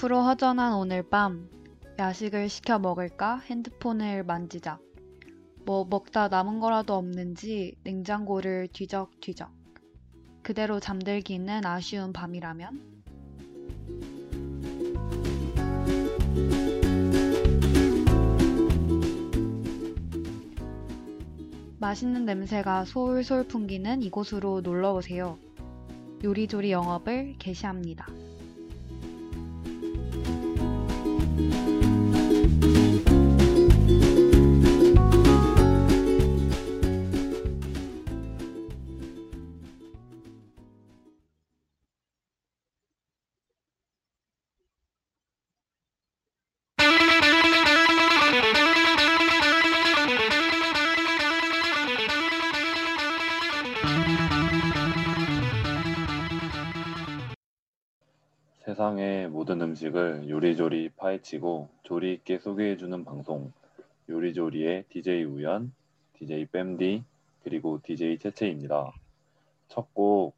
1% 허전한 오늘 밤 야식을 시켜 먹을까 핸드폰을 만지작 뭐 먹다 남은 거라도 없는지 냉장고를 뒤적뒤적 그대로 잠들기는 아쉬운 밤이라면 맛있는 냄새가 솔솔 풍기는 이곳으로 놀러 오세요. 요리조리 영업을 개시합니다. 세상의 모든 음식을 요리조리 파헤치고 조리 있게 소개해주는 방송 요리조리의 DJ 우연, DJ 뺨디 그리고 DJ 채채입니다. 첫 곡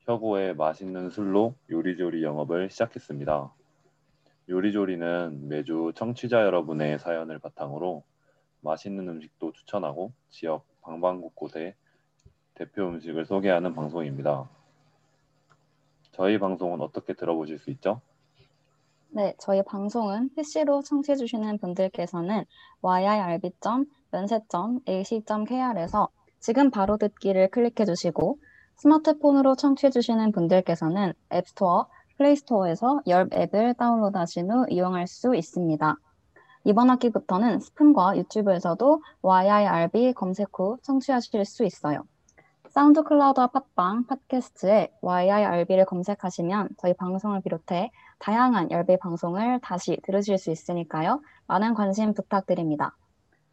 혁오의 맛있는 술로 요리조리 영업을 시작했습니다. 요리조리는 매주 청취자 여러분의 사연을 바탕으로 맛있는 음식도 추천하고 지역 방방곳곳에 대표 음식을 소개하는 방송입니다. 저희 방송은 어떻게 들어보실 수 있죠? 네, 저희 방송은 PC로 청취해 주시는 분들께서는 yirb.면세.ac.kr에서 지금 바로 듣기를 클릭해 주시고 스마트폰으로 청취해 주시는 분들께서는 앱스토어, 플레이스토어에서 열 앱을 다운로드하신 후 이용할 수 있습니다. 이번 학기부터는 스푼과 유튜브에서도 YIRB 검색 후 청취하실 수 있어요. 사운드 클라우드와 팟빵, 팟캐스트에 YIRB를 검색하시면 저희 방송을 비롯해 다양한 열배 방송을 다시 들으실 수 있으니까요. 많은 관심 부탁드립니다.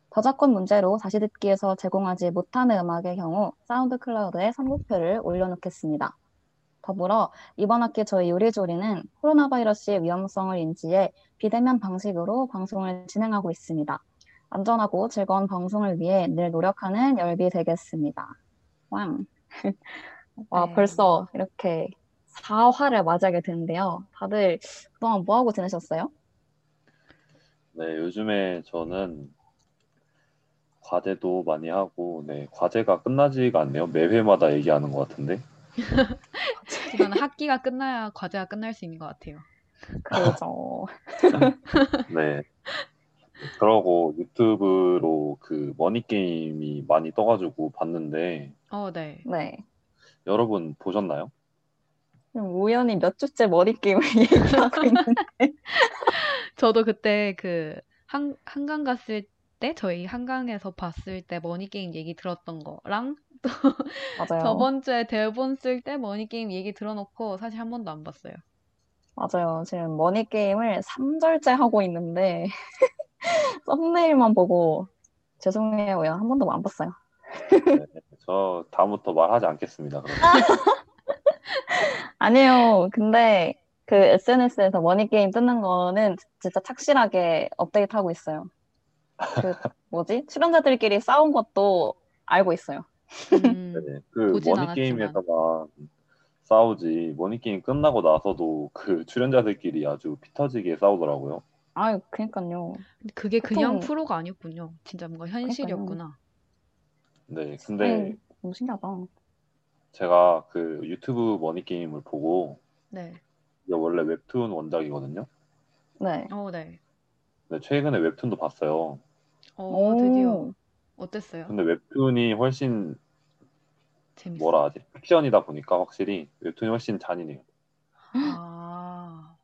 저작권 문제로 다시 듣기에서 제공하지 못하는 음악의 경우 사운드 클라우드에 선곡표를 올려놓겠습니다. 더불어 이번 학기 저희 요리조리는 코로나 바이러스의 위험성을 인지해 비대면 방식으로 방송을 진행하고 있습니다. 안전하고 즐거운 방송을 위해 늘 노력하는 열비 되겠습니다. 왕. 와, 네. 벌써 이렇게 4화를 맞이하게 되는데요. 다들 그동안 뭐 하고 지내셨어요? 네, 요즘에 저는 과제도 많이 하고, 네, 과제가 끝나지가 않네요. 매 회마다 얘기하는 것 같은데. 이거는 학기가 끝나야 과제가 끝날 수 있는 것 같아요. 그죠. 네. 그러고 유튜브로 그 머니 게임이 많이 떠가지고 봤는데, 어, 네. 네. 여러분 보셨나요? 우연히 몇 주째 머니 게임을 얘기하고 있는데. 저도 그때 그 한, 한강 갔을 때 저희 한강에서 봤을 때 머니게임 얘기 들었던 거랑 맞아요. 저번 주에 대본 쓸 때 머니게임 얘기 들어놓고 사실 한 번도 안 봤어요. 맞아요. 지금 머니게임을 3절째 하고 있는데 thumbnail만 보고 죄송해요. 한 번도 안 봤어요. 네, 저 다음부터 말하지 않겠습니다. 아니에요. 근데 그 SNS에서 머니 게임 뜨는 거는 진짜 착실하게 업데이트하고 있어요. 그 뭐지? 출연자들끼리 싸운 것도 알고 있어요. 음, 네, 그 보진 머니 게임에다가 싸우지 머니 게임 끝나고 나서도 그 출연자들끼리 아주 피 터지게 싸우더라고요. 아유, 그니까요. 그게 그냥 보통- 프로가 아니었군요. 진짜 뭔가 현실이었구나. 네, 근데 네, 너무 신기하다. 제가 그 유튜브 머니 게임을 보고 네. 이게 원래 웹툰 원작이거든요. 네. 어, 네. 네, 최근에 웹툰도 봤어요. 어, 드디어 어땠어요? 근데 웹툰이 훨씬 재밌어. 뭐라 하지? 픽션이다 보니까 확실히 웹툰이 훨씬 잔인해요. 아,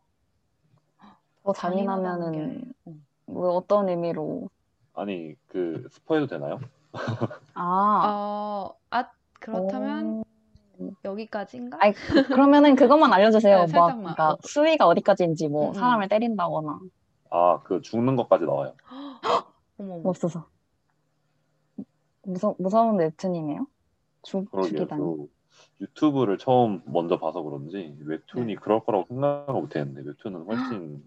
더 잔인하면은 게, 어. 뭐 어떤 의미로? 아니 그 스포해도 되나요? 아, 어, 아, 그렇다면 오. 여기까지인가? 아이, 그, 그러면은 그것만 알려주세요. 네, 뭐, 살짝만. 그러니까 어. 수위가 어디까지인지 뭐 음, 음. 사람을 때린다거나 아 그 죽는 것까지 나와요. 어머, 어머. 맙소사. 무서 무서운 웹툰이네요. 죽 그러게요. 죽이다니. 저 유튜브를 처음 먼저 봐서 그런지 웹툰이 네. 그럴 거라고 생각을 못했는데 웹툰은 훨씬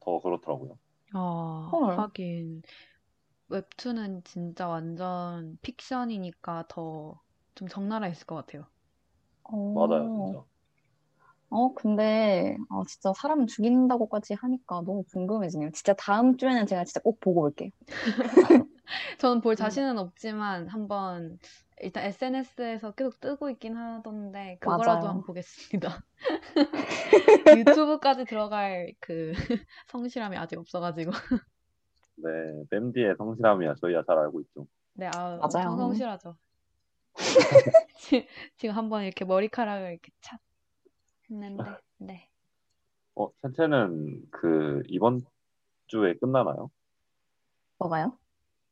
더 그렇더라고요. 아, 헐. 하긴 웹툰은 진짜 완전 픽션이니까 더 좀 적나라 했을 것 같아요. 어. 맞아요, 진짜. 어, 근데, 아, 진짜 사람 죽인다고까지 하니까 너무 궁금해지네요. 진짜 다음 주에는 제가 진짜 꼭 보고 올게요. 저는 음. 볼 자신은 없지만 한번 일단 SNS에서 계속 뜨고 있긴 하던데 그거라도 맞아요. 한번 보겠습니다. 유튜브까지 들어갈 그 성실함이 아직 없어가지고. 네, 뱀디의 성실함이야 저희야 잘 알고 있죠. 네, 아, 맞아요. 엄청 성실하죠. 지- 지금 한번 이렇게 머리카락을 이렇게 찹 했는데, 네. 어, 채채는 그 이번 주에 끝나나요? 뭐가요?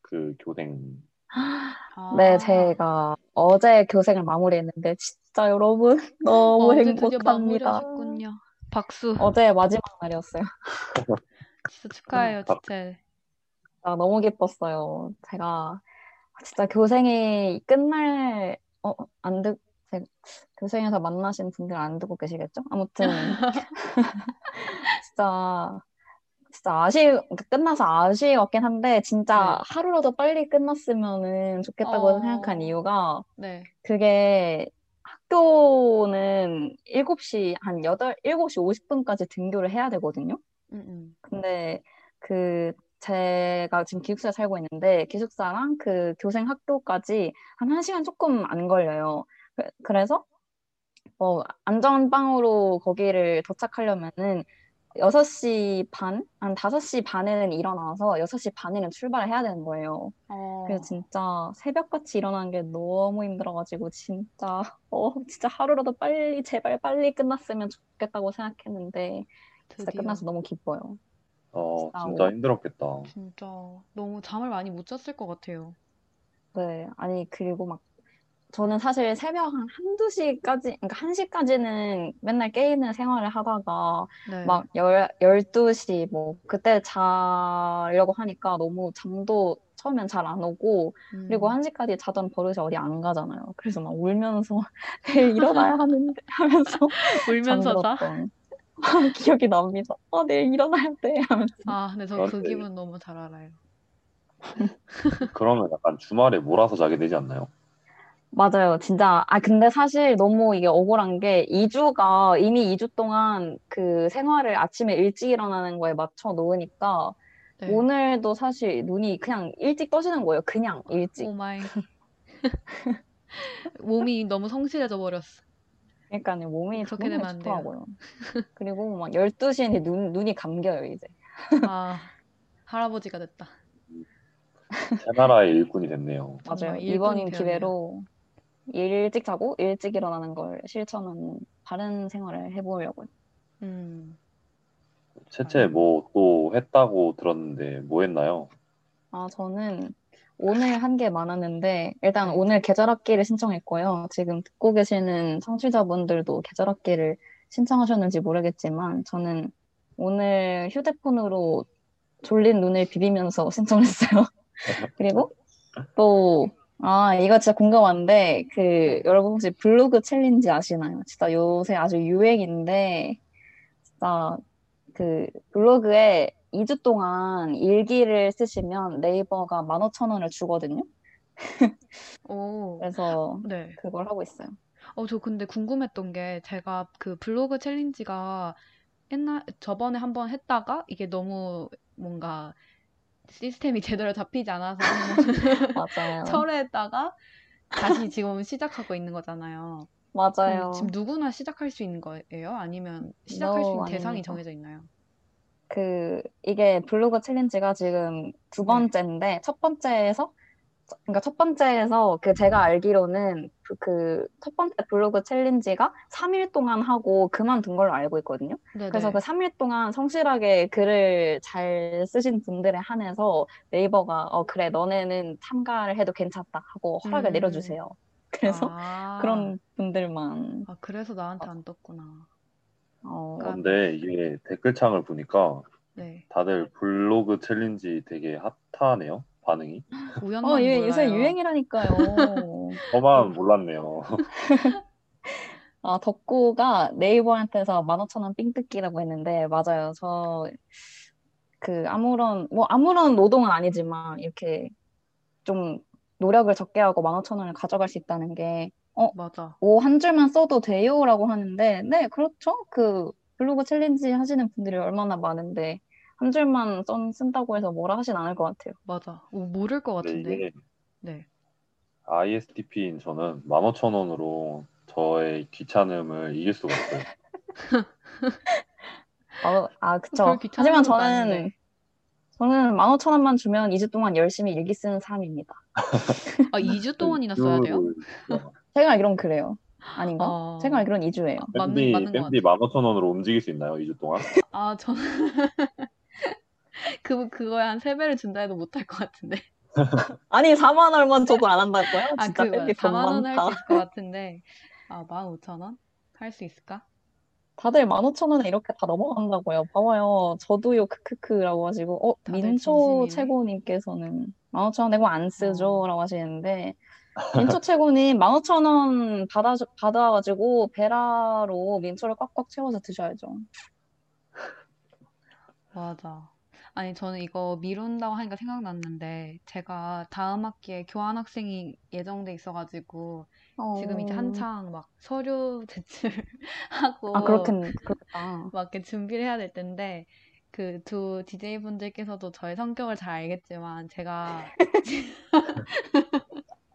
그 교생. 아, 네, 제가 어제 교생을 마무리했는데, 진짜 여러분, 너무 드디어 행복합니다. 마무리하셨군요. 박수. 어제 마지막 날이었어요. 진짜 축하해요, 박- 진짜. 아, 너무 기뻤어요. 제가 진짜 교생이 끝날, 어, 안 듣, 제, 교생에서 만나신 분들 안 듣고 계시겠죠? 아무튼, 진짜, 진짜 아쉬, 그러니까 끝나서 아쉬웠긴 한데, 진짜 네. 하루라도 빨리 끝났으면은 좋겠다고 어. 생각한 이유가, 네. 그게 학교는 7시, 한 8, 7시 50분까지 등교를 해야 되거든요? 음, 음. 근데 그 제가 지금 기숙사에 살고 있는데 기숙사랑 그 교생 학교까지 한 1시간 조금 안 걸려요. 그- 그래서 뭐 안전빵으로 거기를 도착하려면은 6시 반? 한 5시 반에는 일어나서 6시 반에는 출발을 해야 되는 거예요. 어, 그래서 진짜 새벽같이 일어나는 게 너무 힘들어가지고 진짜 어 진짜 하루라도 빨리 제발 빨리 끝났으면 좋겠다고 생각했는데 진짜 드디어. 끝나서 너무 기뻐요. 어, 진짜 오- 힘들었겠다. 진짜 너무 잠을 많이 못 잤을 것 같아요. 네, 아니, 그리고 막, 저는 사실 새벽 한 한두 시까지, 그러니까 한 시까지는 맨날 게임을 생활을 하다가, 네. 막, 열, 열두 시, 뭐, 그때 자려고 하니까 너무 잠도 처음엔 잘 안 오고, 그리고 음. 한 시까지 자던 버릇이 어디 안 가잖아요. 그래서 막 울면서, 내일 일어나야 하는데, 하면서 울면서 자? 잠들었던 기억이 납니다. 아, 내일 일어나야 돼. 하면서. 아, 근데 저 그 기분 너무 잘 알아요. 그러면 약간 주말에 몰아서 자게 되지 않나요? 맞아요. 진짜. 아, 근데 사실 너무 이게 억울한 게 2주가 이미 2주 동안 그 생활을 아침에 일찍 일어나는 거에 맞춰 놓으니까 네. 오늘도 사실 눈이 그냥 일찍 떠지는 거예요. 그냥 일찍. oh my. 몸이 너무 성실해져 버렸어. 그러니까 몸이 그렇게 되면 안 돼요. 좋더라고요. 그리고 막 12시에 눈, 눈이 감겨요, 이제. 아, 할아버지가 됐다. 새 나라의 일꾼이 됐네요. 맞아요. 되었네요. 기회로 일찍 자고 일찍 일어나는 걸 실천하는 다른 생활을 해보려고요. 음. 채채 뭐 또 했다고 들었는데 뭐 했나요? 아, 저는 오늘 한 게 많았는데, 일단 네. 오늘 계절학기를 신청했고요. 지금 듣고 계시는 청취자분들도 계절학기를 신청하셨는지 모르겠지만, 저는 오늘 휴대폰으로 졸린 눈을 비비면서 신청했어요. 그리고 또, 아, 이거 진짜 궁금한데, 그, 여러분 혹시 블로그 챌린지 아시나요? 진짜 요새 아주 유행인데, 진짜 그 블로그에 2주 동안 일기를 쓰시면 네이버가 15,000원을 주거든요. 오. 그래서 네. 그걸 하고 있어요. 어, 저 근데 궁금했던 게 제가 그 블로그 챌린지가 옛날 저번에 한번 했다가 이게 너무 뭔가 시스템이 제대로 잡히지 않아서 맞아요. 철회했다가 다시 지금 시작하고 있는 거잖아요. 맞아요. 지금 누구나 시작할 수 있는 거예요? 아니면 시작할 수 No, 있는 대상이 아닙니다. 정해져 있나요? 그 이게 블로그 챌린지가 지금 두 번째인데 첫 번째에서 그러니까 첫 번째에서 그 제가 알기로는 그 첫 번째 블로그 챌린지가 3일 동안 하고 그만둔 걸로 알고 있거든요. 네네. 그래서 그 3일 동안 성실하게 글을 잘 쓰신 분들에 한해서 네이버가 어 그래 너네는 참가를 해도 괜찮다 하고 허락을 음. 내려주세요. 그래서 아, 그런 분들만 아, 그래서 나한테 안 떴구나. 어 그러니까- 근데 이게 댓글창을 보니까 네. 다들 블로그 챌린지 되게 핫하네요. 반응이. 우연만 어, 예, 요새 몰라요. 유행이라니까요. 저만 몰랐네요. 아, 덕구가 네이버한테서 15,000원 삥 뜯기라고 했는데, 맞아요. 저, 그, 아무런, 뭐, 아무런 노동은 아니지만, 이렇게 좀 노력을 적게 하고 15,000원을 가져갈 수 있다는 게 맞아. 오, 한 줄만 써도 돼요라고 하는데, 네, 그렇죠. 그 블로그 challenge 하시는 분들이 얼마나 많은데, 한 줄만 써, 쓴다고 해서 뭐라 하진 않을 것 같아요. 맞아. 오, 모를 것 근데 같은데. 이게 네. ISTP인 저는 15,000원으로 저의 귀찮음을 이길 수가 없어요. 아, 아, 그쵸. 별 귀찮은 하지만 것도 저는, 아닌데. 저는 15,000원만 주면 2주 동안 열심히 일기 쓰는 사람입니다. 아, 2주 동안이나 써야 돼요? 제가 알기론 그래요. 아닌가? 어. 제가 알기론 2주예요. 맞는- 밴디, 맞는 것 밴디 15,000원으로 움직일 수 있나요? 2주 동안? 아, 저는 그 그거에 한세 배를 준다 해도 못할 것 같은데. 아니, 4만 원만 줘도 안 한다고요? 아, 진짜 그 밴디 4만 돈원 할. 수 있을 것 같은데. 아, 15,000원? 할 수 있을까? 다들 15,000원에 이렇게 다 넘어간다고요. 봐봐요. 저도요, 크크크라고 하시고, 어, 민초 진심이네. 최고님께서는 15,000원 내고 안 쓰죠? 어. 라고 하시는데, 민초 최고님 15,000원 받아, 받아가지고, 베라로 민초를 꽉꽉 채워서 드셔야죠. 맞아. 아니, 저는 이거 미룬다고 하니까 생각났는데, 제가 다음 학기에 교환 학생이 예정돼 있어가지고, 지금 이제 어. 한창 막 서류 제출하고, 아, 그렇긴, 그렇다. 막 이렇게 준비를 해야 될 텐데, 그 두 DJ분들께서도 저의 성격을 잘 알겠지만, 제가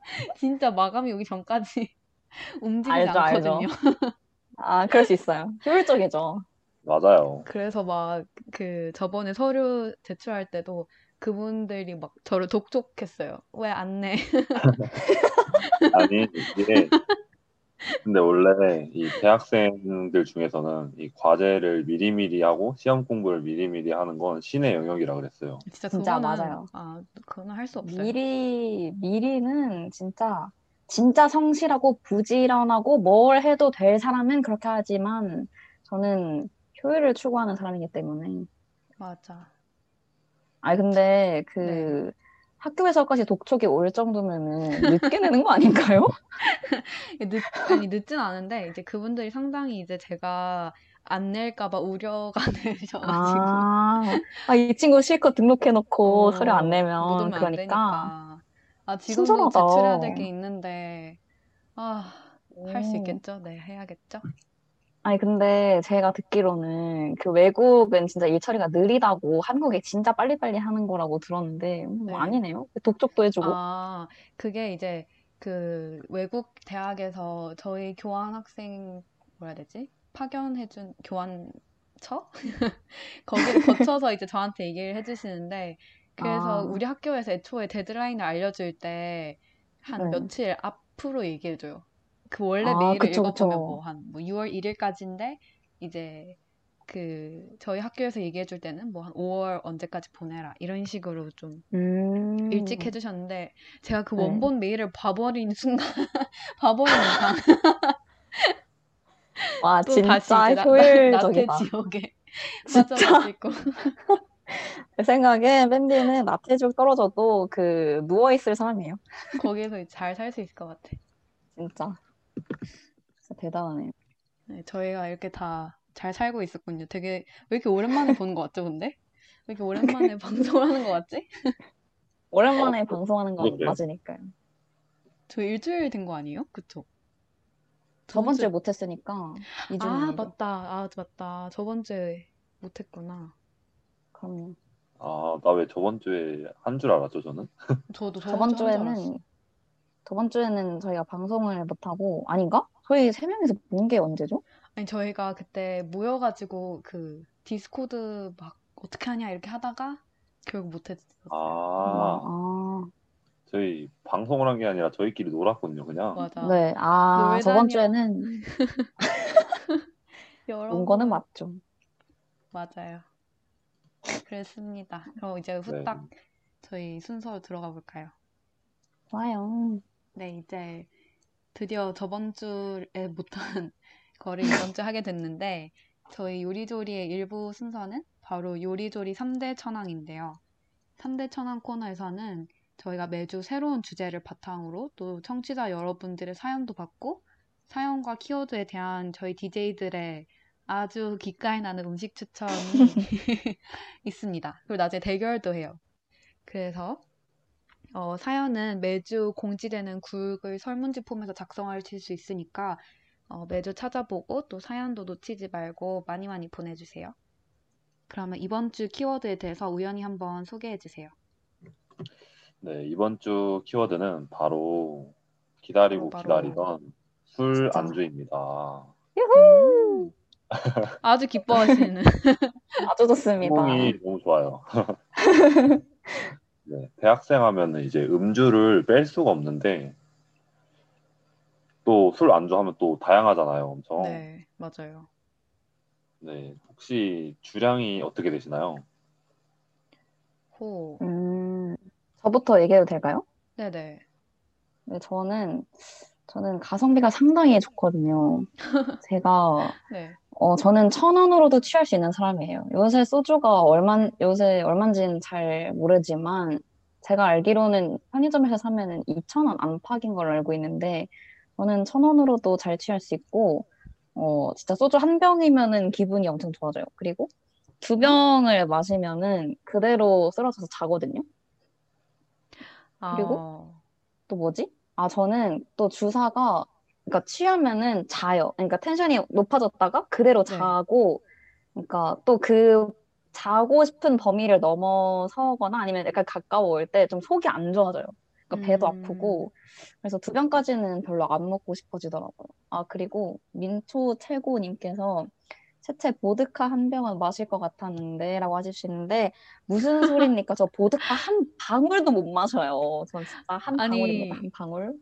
진짜 마감이 오기 전까지 움직이지 알죠, 알죠. 않거든요. 아, 그럴 수 있어요. 효율적이죠. 맞아요. 그래서 막 그 저번에 서류 제출할 때도 그분들이 막 저를 독촉했어요. 왜 안 내? 아니, 이게, 근데 원래 이 대학생들 중에서는 이 과제를 미리미리 하고 시험 공부를 미리미리 하는 건 신의 영역이라 그랬어요. 진짜 진짜 그거는 맞아요. 아, 그거는 할 수 없어요. 미리, 미리는 진짜, 진짜 성실하고 부지런하고 뭘 해도 될 사람은 그렇게 하지만 저는 효율을 추구하는 사람이기 때문에. 맞아. 아니, 근데 그 네. 학교에서까지 독촉이 올 정도면은 늦게 내는 거 아닌가요? 늦, 아니, 늦진 않은데, 이제 그분들이 상당히 이제 제가 안 낼까 봐 우려가 되셔가지고. 아, 아, 이 친구 실컷 등록해놓고 어, 서류 안못 내면 그러니까. 되니까. 아, 지금도 친절하다. 제출해야 될 게 있는데, 아, 할수 오. 있겠죠? 네, 해야겠죠? 아니, 근데 제가 듣기로는 그 외국은 진짜 일 처리가 느리다고 한국에 진짜 빨리빨리 하는 거라고 들었는데, 음, 네. 아니네요. 독촉도 해주고. 아, 그게 이제 그 외국 대학에서 저희 교환 학생 뭐라 해야 되지? 파견해준 교환처? 거기를 거쳐서 이제 저한테 얘기를 해주시는데 그래서 아. 우리 학교에서 애초에 데드라인을 알려줄 때 한 네. 며칠 앞으로 얘기해줘요. 그 원래 아, 메일을 그쵸, 읽어보면. 뭐한뭐 6월 1일까지인데 이제 그 저희 학교에서 얘기해 줄 때는 뭐 한 5월 언제까지 보내라 이런 식으로 좀 음. 일찍 해주셨는데 제가 그 네. 원본 메일을 봐버린 순간 봐버린 이상 와, 또 다시 진짜 나, 효율적이다. 지옥에 진짜. 제 생각에 밴디는 나태죽 떨어져도 그 누워있을 사람이에요. 거기에서 잘 살 수 있을 것 같아. 진짜. 대단하네요. 네, 저희가 이렇게 다 잘 살고 있었군요. 되게 왜 이렇게 오랜만에 보는 것 같죠, 근데? 왜 이렇게 오랜만에 방송을 하는 것 같지? 오랜만에 방송하는 건 그러게요. 맞으니까요. 저 일주일 된 거 아니에요? 그쵸? 저번 주- 주에 못했으니까 2주 아. 맞다. 아, 맞다. 저번 주에 못했구나. 그럼요. 아, 나 왜 저번 주에 한 줄 알았죠, 저는? 저도 저번 알았어. 주에는 저번 주에는 저희가 방송을 못하고 아닌가? 저희 세 명이서 본 게 언제죠? 아니, 저희가 그때 모여가지고 그 디스코드 막 어떻게 하냐 이렇게 하다가 결국 못했었어요. 아, 아, 저희 방송을 한 게 아니라 저희끼리 놀았군요, 그냥. 맞아. 네. 아, 놀다니요. 저번 주에는 여러 본 거는 번. 맞죠. 맞아요. 그랬습니다. 그럼 이제 후딱 저희 순서로 들어가 볼까요? 좋아요. 네, 이제 드디어 저번 주에 못한 거를 이번 주 하게 됐는데 저희 요리조리의 일부 순서는 바로 요리조리 3대 천왕인데요. 3대 천왕 코너에서는 저희가 매주 새로운 주제를 바탕으로 또 청취자 여러분들의 사연도 받고 사연과 키워드에 대한 저희 DJ들의 아주 기가에 나는 음식 추천이 있습니다. 그리고 나중에 대결도 해요. 그래서 어, 사연은 매주 공지되는 구글 설문지 폼에서 작성하실 수 있으니까 어, 매주 찾아보고 또 사연도 놓치지 말고 많이 많이 보내주세요. 그러면 이번 주 키워드에 대해서 우연히 한번 소개해 주세요. 네, 이번 주 키워드는 바로 기다리고 바로, 바로. 기다리던 술 진짜. 안주입니다. 음, 아주 기뻐하시는. 아주 좋습니다. 호응이 너무 좋아요. 네, 대학생 하면은 이제 음주를 뺄 수가 없는데 또 술 안주 하면 또 다양하잖아요, 엄청. 네, 맞아요. 네, 혹시 주량이 어떻게 되시나요? 호. 음, 저부터 얘기해도 될까요? 네네. 네, 저는, 저는 가성비가 상당히 좋거든요. 제가, 네. 어, 저는 천 원으로도 취할 수 있는 사람이에요. 요새 소주가 얼마, 요새 얼마인지는 잘 모르지만, 제가 알기로는 편의점에서 사면은 2천 원 안팎인 걸로 알고 있는데, 저는 천 원으로도 잘 취할 수 있고, 어, 진짜 소주 한 병이면은 기분이 엄청 좋아져요. 그리고 두 병을 마시면은 그대로 쓰러져서 자거든요. 그리고? 아, 또 뭐지? 아, 저는 또 주사가, 그러니까 취하면은 자요. 그러니까 텐션이 높아졌다가 그대로 네. 자고, 그러니까 또 그 자고 싶은 범위를 넘어서거나 아니면 약간 가까워올 때 좀 속이 안 좋아져요. 그러니까 배도 음. 아프고. 그래서 두 병까지는 별로 안 먹고 싶어지더라고요. 아, 그리고 민초 최고님께서 채채 보드카 한 병은 마실 것 같았는데 라고 하시는데 무슨 소리입니까? 저 보드카 한 방울도 못 마셔요. 전 진짜 한 아니, 방울입니다. 한 방울.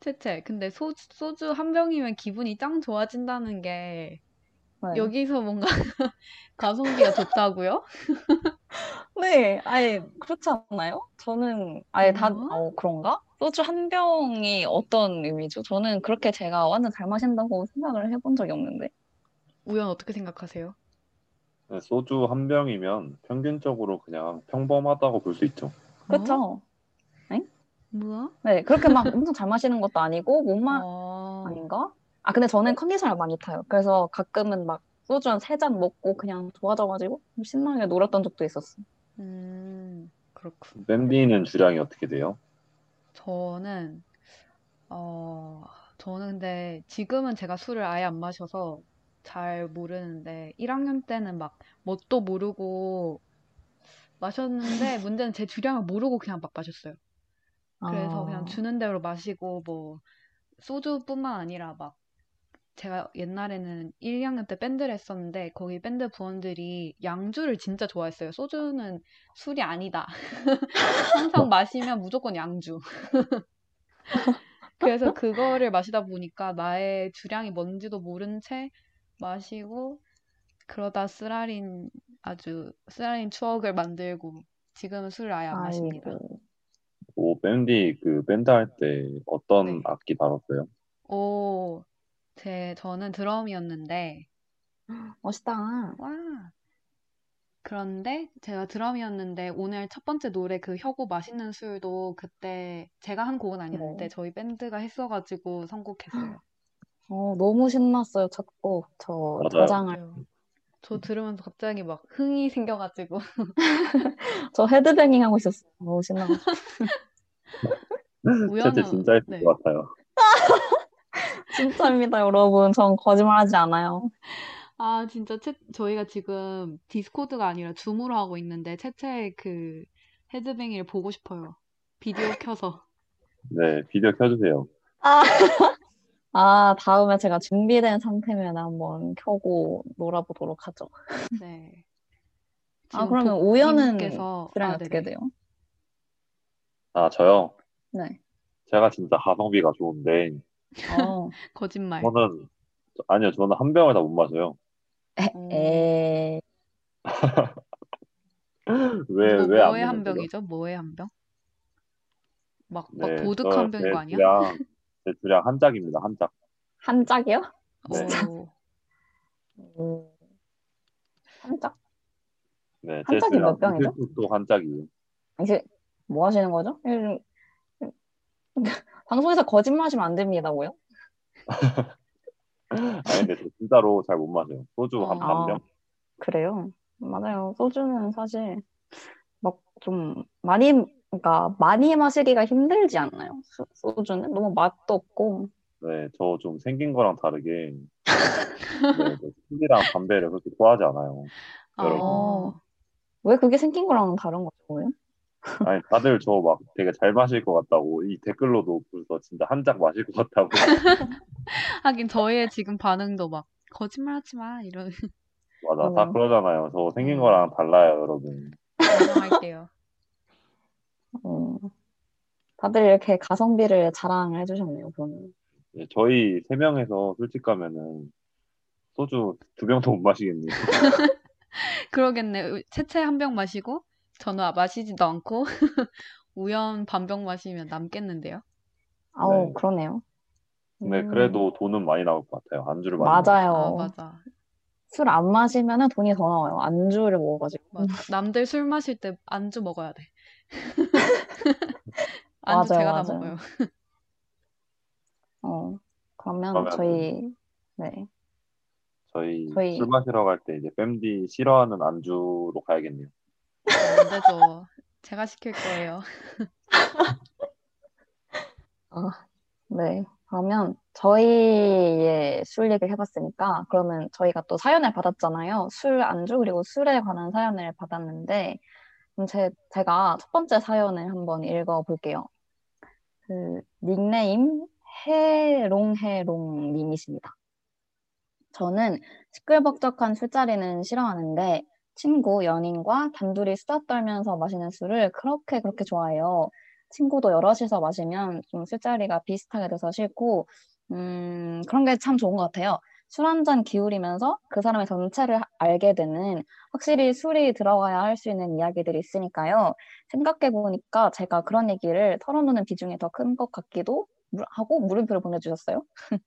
채채. 근데 소, 소주 한 병이면 기분이 짱 좋아진다는 게 네. 여기서 뭔가 가성비가 좋다고요? 네, 아예 그렇지 않나요? 저는 아예 다 뭐? 어, 그런가? 소주 한 병이 어떤 의미죠? 저는 그렇게 제가 완전 잘 마신다고 생각을 해본 적이 없는데. 우연 어떻게 생각하세요? 네, 소주 한 병이면 평균적으로 그냥 평범하다고 볼 수 있죠. 그렇죠? 뭐야? 네, 그렇게 막 엄청 잘 마시는 것도 아니고 못 마, 어, 아닌가? 아, 근데 저는 컨디션을 많이 타요. 그래서 가끔은 막 소주 한 세 잔 먹고 그냥 좋아져가지고 좀 신나게 놀았던 적도 있었어. 음, 그렇군. 밴디는 주량이 어떻게 돼요? 저는, 어, 저는 근데 지금은 제가 술을 아예 안 마셔서 잘 모르는데 1학년 때는 막 뭣도 모르고 마셨는데 문제는 제 주량을 모르고 그냥 막 마셨어요. 그래서 그냥 아, 주는 대로 마시고 뭐 소주뿐만 아니라 막 제가 옛날에는 1, 2학년 때 밴드를 했었는데 거기 밴드 부원들이 양주를 진짜 좋아했어요. 소주는 술이 아니다. 항상 마시면 무조건 양주. 그래서 그거를 마시다 보니까 나의 주량이 뭔지도 모른 채 마시고 그러다 쓰라린 아주 쓰라린 추억을 만들고 지금은 술을 아예 안 마십니다. 아이고. 오, 밴디 그 밴드 할 때 어떤 네. 악기 다뤘어요? 오, 제 저는 드럼이었는데 멋있다. 와. 그런데 제가 드럼이었는데 오늘 첫 번째 노래 그 혁오 맛있는 술도 그때 제가 한 곡은 아니었는데 네. 저희 밴드가 했어가지고 선곡했어요. 어, 너무 신났어요, 첫 곡. 저 맞아요. 저장을. 저 들으면서 갑자기 막 흥이 생겨가지고 저 헤드뱅잉 하고 있었어요. 너무 신나가지고. 우연은 진짜 했을 네. 것 같아요. 진짜입니다, 여러분. 전 거짓말하지 않아요. 아 진짜 채, 저희가 지금 디스코드가 아니라 줌으로 하고 있는데 채채의 그 헤드뱅이를 보고 싶어요. 비디오 켜서. 네, 비디오 켜주세요. 아, 아, 다음에 제가 준비된 상태면 한번 켜고 놀아보도록 하죠. 네. 아, 지금 그러면 우연은 복님께서 주량이 아, 어떻게 네네. 돼요? 아, 저요? 네. 제가 진짜 가성비가 좋은데, 어, 거짓말. 저는, 아니요, 저는 한 병을 다 못 마셔요. 어, 에, 왜, 뭐, 왜안 뭐의 한 먹는 거죠? 병이죠? 뭐의 한 병? 막, 막 네, 저, 한 병인 제거 아니야? 주량, 제 주량 한 짝입니다, 한 짝. 한 짝이요? 네. 오, 음, 한 짝? 네, 한제 짝이 몇 주량 병이죠? 또한 짝이에요. 이제 뭐 하시는 거죠? 음, 방송에서 거짓말하시면 안 됩니다, 뭐요? 아니, 근데 저 진짜로 잘 못 마셔요. 소주 한 어. 반 아, 병? 그래요? 맞아요. 소주는 사실 막 좀 많이 그러니까 많이 마시기가 힘들지 않나요? 수- 소주는 너무 맛도 없고. 네, 저 좀 생긴 거랑 다르게 네, 네, 술이랑 담배를 그렇게 좋아하지 않아요. 여러분. 어, 왜 그게 생긴 거랑 다른 거죠? 아니 다들 저 막 되게 잘 마실 것 같다고 이 댓글로도 벌써 진짜 한짝 마실 것 같다고 하긴 저희의 지금 반응도 막 거짓말하지 마 이런 맞아 다 음. 그러잖아요. 저 생긴 거랑 달라요, 여러분. 인정할게요. 어, 다들 이렇게 가성비를 자랑을 해주셨네요, 그러면. 네, 저희 세 명에서 가면은 소주 두 병도 못 마시겠네요. 그러겠네. 채채 한 병 마시고 저는 아- 마시지도 않고 우연 반병 마시면 남겠는데요. 아우, 네. 그러네요. 근데 음, 그래도 돈은 많이 나올 것 같아요. 안주를 많이 맞아요. 아, 맞아. 술 안 마시면은 돈이 더 나와요. 안주를 먹어가지고. 맞아. 남들 술 마실 때 안주 먹어야 돼. 안주 맞아요, 제가 다 맞아요. 먹어요. 어, 그러면 그러면 저희, 네. 저희 저희- 술 마시러 갈 때 이제 뺨디 싫어하는 안주로 가야겠네요. 안 되죠. 제가 시킬 거예요. 네. 그러면 저희의 술 얘기를 해봤으니까 그러면 저희가 또 사연을 받았잖아요. 술 안주 그리고 술에 관한 사연을 받았는데 제, 제가 첫 번째 사연을 한번 읽어볼게요. 그 닉네임 해롱해롱 님이십니다. 저는 시끌벅적한 술자리는 싫어하는데 친구, 연인과 단둘이 수다 떨면서 마시는 술을 그렇게 그렇게 좋아해요. 친구도 여럿이서 마시면 좀 술자리가 비슷하게 돼서 싫고, 음, 그런 게 참 좋은 것 같아요. 술 한 잔 기울이면서 그 사람의 전체를 하- 알게 되는, 확실히 술이 들어가야 할 수 있는 이야기들이 있으니까요. 생각해 보니까 제가 그런 얘기를 털어놓는 비중이 더 큰 것 같기도 물- 하고 물음표를 보내주셨어요.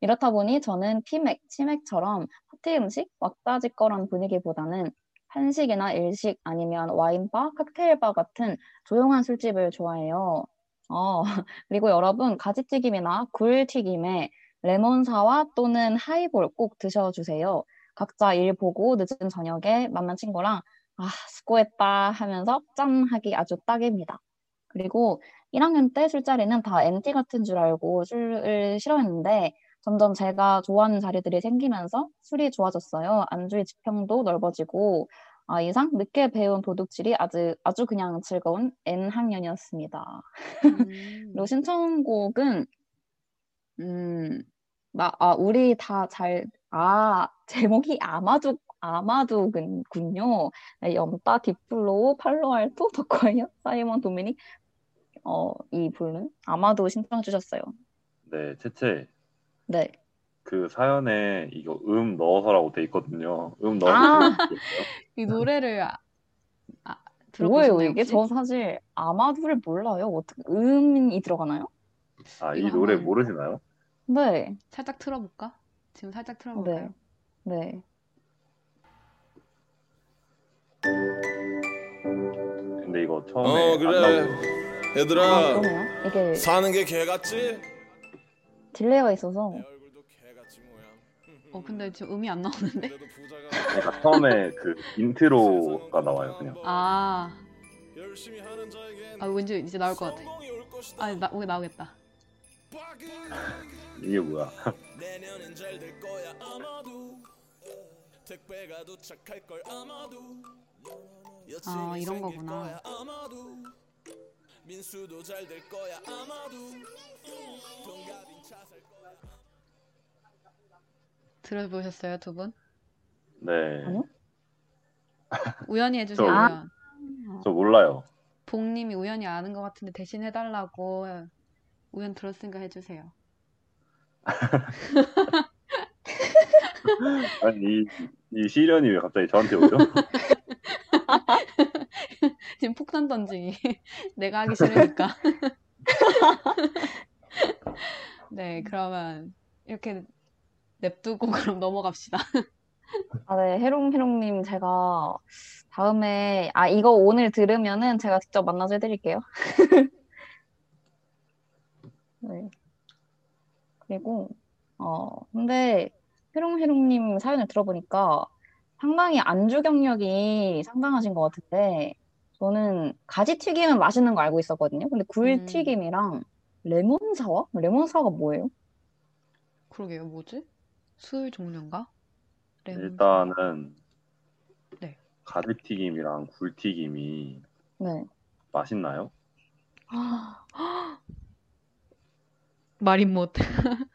이렇다 보니 저는 피맥, 치맥처럼 파티 음식, 왁자지껄한 분위기보다는 한식이나 일식 아니면 와인바, 칵테일바 같은 조용한 술집을 좋아해요. 어, 그리고 여러분, 가지튀김이나 굴튀김에 레몬사와 또는 하이볼 꼭 드셔주세요. 각자 일 보고 늦은 저녁에 만난 친구랑 아, 수고했다 하면서 짠 하기 아주 딱입니다. 그리고 1학년 때 술자리는 다 MT 같은 줄 알고 술을 싫어했는데 점점 제가 좋아하는 자리들이 생기면서 술이 좋아졌어요. 안주의 지평도 넓어지고 아, 이상 늦게 배운 도둑질이 아주 아주 그냥 즐거운 N학년이었습니다. 음, 그리고 신청곡은 음, 나, 아, 우리 다 잘, 아, 제목이 아마두, 아마두군요. 네, 염따, 딥플로우, 팔로알토, 더콰이엇, 사이먼 도미닉, 어, 이 분은 아마두 신청 주셨어요. 네, 채채 네. 그 사연에 이거 음 넣어서라고 돼 있거든요. 음 아. 넣어서 이 노래를 아, 아, 뭐예요, 이게? 혹시? 저 사실 아마두를 몰라요. 어떻게, 음이 들어가나요? 아, 이 노래 한번- 모르시나요? 네, 살짝 틀어볼까? 지금 살짝 틀어볼까요? 네. 근데 이거 처음에 어안 그래 나오고 아, 얘들아 그러네요. 이게 사는 게 개같지? delay가 있어서. 내 얼굴도 어, 근데 지금 음이 안 나오는데? 그래도 부자가 그러니까 처음에 그 인트로가 나와요, 그냥. 아, 열심히 하는 자에겐 아 왠지 이제 나올 것 같아. 성공이 올 것이다. 아, 나, 오게 나오겠다. 이게 뭐야? 내년엔 잘될 거야 아마도 택배가 도착할 걸 아마도 아, 이런 거구나. 아마도 민수도 잘될 거야 아마도 동갑인 차살 거야 들어보셨어요, 두 분? 네. 아니요? 우연히 해주세요, 저- 우연. 저 몰라요. 봉님이 우연히 아는 것 같은데 대신 해달라고 우연 들었으니까 해주세요. 아니, 이, 이 시련이 왜 갑자기 저한테 오죠? 지금 폭탄 던지기. 내가 하기 싫으니까. 네, 그러면 이렇게 냅두고 그럼 넘어갑시다. 아, 네, 해롱해롱님, 제가 다음에, 아, 이거 오늘 들으면은 제가 직접 만나서 해드릴게요. 네. 그리고, 어, 근데, 해롱해롱님 사연을 들어보니까 상당히 안주 경력이 상당하신 것 같은데, 저는 가지 튀김은 맛있는 거 알고 있었거든요. 근데 굴 음. 튀김이랑 레몬 사와? 레몬 사와가 뭐예요? 그러게요, 뭐지? 술 종류인가? 레몬 일단은 네. 가지튀김이랑 굴튀김이 네. 맛있나요? 말인 못.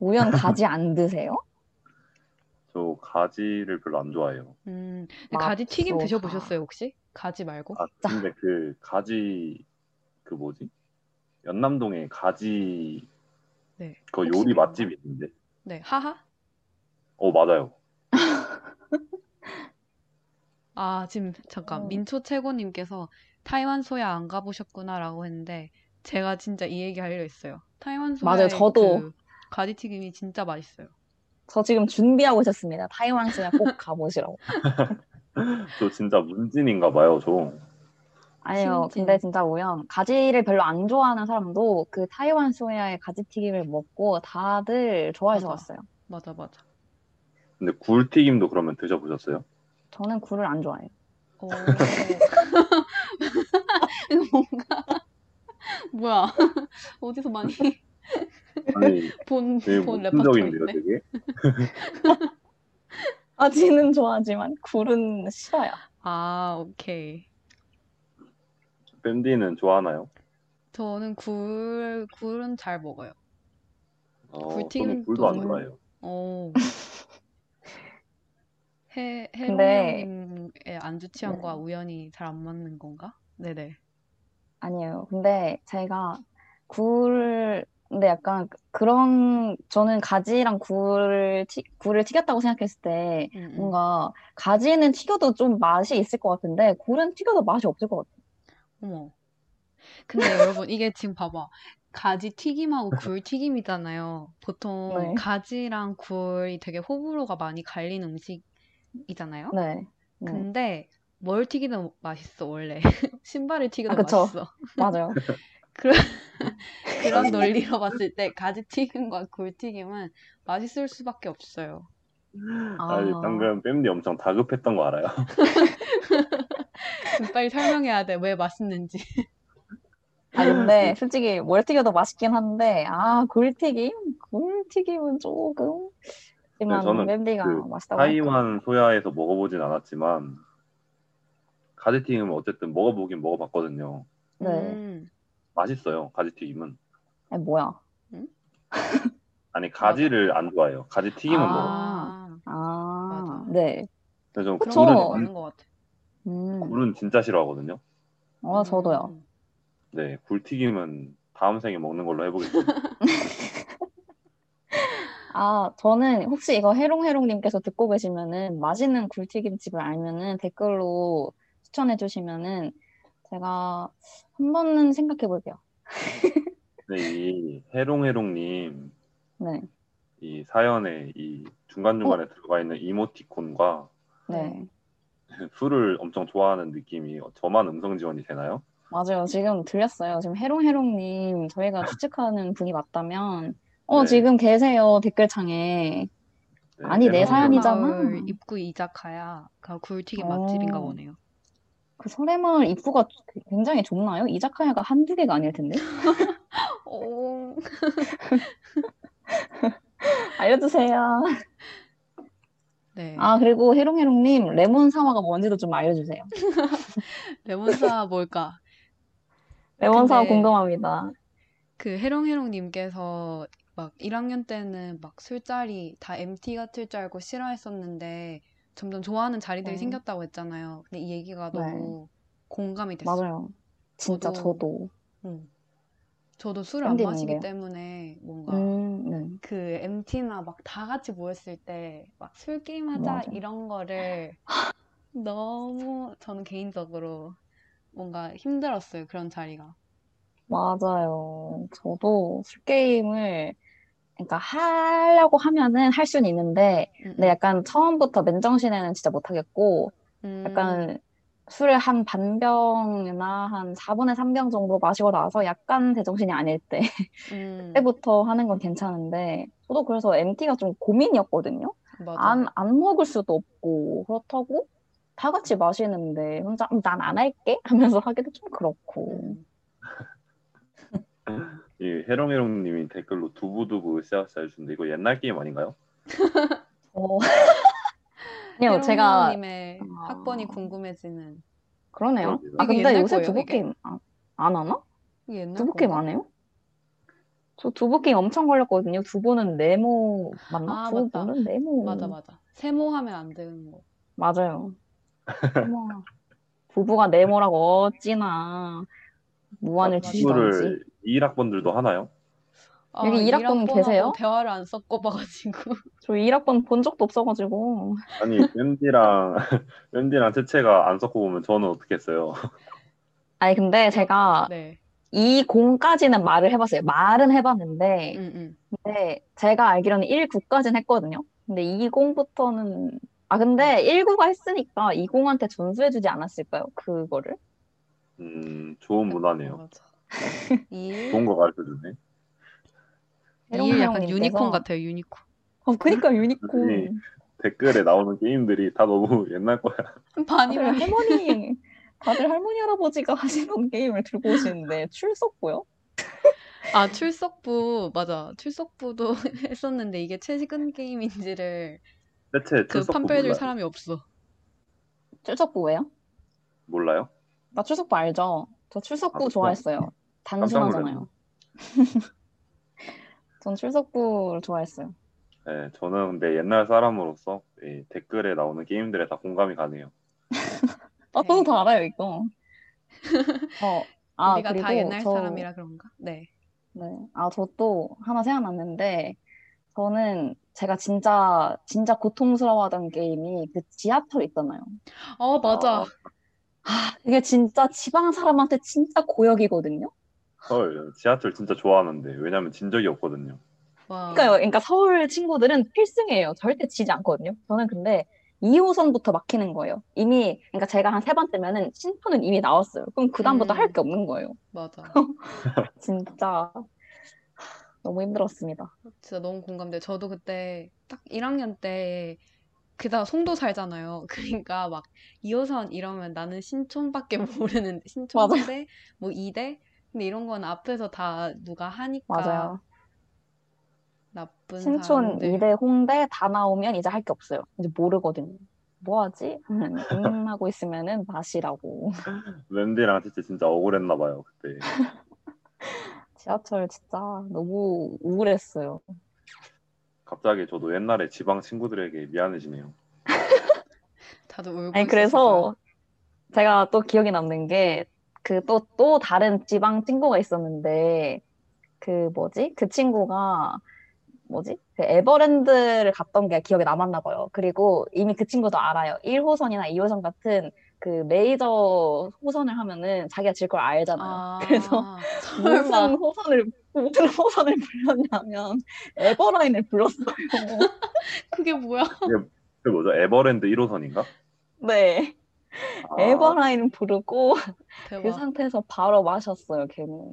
우연 가지 안 드세요? 저 가지를 별로 안 좋아해요. 음, 근데 가지 튀김. 드셔보셨어요, 혹시? 가지 말고? 아, 근데 그 가지 그 뭐지? 연남동에 가지 네. 그 요리 그런가? 맛집 이 있는데. 네, 하하? 어, 맞아요. 아, 지금 잠깐 어. 민초 최고님께서 타이완 소야 안 가보셨구나라고 했는데 제가 진짜 이 얘기 하려 했어요. 타이완 맞아요, 소야의 저도. 그 가지 튀김이 진짜 맛있어요. 저 지금 준비하고 있었습니다. 타이완 수야 꼭 가보시라고. 저 진짜 문진인가 봐요, 저. 아니요, 신진. 근데 진짜 우연 가지를 별로 안 좋아하는 사람도 그 타이완 소야의 가지튀김을 먹고 다들 좋아해서 맞아. 왔어요. 맞아, 맞아. 근데 굴튀김도 그러면 드셔보셨어요? 저는 굴을 안 좋아해요. 오. 이거 뭔가 뭐야? 어디서 많이 아니, 본, 되게 본 레퍼토리인데? 되게? 가지는 좋아하지만 굴은 싫어요. 아, 오케이. 밴디는 좋아하나요? 저는 굴, 굴은 잘 먹어요. 어, 굴튀김도 저는 굴도 안 좋아해요. 오. 해, 근데- 해롱님의 안주 취향과 네. 우연히 잘 안 맞는 건가? 네네. 아니에요. 근데 제가 굴, 근데 약간 그런, 저는 가지랑 굴을, 튀, 굴을 튀겼다고 생각했을 때 음, 음. 뭔가 가지는 튀겨도 좀 맛이 있을 것 같은데 굴은 튀겨도 맛이 없을 것 같아요. 어머. 근데 여러분, 이게 지금 봐봐. 가지 튀김하고 굴 튀김이잖아요. 보통 네. 가지랑 굴이 되게 호불호가 많이 갈리는 음식이잖아요. 네. 네. 근데 뭘 튀기든 맛있어, 원래. 신발을 튀겨도 아. 맛있어. 맞아요. 그런 논리로 봤을 때 가지 튀김과 굴 튀김은 맛있을 수밖에 없어요. 아니, 아. 방금 밴디 엄청 다급했던 거 알아요? 그럼 빨리 설명해야 돼. 왜 맛있는지. 아, 근데 솔직히 뭘 튀겨도 맛있긴 한데, 아, 굴튀김? 굴튀김은 조금. 하지만 네, 저는 그 맛있다고 하니까. 타이완 소야에서 먹어보진 않았지만 가지튀김은 어쨌든 먹어보긴 먹어봤거든요. 네. 음, 맛있어요, 가지튀김은. 아니, 뭐야. 아니, 가지를 안 좋아해요. 가지튀김은 아. 먹어요. 아, 아, 맞아. 네. 그래서 저는 그쵸. 굴은, 것 같아. 음, 굴은 진짜 싫어하거든요. 어, 저도요. 음. 네, 굴튀김은 다음 생에 먹는 걸로 해보겠습니다. 아, 저는 혹시 이거 해롱해롱님께서 듣고 계시면은 맛있는 굴튀김 집을 알면은 댓글로 추천해 주시면은 제가 한 번은 생각해 볼게요. 네, 이 해롱해롱님 네. 이 사연에 이 중간중간에 들어가 있는 이모티콘과 네. 술을 엄청 좋아하는 느낌이 저만 음성 지원이 되나요? 맞아요. 지금 들렸어요. 지금 해롱해롱님 저희가 추측하는 분이 맞다면 어, 네. 지금 계세요. 댓글창에. 네, 아니, 내 사연이잖아. 입구 이자카야가 굴튀김 맛집인가 어. 보네요. 그 설해마을 입구가 굉장히 좁나요? 이자카야가 한두 개가 아닐 텐데. 오. 알려주세요. 네. 아, 그리고 해롱해롱님 레몬 사와가 뭔지도 좀 알려주세요. 레몬사 뭘까? 레몬 사와 궁금합니다. 그 해롱해롱님께서 막 1학년 때는 막 술자리 다 MT 같을 줄 알고 싫어했었는데 점점 좋아하는 자리들이 네. 생겼다고 했잖아요. 근데 이 얘기가 네. 너무 공감이 됐어요. 맞아요. 진짜 저도- 저도. 응. 저도 술을 안 마시기 왜요? 때문에 뭔가 음, 네. 그 MT나 막 다 같이 모였을 때 막 술 게임 하자 맞아. 이런 거를 너무 저는 개인적으로 뭔가 힘들었어요. 그런 자리가. 맞아요. 저도 술 게임을, 그러니까 하려고 하면은 할 수는 있는데, 음, 근데 약간 처음부터 맨정신에는 진짜 못하겠고, 음, 약간 술을 한 반병이나 한 4분의 3병 정도 마시고 나서 약간 제정신이 아닐 때, 음, 때부터 하는 건 괜찮은데, 저도 그래서 MT가 좀 고민이었거든요. 맞아. 안, 안 먹을 수도 없고, 그렇다고 다 같이 마시는데 혼자 난 안 할게 하면서 하기도 좀 그렇고. 음. 이 해롱해롱님이 댓글로 두부두부 씨앗 알주는데 이거 옛날 게임 아닌가요? 어. 아니요, 제가 님의 아. 학번이 궁금해지는. 그러네요. 그러게요. 아 근데 옛날 요새 거예요, 두부 이게? 게임 안, 안 하나? 이게 옛날 두부 게임? 안 해요? 저 두부 게임 엄청 걸렸거든요. 두부는 네모 맞나? 아, 맞다. 두부는 네모. 맞아 맞아. 세모하면 안 되는 거. 맞아요. 어머, 부부가 네모라고 어찌나 무한을. 주시던지. 2학번들도 하나요? 아, 여기 1학번 일학번하고 계세요? 대화를 안 섞어봐가지고. 저 1학번 본 적도 없어가지고. 아니 웬디랑 웬디랑 채채가 안 섞고 보면 저는 어떻게 했어요? 아니 근데 제가 네. 이 공까지는 말을 해봤어요. 말은 해봤는데, 응, 응. 근데 제가 알기로는 1, 9까지는 했거든요. 근데 20부터는 아 근데 19가 했으니까 20한테 전수해주지 않았을까요? 그거를? 음 좋은 문화네요. 맞아. 이 좋은 거 가르쳐 주네. 이 약간 유니콘 같아요, 유니콘. 어, 그니까 유니콘. 댓글에 나오는 게임들이 다 너무 옛날 거야. 반이면 할머니, 다들 할머니 할아버지가 하시던 게임을 들고 오시는데 출석부요? 아 출석부 맞아 출석부도 했었는데 이게 최근 게임인지를 채채 그 판별해줄? 사람이 없어. 출석부 왜요? 몰라요? 나 출석부 알죠? 저 출석부 아, 좋아했어요. 단순하잖아요. 전 출석부를 좋아했어요. 네, 저는 근데 옛날 사람으로서 이 댓글에 나오는 게임들에 다 공감이 가네요. 아, 저도 다 알아요, 이거. 어, 아, 우리가 다 그리고 옛날 저- 사람이라 그런가? 네. 네. 아, 저 또 하나 생각났는데, 저는 제가 진짜, 진짜 고통스러워하던 게임이 그 지하철 있잖아요. 어 맞아. 아, 이게 진짜 지방 사람한테 진짜 고역이거든요? 헐, 지하철 진짜 좋아하는데 왜냐면 진 적이 없거든요. 와. 그러니까요. 그러니까 서울 친구들은 필승이에요. 절대 지지 않거든요. 저는 근데 2호선부터 막히는 거예요. 이미, 그러니까 제가 한 세번 뜨면은 신촌은 이미 나왔어요. 그럼 그 다음부터 음. 할게 없는 거예요. 맞아. 진짜 너무 힘들었습니다. 진짜 너무 공감돼. 저도 그때 딱 1학년 때 그다 송도 살잖아요. 그러니까 막 2호선 이러면 나는 신촌밖에 모르는데 신촌대 뭐 2대 근데 이런 건 앞에서 다 누가 하니까 맞아요. 나쁜 신촌, 사람들. 이대 홍대 다 나오면 이제 할 게 없어요. 이제 모르거든요. 뭐 하지? 음, 하고 있으면은 맛이라고. 웬디랑 채채 진짜 억울했나 봐요 그때. 지하철 진짜 너무 우울했어요. 갑자기 저도 옛날에 지방 친구들에게 미안해지네요. 다들 울고 아니, 그래서. 제가 또 기억에 남는 게, 그 또, 또 다른 지방 친구가 있었는데, 그 뭐지? 그 친구가, 뭐지? 그 에버랜드를 갔던 게 기억에 남았나 봐요. 그리고 이미 그 친구도 알아요. 1호선이나 2호선 같은 그 메이저 호선을 하면은 자기가 질 걸 알잖아요. 아, 그래서 설마. 무슨 호선을, 무슨 호선을 불렀냐면, 에버라인을 불렀어요. 그게 뭐야? 그 뭐죠? 에버랜드 1호선인가? 네. 아, 에버라인을 부르고, 그 대박. 상태에서 바로 마셨어요, 걔는.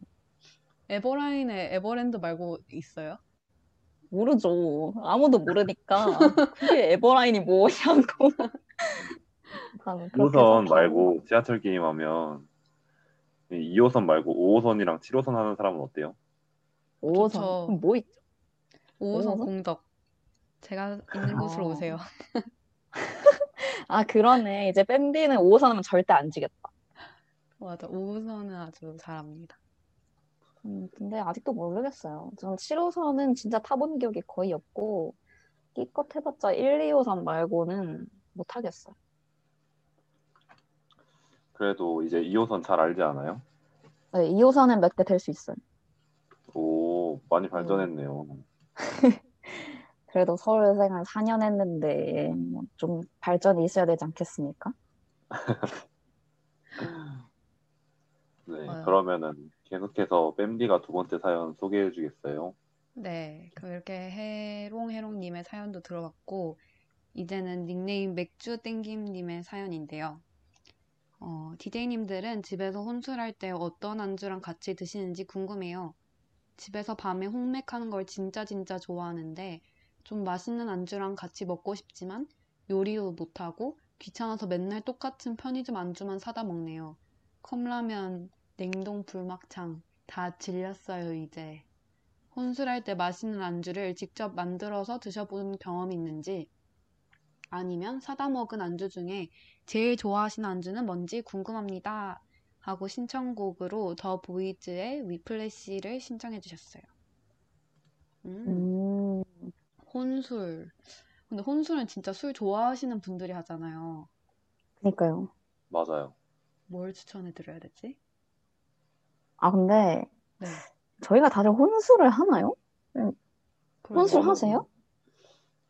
에버라인에 에버랜드 말고 있어요? 모르죠. 아무도 모르니까 그게 에버라인이 뭐냐고. 나는 그렇게 1호선 해서 말고 지하철 게임하면 2호선 말고 5호선이랑 7호선 하는 사람은 어때요? 5호선. 좋죠. 그럼 뭐 있죠? 5호선 오호선? 공덕. 제가 있는 곳으로 아. 오세요. 아, 그러네. 이제 밴디는 5호선 하면 절대 안 지겠다. 맞아. 5호선은 아주 잘합니다. 음, 근데 아직도 모르겠어요. 전 7호선은 진짜 타본 기억이 거의 없고, 끼껏 해봤자 1, 2호선 말고는 못 하겠어요. 그래도 이제 2호선 잘 알지 않아요? 네, 2호선은 몇 개 될 수 있어요. 오, 많이 발전했네요. 그래도 서울 생활 4년 했는데, 뭐 좀 발전이 있어야 되지 않겠습니까? 네, 맞아요. 그러면은 계속해서 뺨디가 두 번째 사연 소개해 주겠어요? 네. 그럼 이렇게 해롱해롱님의 사연도 들어봤고, 이제는 닉네임 맥주 땡김님의 사연인데요. 어, DJ님들은 집에서 혼술할 때 어떤 안주랑 같이 드시는지 궁금해요. 집에서 밤에 홍맥하는 걸 진짜 진짜 좋아하는데, 좀 맛있는 안주랑 같이 먹고 싶지만, 요리도 못하고, 귀찮아서 맨날 똑같은 편의점 안주만 사다 먹네요. 컵라면, 냉동 불막창 다 질렸어요, 이제. 혼술할 때 맛있는 안주를 직접 만들어서 드셔본 경험이 있는지 아니면 사다 먹은 안주 중에 제일 좋아하시는 안주는 뭔지 궁금합니다. 하고 신청곡으로 더 보이즈의 위플래시를 신청해 주셨어요. 음, 음, 혼술. 근데 혼술은 진짜 술 좋아하시는 분들이 하잖아요. 그니까요. 맞아요. 뭘 추천해 드려야 되지? 아, 근데 네. 저희가 다들 혼술을 하나요? 혼술 저는- 하세요?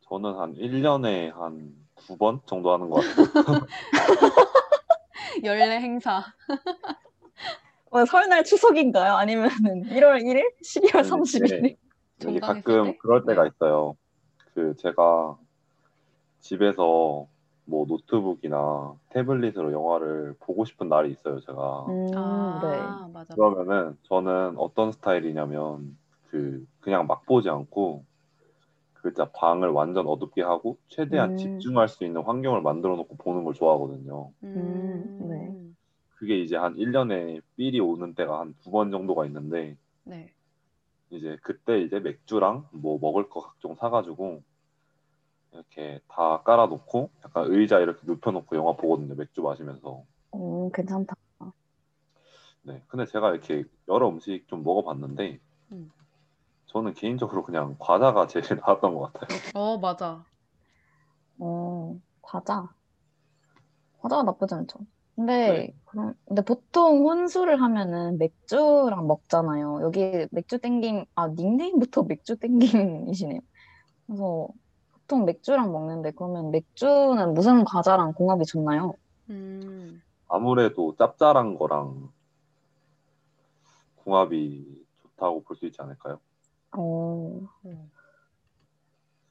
저는 한 1년에 한두번 정도 하는 것 같아요. 연례 행사. 어, 설날 추석인가요? 아니면 1월 1일? 12월 아니, 31일? 이게 정당했을 가끔 때? 그럴 때가 네. 있어요. 그 제가 집에서 뭐 노트북이나 태블릿으로 영화를 보고 싶은 날이 있어요, 제가. 음, 네. 아, 맞아. 그러면은 저는 어떤 스타일이냐면 그 그냥 막 보지 않고 그 진짜 방을 완전 어둡게 하고 최대한 음. 집중할 수 있는 환경을 만들어 놓고 보는 걸 좋아하거든요. 음, 네. 그게 이제 한 1년에 삘이 오는 때가 한 두 번 정도가 있는데 네. 이제 그때 이제 맥주랑 뭐 먹을 거 각종 사가지고 이렇게 다 깔아놓고 약간 의자 이렇게 눕혀놓고 영화 보거든요. 맥주 마시면서. 음, 괜찮다. 네. 근데 제가 이렇게 여러 음식 좀 먹어봤는데 음. 저는 개인적으로 그냥 과자가 제일 나았던 것 같아요. 어, 맞아. 어, 과자. 과자가 나쁘지 않죠. 근데, 네. 그럼, 근데 보통 혼술을 하면은 맥주랑 먹잖아요. 여기 맥주 땡김, 아, 닉네임부터 맥주 땡김이시네요. 그래서 보통 맥주랑 먹는데, 그러면 맥주는 무슨 과자랑 궁합이 좋나요? 음, 아무래도 짭짤한 거랑 궁합이 좋다고 볼 수 있지 않을까요? 어, 음.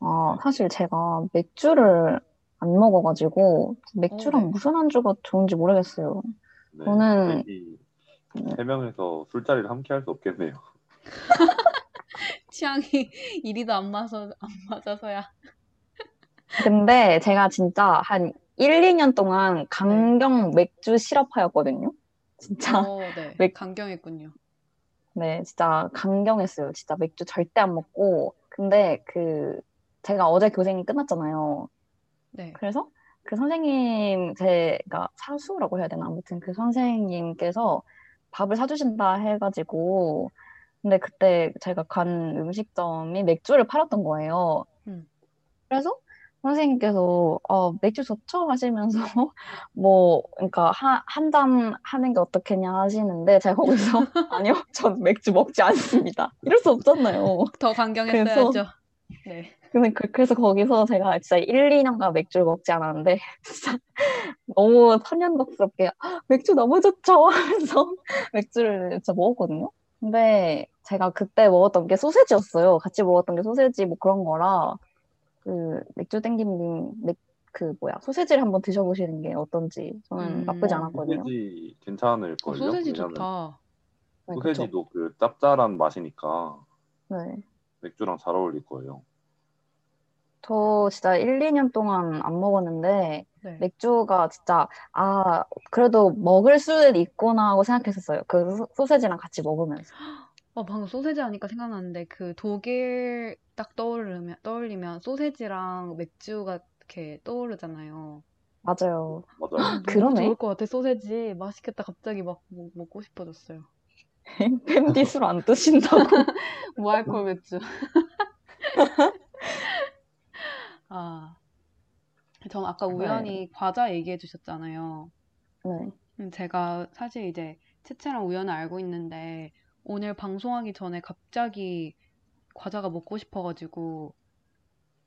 아, 사실 제가 맥주를 안 먹어가지고, 맥주랑 네. 무슨 안주가 좋은지 모르겠어요. 네. 저는- 여기 세 명에서 술자리를 함께 할 수 없겠네요. 취향이 이리도 안 맞아서, 안 맞아서야. 근데 제가 진짜 한 1, 2년 동안 강경 맥주 실업하였거든요. 진짜, 어, 네. 맥- 강경했군요. 네, 진짜 강경했어요. 진짜 맥주 절대 안 먹고. 근데 그, 제가 어제 교생이 끝났잖아요. 네. 그래서 그 선생님, 제가 사수라고 해야 되나? 아무튼 그 선생님께서 밥을 사주신다 해가지고, 근데 그때 제가 간 음식점이 맥주를 팔았던 거예요. 음. 그래서 선생님께서, 어, 맥주 좋죠? 하시면서, 뭐, 그러니까, 한 잔 하는 게 어떻겠냐 하시는데, 제가 거기서, 아니요, 전 맥주 먹지 않습니다. 이럴 수 없잖아요. 더 강경했어야죠. 네. 근데 그, 그래서 거기서 제가 진짜 1, 2년간 맥주를 먹지 않았는데 진짜 너무 천연덕스럽게 "아, 맥주 너무 좋죠 하면서 맥주를 진짜 먹었거든요. 근데 제가 그때 먹었던 게 소세지였어요. 같이 먹었던 게 소세지 뭐 그런 거라 그 맥주 땡김님 맥, 그 뭐야 소세지를 한번 드셔보시는 게 어떤지 저는 음. 나쁘지 않았거든요. 소세지 괜찮을걸요? 어, 소세지 좋다. 네? 소세지도 그 짭짤한 맛이니까 네. 맥주랑 잘 어울릴 거예요. 저 진짜 1, 2년 동안 안 먹었는데 네. 맥주가 진짜 아 그래도 먹을 수는 있구나 하고 생각했었어요. 그 소- 소세지랑 같이 먹으면서. 어, 방금 소세지 하니까 생각났는데 그 독일 딱 떠오르면 떠올리면 소세지랑 맥주가 이렇게 떠오르잖아요. 맞아요. 맞아요. 너무 그러네. 좋을 것 같아. 소세지 맛있겠다. 갑자기 막 먹- 먹고 싶어졌어요. 팬디 술 안 드신다고. 무알콜 맥주. 아, 전 아까 네. 우연히 과자 얘기해 주셨잖아요. 네. 음, 제가 사실 이제 채채랑 우연을 알고 있는데 오늘 방송하기 전에 갑자기 과자가 먹고 싶어가지고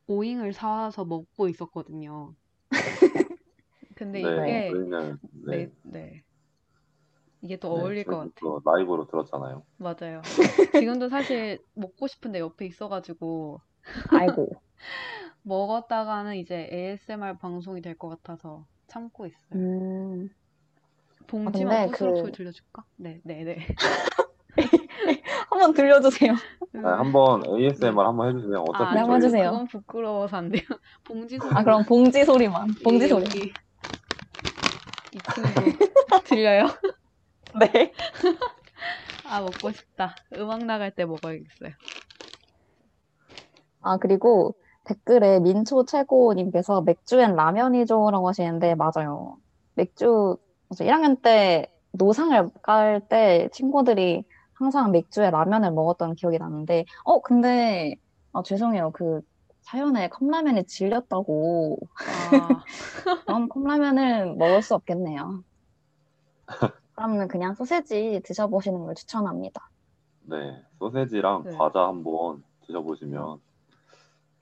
오잉을 사와서 먹고 있었거든요. 근데 네, 이게 저희는 네, 네, 네. 이게 또 네, 어울릴 것 저희도 같아. 또 라이브로 들었잖아요. 맞아요. 지금도 사실 먹고 싶은데 옆에 있어가지고 아이고. 먹었다가는 이제 ASMR 방송이 될 것 같아서 참고 있어요. 음. 봉지만 근데 부스럭 그- 소리 들려줄까? 네, 네, 네. 한번 들려주세요. 네, 한번 ASMR 한번 해주세요. 어차피 아, 네, 한번 해주세요. 그건 부끄러워서 안 돼요. 봉지 소리. 아 그럼 봉지 소리만. 봉지 이- 소리. 여기 이 친구 들려요? 네. 아 먹고 싶다. 음악 나갈 때 먹어야겠어요. 아, 그리고 댓글에 민초 최고님께서 맥주엔 라면이죠라고 하시는데, 맞아요. 맥주, 맞아, 1학년 때 노상을 깔 때 친구들이 항상 맥주에 라면을 먹었던 기억이 나는데, 어, 근데, 아, 죄송해요. 그 사연에 컵라면이 질렸다고. 아, 그럼 컵라면을 먹을 수 없겠네요. 그러면 그냥 소세지 드셔보시는 걸 추천합니다. 네, 소세지랑 네. 과자 한번 드셔보시면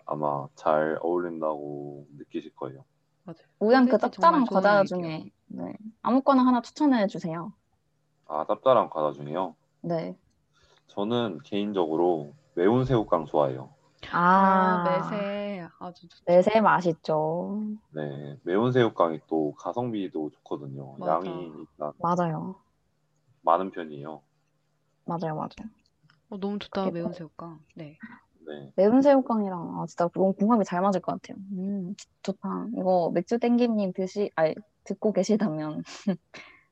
아마 잘 어울린다고 느끼실 거예요. 맞아요. 우연 그 짭짤한 과자. 중에 네, 아무거나 하나 추천해 주세요. 아, 짭짤한 과자 중에요. 네. 저는 개인적으로 매운 새우깡 좋아해요. 아, 아, 매세 아주 좋죠. 매세 맛있죠. 네, 매운 새우깡이 또 가성비도 좋거든요. 맞아. 양이 일단 맞아요. 많은 편이에요. 맞아요, 맞아요. 어, 너무 좋다 매운 새우깡. 네. 네, 매운 새우깡이랑 아, 진짜 너무 궁합이 잘 맞을 것 같아요. 음, 좋다. 이거 맥주 땡김님 드시, 아니, 듣고 계시다면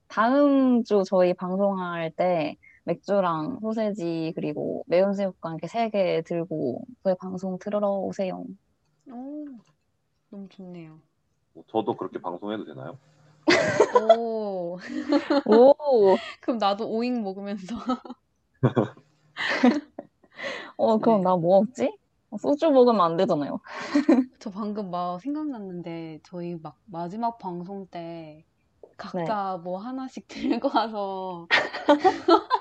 다음 주 저희 방송할 때 맥주랑 소세지 그리고 매운 새우깡 이렇게 세 개 들고 저희 방송 들으러 오세요. 오, 너무 좋네요. 뭐 저도 그렇게 방송해도 되나요? 오, 오, 그럼 나도 오잉 먹으면서 어, 그럼 네. 나뭐 먹지? 소주 먹으면 안 되잖아요. 저 방금 막 생각났는데 저희 막 마지막 방송 때 각자 네. 뭐 하나씩 들고 와서 어,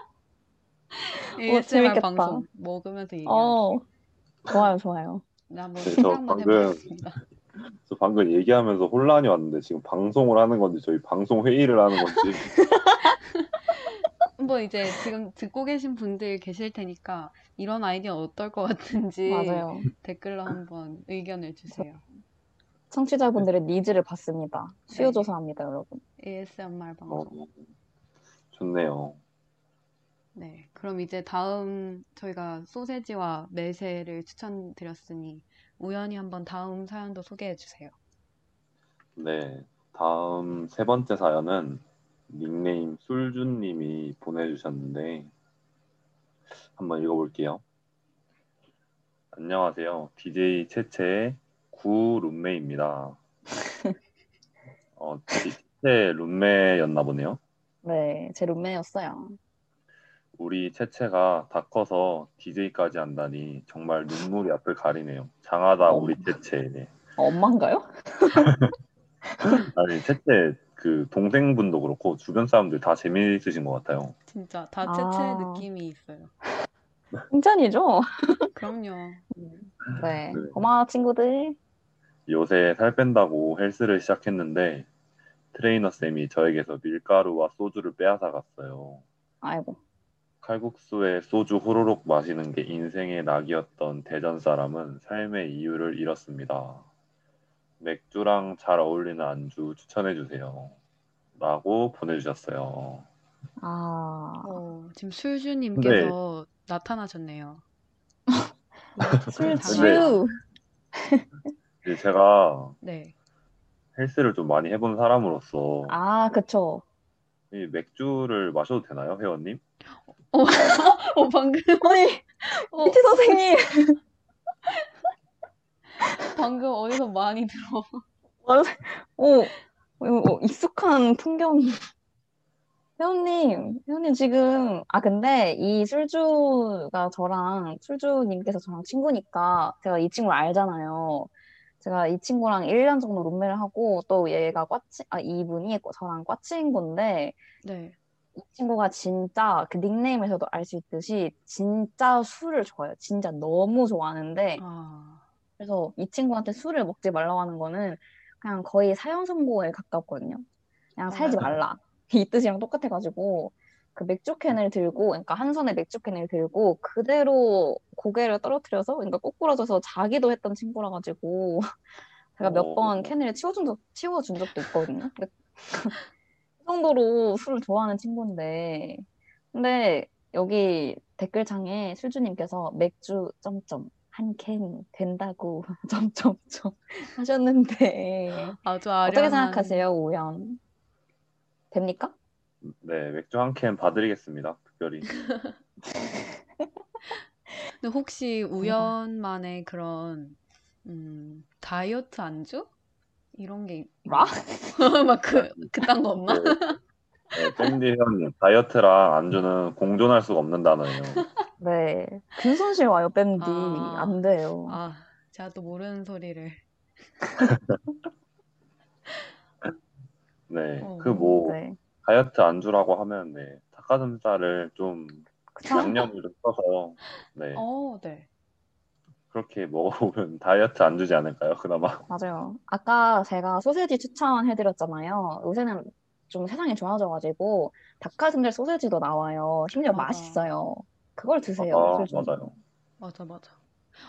ASMR 재밌겠다. 방송 먹으면서 얘기하기. 어, 좋아요, 좋아요. 네, 한번 저 생각만 방금- 해보겠습니다. 저 방금 얘기하면서 혼란이 왔는데 지금 방송을 하는 건지 저희 방송 회의를 하는 건지 한번 이제 지금 듣고 계신 분들 계실 테니까 이런 아이디어 어떨 것 같은지 맞아요. 댓글로 한번 의견을 주세요. 청취자분들의 needs를 봤습니다. 수요 네. 조사합니다, 여러분. ASMR 어, 방송. 좋네요. 네, 그럼 이제 다음 저희가 소세지와 매세를 추천드렸으니 우연히 한번 다음 사연도 소개해 주세요. 네, 다음 세 번째 사연은 닉네임 술준님이 보내주셨는데 한번 읽어볼게요. 안녕하세요. DJ 채채의 구 룸메입니다. 어, 채채 룸메였나 보네요. 네, 제 룸메였어요. 우리 채채가 다 커서 DJ까지 한다니 정말 눈물이 앞을 가리네요. 장하다 우리 채채. 어, 엄마인가요? 아니 채채 그 동생분도 그렇고 주변 사람들 다 재미있으신 것 같아요. 진짜 다 아. 채채 느낌이 있어요. 칭찬이죠? 그럼요. 네, 네. 고마워, 친구들. 요새 살 뺀다고 헬스를 시작했는데 트레이너 쌤이 저에게서 밀가루와 소주를 빼앗아 갔어요. 아이고, 칼국수에 소주 호로록 마시는 게 인생의 낙이었던 대전 사람은 삶의 이유를 잃었습니다. 맥주랑 잘 어울리는 안주 추천해 주세요. 라고 보내주셨어요. 아, 어, 지금 술주님께서 나타나셨네요. 술주. 이제 제가 네. 헬스를 좀 많이 해본 사람으로서 아, 그쵸. 이 맥주를 마셔도 되나요, 회원님? 어, 방금 아니, 어, PT 선생님. 방금 어디서 많이 들어. 오, 어, 익숙한 풍경. 회원님, 회원님 지금, 아, 근데 이 술주가 저랑, 술주님께서 저랑 친구니까 제가 이 친구를 알잖아요. 제가 이 친구랑 1년 정도 룸메를 하고 또 얘가 과친, 아, 이분이 저랑 과친 건데 네. 이 친구가 진짜 그 닉네임에서도 알 수 있듯이 진짜 술을 좋아해요. 진짜 너무 좋아하는데 아, 그래서 이 친구한테 술을 먹지 말라고 하는 거는 그냥 거의 사형 선고에 가깝거든요. 그냥 살지 아. 말라. 이 뜻이랑 똑같아가지고 그 맥주 캔을 들고, 그러니까 한 손에 맥주 캔을 들고 그대로 고개를 떨어뜨려서, 그러니까 꼬꾸라져서 자기도 했던 친구라 가지고 제가 몇 어. 번 캔을 치워준 적, 치워준 적도 있거든요. 그 정도로 술을 좋아하는 친구인데, 근데 여기 댓글창에 술주님께서 맥주 점점 한 캔 된다고 점점점 하셨는데 아주 어떻게 생각하세요, 우연? 됩니까? 네, 맥주 한 캔 봐드리겠습니다. 특별히. 근데 혹시 우연만의 그런 음, 다이어트 안주? 이런 게 뭐? 막 그, 그딴 거 없나? 네, 네, 밴디 회원님, 다이어트랑 안주는 공존할 수가 없는 단어예요. 네. 근손실 와요, 밴디. 아. 안 돼요. 아, 제가 또 모르는 소리를. 네, 어, 그뭐 네. 다이어트 안주라고 하면 네, 닭가슴살을 좀 그쵸? 좀 써서 네, 어, 네. 그렇게 먹어보면 다이어트 안 주지 않을까요? 그나마. 맞아요. 아까 제가 소세지 추천해드렸잖아요. 요새는 좀 세상이 좋아져가지고 닭가슴살 소세지도 나와요. 심지어 맞아. 맛있어요. 그걸 드세요. 아, 술 좀. 맞아요. 맞아, 맞아.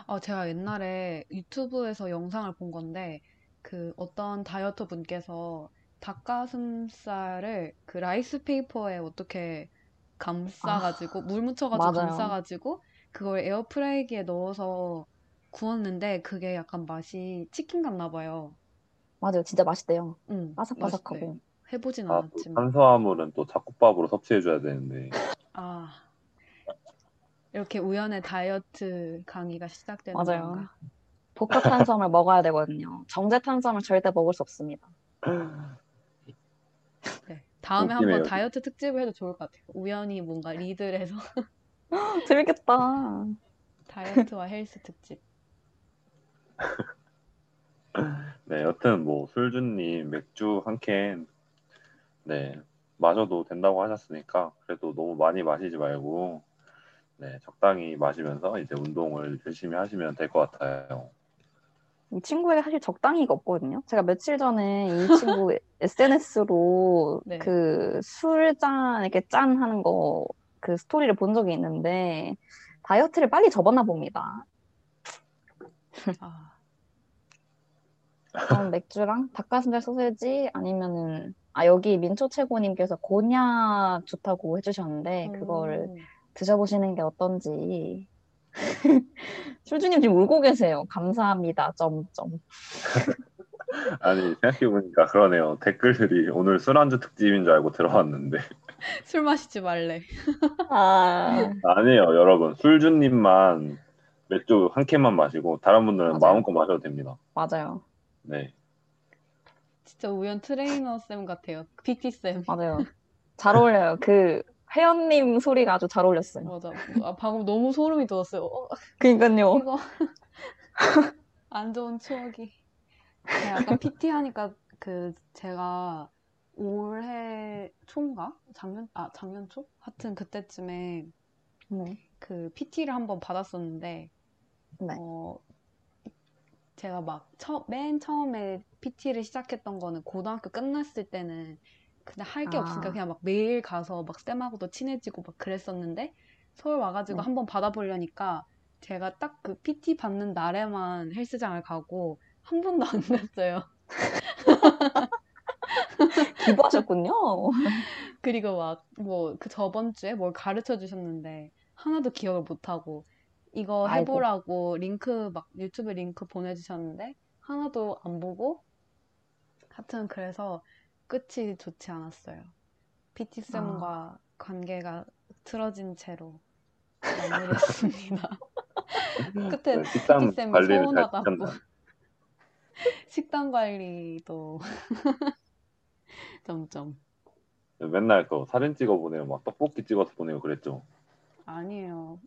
아, 제가 옛날에 유튜브에서 영상을 본 건데, 그 어떤 다이어터 분께서 닭가슴살을 그 rice paper에 어떻게 감싸가지고, 물 묻혀가지고 아, 맞아요. 감싸가지고, 그걸 에어프라이기에 넣어서 구웠는데, 그게 약간 맛이 치킨 같나 봐요. 맞아요. 진짜 맛있대요. 응, 바삭바삭하고. 맛있대. 해보진 아, 또 않았지만. 탄수화물은 또 잡곡밥으로 섭취해줘야 되는데. 아, 이렇게 우연의 다이어트 강의가 시작되는 맞아요. 건가? 복합 탄수화물 먹어야 되거든요. 정제 탄수화물 절대 먹을 수 없습니다. 네. 다음에 웃기네요. 한번 다이어트 특집을 해도 좋을 것 같아요. 우연히 뭔가 리드를 해서 재밌겠다. 다이어트와 헬스 특집. 네, 여튼 뭐 술주님 맥주 한 캔, 네, 마셔도 된다고 하셨으니까 그래도 너무 많이 마시지 말고, 네, 적당히 마시면서 이제 운동을 열심히 하시면 될 것 같아요. 이 친구에게 사실 적당히가 없거든요. 제가 며칠 전에 이 친구 SNS로 네. 그 술잔 이렇게 짠 하는 거 그 스토리를 본 적이 있는데 다이어트를 빨리 접었나 봅니다. 아, 그럼 맥주랑 닭가슴살 소세지 아니면은 아 여기 민초 최고님께서 곤약 좋다고 해주셨는데 그거를 오. 드셔보시는 게 어떤지. 술주님 지금 울고 계세요. 감사합니다. 점점. 아니, 생각해보니까 그러네요. 댓글들이 오늘 술안주 특집인 줄 알고 들어왔는데. 술 마시지 말래. 아, 아니에요, 여러분. 술주님만 맥주 한 캔만 마시고, 다른 분들은 맞아요. 마음껏 마셔도 됩니다. 맞아요. 네. 진짜 우연 트레이너 쌤 같아요. PT 쌤. 맞아요. 잘 어울려요. 그 회원님 소리가 아주 잘 어울렸어요. 맞아. 아, 방금 너무 소름이 돋았어요. 어, 그러니까요. 이거 안 좋은 추억이. 제가 아까 PT 하니까 그 제가 올해 초인가? 작년 아 작년 초? 하여튼 그때쯤에 네. 그 PT를 한번 받았었는데 네. 어 제가 막 처, 맨 처음에 PT를 시작했던 거는 고등학교 끝났을 때는 그냥 할게 아. 없으니까 그냥 막 매일 가서 막 쌤하고도 친해지고 막 그랬었는데 서울 와가지고 네. 한번 받아보려니까 제가 딱 그 PT 받는 날에만 헬스장을 가고 한 번도 안 갔어요. 기부하셨군요. 그리고 막 뭐 그 저번 주에 뭘 가르쳐 주셨는데 하나도 기억을 못 하고 이거 아이고. 해보라고 링크 막 유튜브 링크 보내주셨는데 하나도 안 보고 하여튼 그래서 끝이 좋지 않았어요. PT 쌤과 관계가 틀어진 채로 마무리했습니다. 끝에 네, 식단 PT 쌤이 관리를 잘 서운하다고? 식단 관리도 점점 맨날 그 사진 찍어 보내고 막 떡볶이 찍어서 보내고 그랬죠. 아니에요.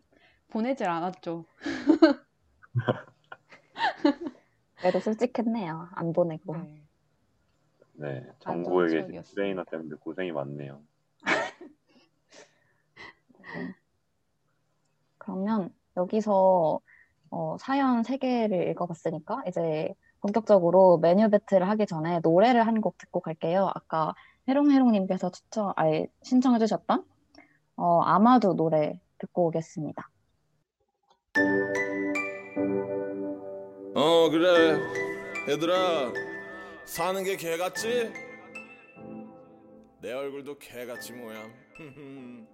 보내질 않았죠. 그래도 솔직했네요. 안 보내고. 네. 네, 추억이었어요. 트레이너 때문에 고생이 많네요. 그러면 여기서 어, 사연 3개를 읽어봤으니까 이제 본격적으로 메뉴 배틀을 하기 전에 노래를 한 곡 듣고 갈게요. 아까 해롱해롱님께서 추천, 아니, 신청해주셨던 어, 아마도 노래 듣고 오겠습니다. 어 그래 얘들아 사는 게 개같지? 내 얼굴도 개같이 모양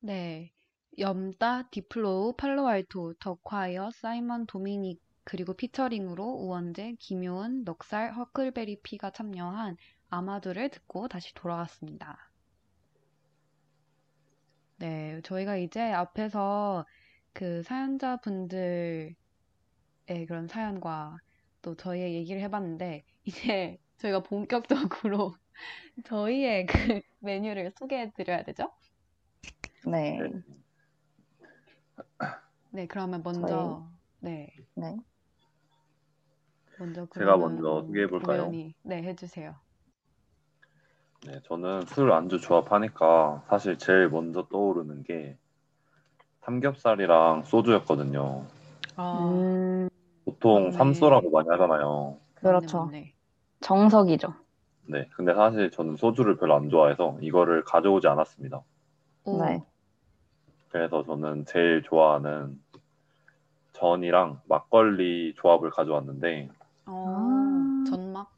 네. 염따, 딥플로우, 팔로알토, 더콰이엇, 사이먼 도미닉, 그리고 featuring으로 우원재, 김효은, 넉살, 허클베리 피가 참여한 아마두를 듣고 다시 돌아왔습니다. 네, 저희가 이제 앞에서 그 사연자분들의 그런 사연과 또 저희의 얘기를 해봤는데, 이제 저희가 본격적으로 저희의 그 메뉴를 소개해드려야 되죠? 네. 네. 네, 그러면 먼저, 네, 네. 먼저 제가 먼저 소개해 볼까요? 우연히, 네, 해주세요. 네, 저는 술 안주 조합하니까 사실 제일 먼저 떠오르는 게 삼겹살이랑 소주였거든요. 아, 음, 보통 맞네. 삼소라고 많이 하잖아요. 그렇죠. 맞네. 정석이죠. 네, 근데 사실 저는 소주를 별로 안 좋아해서 이거를 가져오지 않았습니다. 오, 네. 그래서 저는 제일 좋아하는 전이랑 막걸리 조합을 가져왔는데, 어, 아. 전막?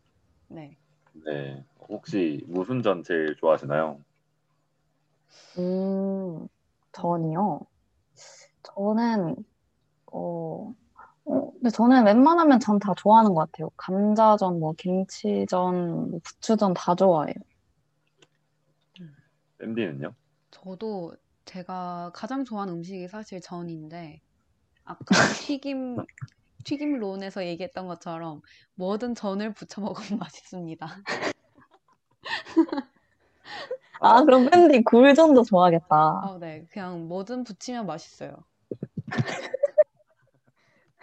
네. 네, 혹시 무슨 전 제일 좋아하시나요? 음, 전이요. 저는, 어, 어, 근데 저는 웬만하면 전 다 좋아하는 것 같아요. 감자전, 뭐, 김치전, 뭐 부추전 다 좋아해요. 샌디는요? 저도 제가 가장 좋아하는 음식이 사실 전인데, 아까 튀김, 튀김론에서 얘기했던 것처럼 뭐든 전을 부쳐 먹으면 맛있습니다. 아, 그럼 밴디 굴전도 좋아하겠다. 아, 네. 그냥 뭐든 부치면 맛있어요.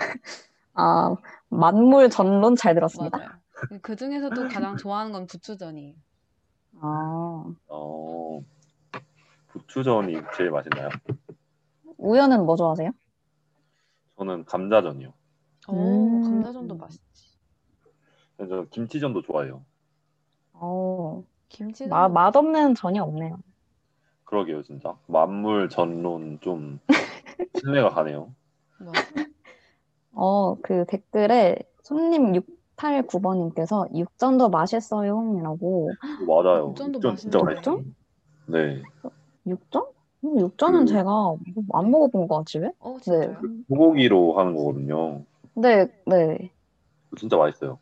아, 만물 전론 잘 들었습니다. 맞아요. 그 중에서도 가장 좋아하는 건 부추전이에요. 아, 어, 부추전이 제일 맛있나요? 우연은 뭐 좋아하세요? 저는 감자전이요. 오, 음. 감자전도 맛있지. 저 김치전도 좋아해요. 어, 김치전 마, 맛없는 전이 없네요. 그러게요, 진짜. 만물 전론 좀 신뢰가 가네요. 맞아. 어, 그 댓글에 손님 689번님께서 육전도 맛있어요. 이라고. 맞아요. 육전도 육전 진짜 맛있는데. 맛있어요. 네. 육전? 음, 육전은 그- 제가 안 먹어본 것 같지, 왜? 어, 진짜요? 그 소고기로 하는 거거든요. 네, 네. 진짜 맛있어요.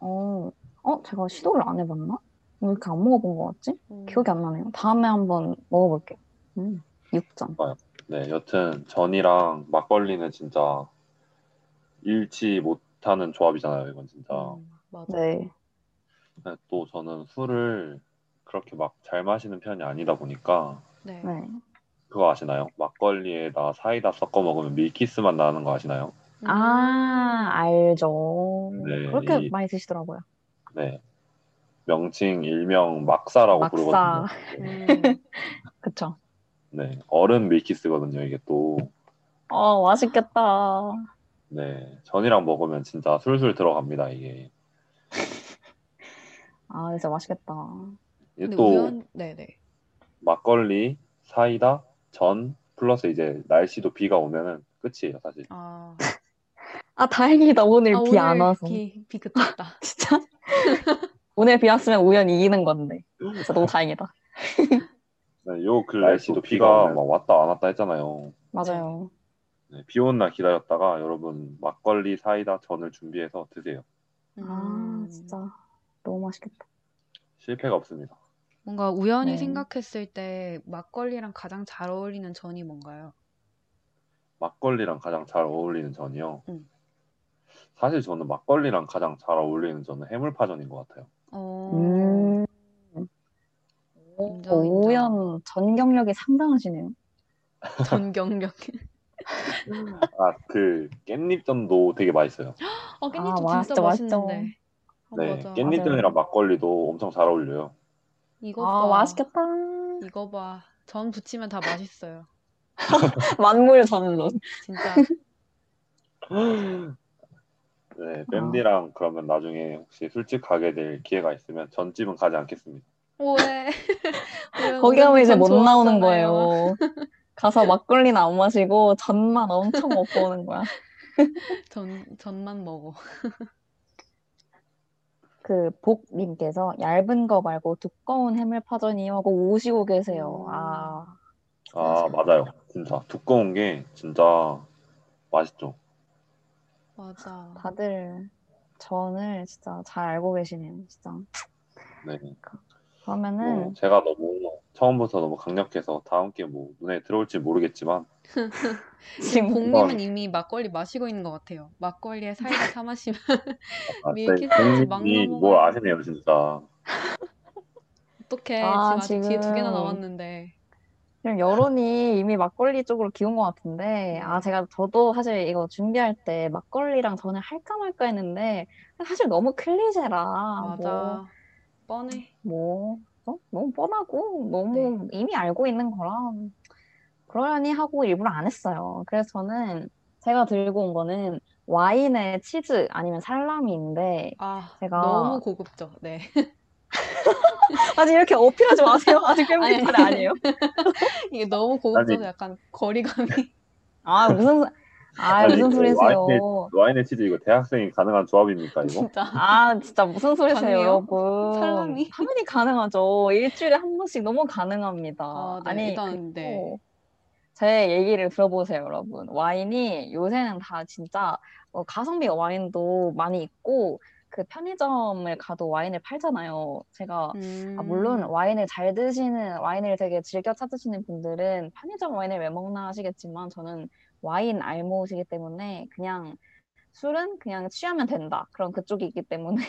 어, 어, 제가 시도를 안 해봤나? 왜 이렇게 안 먹어본 것 같지? 음. 기억이 안 나네요. 다음에 한번 먹어볼게요. 음, 육전. 네, 여튼 전이랑 막걸리는 진짜 잃지 못하는 조합이잖아요, 이건 진짜. 음, 맞아. 네. 근데 또 저는 술을 그렇게 막 잘 마시는 편이 아니다 보니까 네. 네. 그거 아시나요? 막걸리에다 사이다 섞어 먹으면 밀키스 맛 나는 거 아시나요? 음. 아, 알죠. 네, 그렇게 이- 많이 드시더라고요. 네. 명칭 일명 막사라고 막사. 부르거든요. 음. 그쵸. 네, 어른 밀키스거든요, 이게 또. 어, 맛있겠다. 네, 전이랑 먹으면 진짜 술술 들어갑니다, 이게. 아, 진짜 맛있겠다. 이게 근데 또 우연, 네네. 막걸리, 사이다, 전, 플러스 이제 날씨도 비가 오면은 끝이에요, 사실. 아, 아, 다행이다. 오늘 아, 비 안 오늘 와서. 비, 비 그쳤다. 진짜? 오늘 비 왔으면 우연히 이기는 건데. 진짜 너무 다행이다. 네, 요그 날씨도 비가 막 왔다 안 왔다 했잖아요. 맞아요. 네, 비 오는 날 기다렸다가 여러분 막걸리, 사이다, 전을 준비해서 드세요. 아, 음. 진짜. 너무 맛있겠다. 실패가 없습니다. 뭔가 우연히 네. 생각했을 때 막걸리랑 가장 잘 어울리는 전이 뭔가요? 막걸리랑 가장 잘 어울리는 전이요. 음. 사실 저는 막걸리랑 가장 잘 어울리는 전은 해물파전인 것 같아요. 어, 음. 인정, 인정. 오연 전 경력이 상당하시네요. 전 경력. 아, 그 깻잎전도 되게 맛있어요. 어, 깻잎 아, 진짜 맛있죠. 맛있는데. 어, 네, 맞아. 깻잎전이랑 막걸리도 엄청 잘 어울려요. 이거 아, 봐. 맛있겠다. 이거 봐. 전 부치면 다 맛있어요. 만물 전론. 진짜. 네, 밴디랑 그러면 나중에 혹시 술집 가게 될 기회가 있으면 전집은 가지 않겠습니다. 왜? 왜 거기 가면 이제 전못 나오는 좋았잖아요. 거예요. 가서 막걸리는 안 마시고 전만 엄청 먹고 오는 거야. 전, 전만 먹어. 그 복님께서 얇은 거 말고 두꺼운 해물파전이요 하고 오시고 계세요. 음. 아, 아, 맞아요. 진짜 두꺼운 게 진짜 맛있죠. 맞아. 다들 전을 진짜 잘 알고 계시네요, 진짜. 네. 그러면은 뭐 제가 너무 처음부터 너무 강력해서 다음 게 뭐 눈에 들어올지 모르겠지만 지금 봉님은 이미 막걸리 마시고 있는 것 같아요. 막걸리에 사이다 사 마시면 아, 밀키트 네, 막 본인이 넘어가요. 뭘 아시네요 진짜. 어떡해. 아, 지금 아직 뒤에 두 개나 지금. 남았는데. 지금 여론이 이미 막걸리 쪽으로 기운 것 같은데, 아, 제가 저도 사실 이거 준비할 때 막걸리랑 전을 할까 말까 했는데, 사실 너무 클리셰라. 맞아. 뻔해. 뭐, 뭐, 어? 너무 뻔하고, 너무 네. 이미 알고 있는 거라, 그러려니 하고 일부러 안 했어요. 그래서 저는 제가 들고 온 거는 와인에 치즈 아니면 살라미인데, 아, 제가- 너무 고급져. 네. 아직 이렇게 어필하지 마세요. 아직 아니, 팬미터리 아니에요. 이게 너무 고급져서 아니. 약간 거리감이. 아, 무슨, 소- 아, 아니, 무슨 그 소리세요. 와인에- 와인의 치즈 이거 대학생이 가능한 조합입니까 이거? 진짜. 아, 진짜 무슨 소리세요, 가능해요? 여러분. 살라미? 당연히 가능하죠. 일주일에 한 번씩 너무 가능합니다. 아, 네. 아니, 일단, 네. 제 얘기를 들어보세요, 여러분. 와인이 요새는 다 진짜 어, 가성비 와인도 많이 있고, 그 편의점을 가도 와인을 팔잖아요. 제가 음. 아, 물론 와인을 잘 드시는 와인을 되게 즐겨 찾으시는 분들은 편의점 와인을 왜 먹나 하시겠지만 저는 와인 알모시기 때문에 그냥 술은 그냥 취하면 된다 그런 그쪽이기 때문에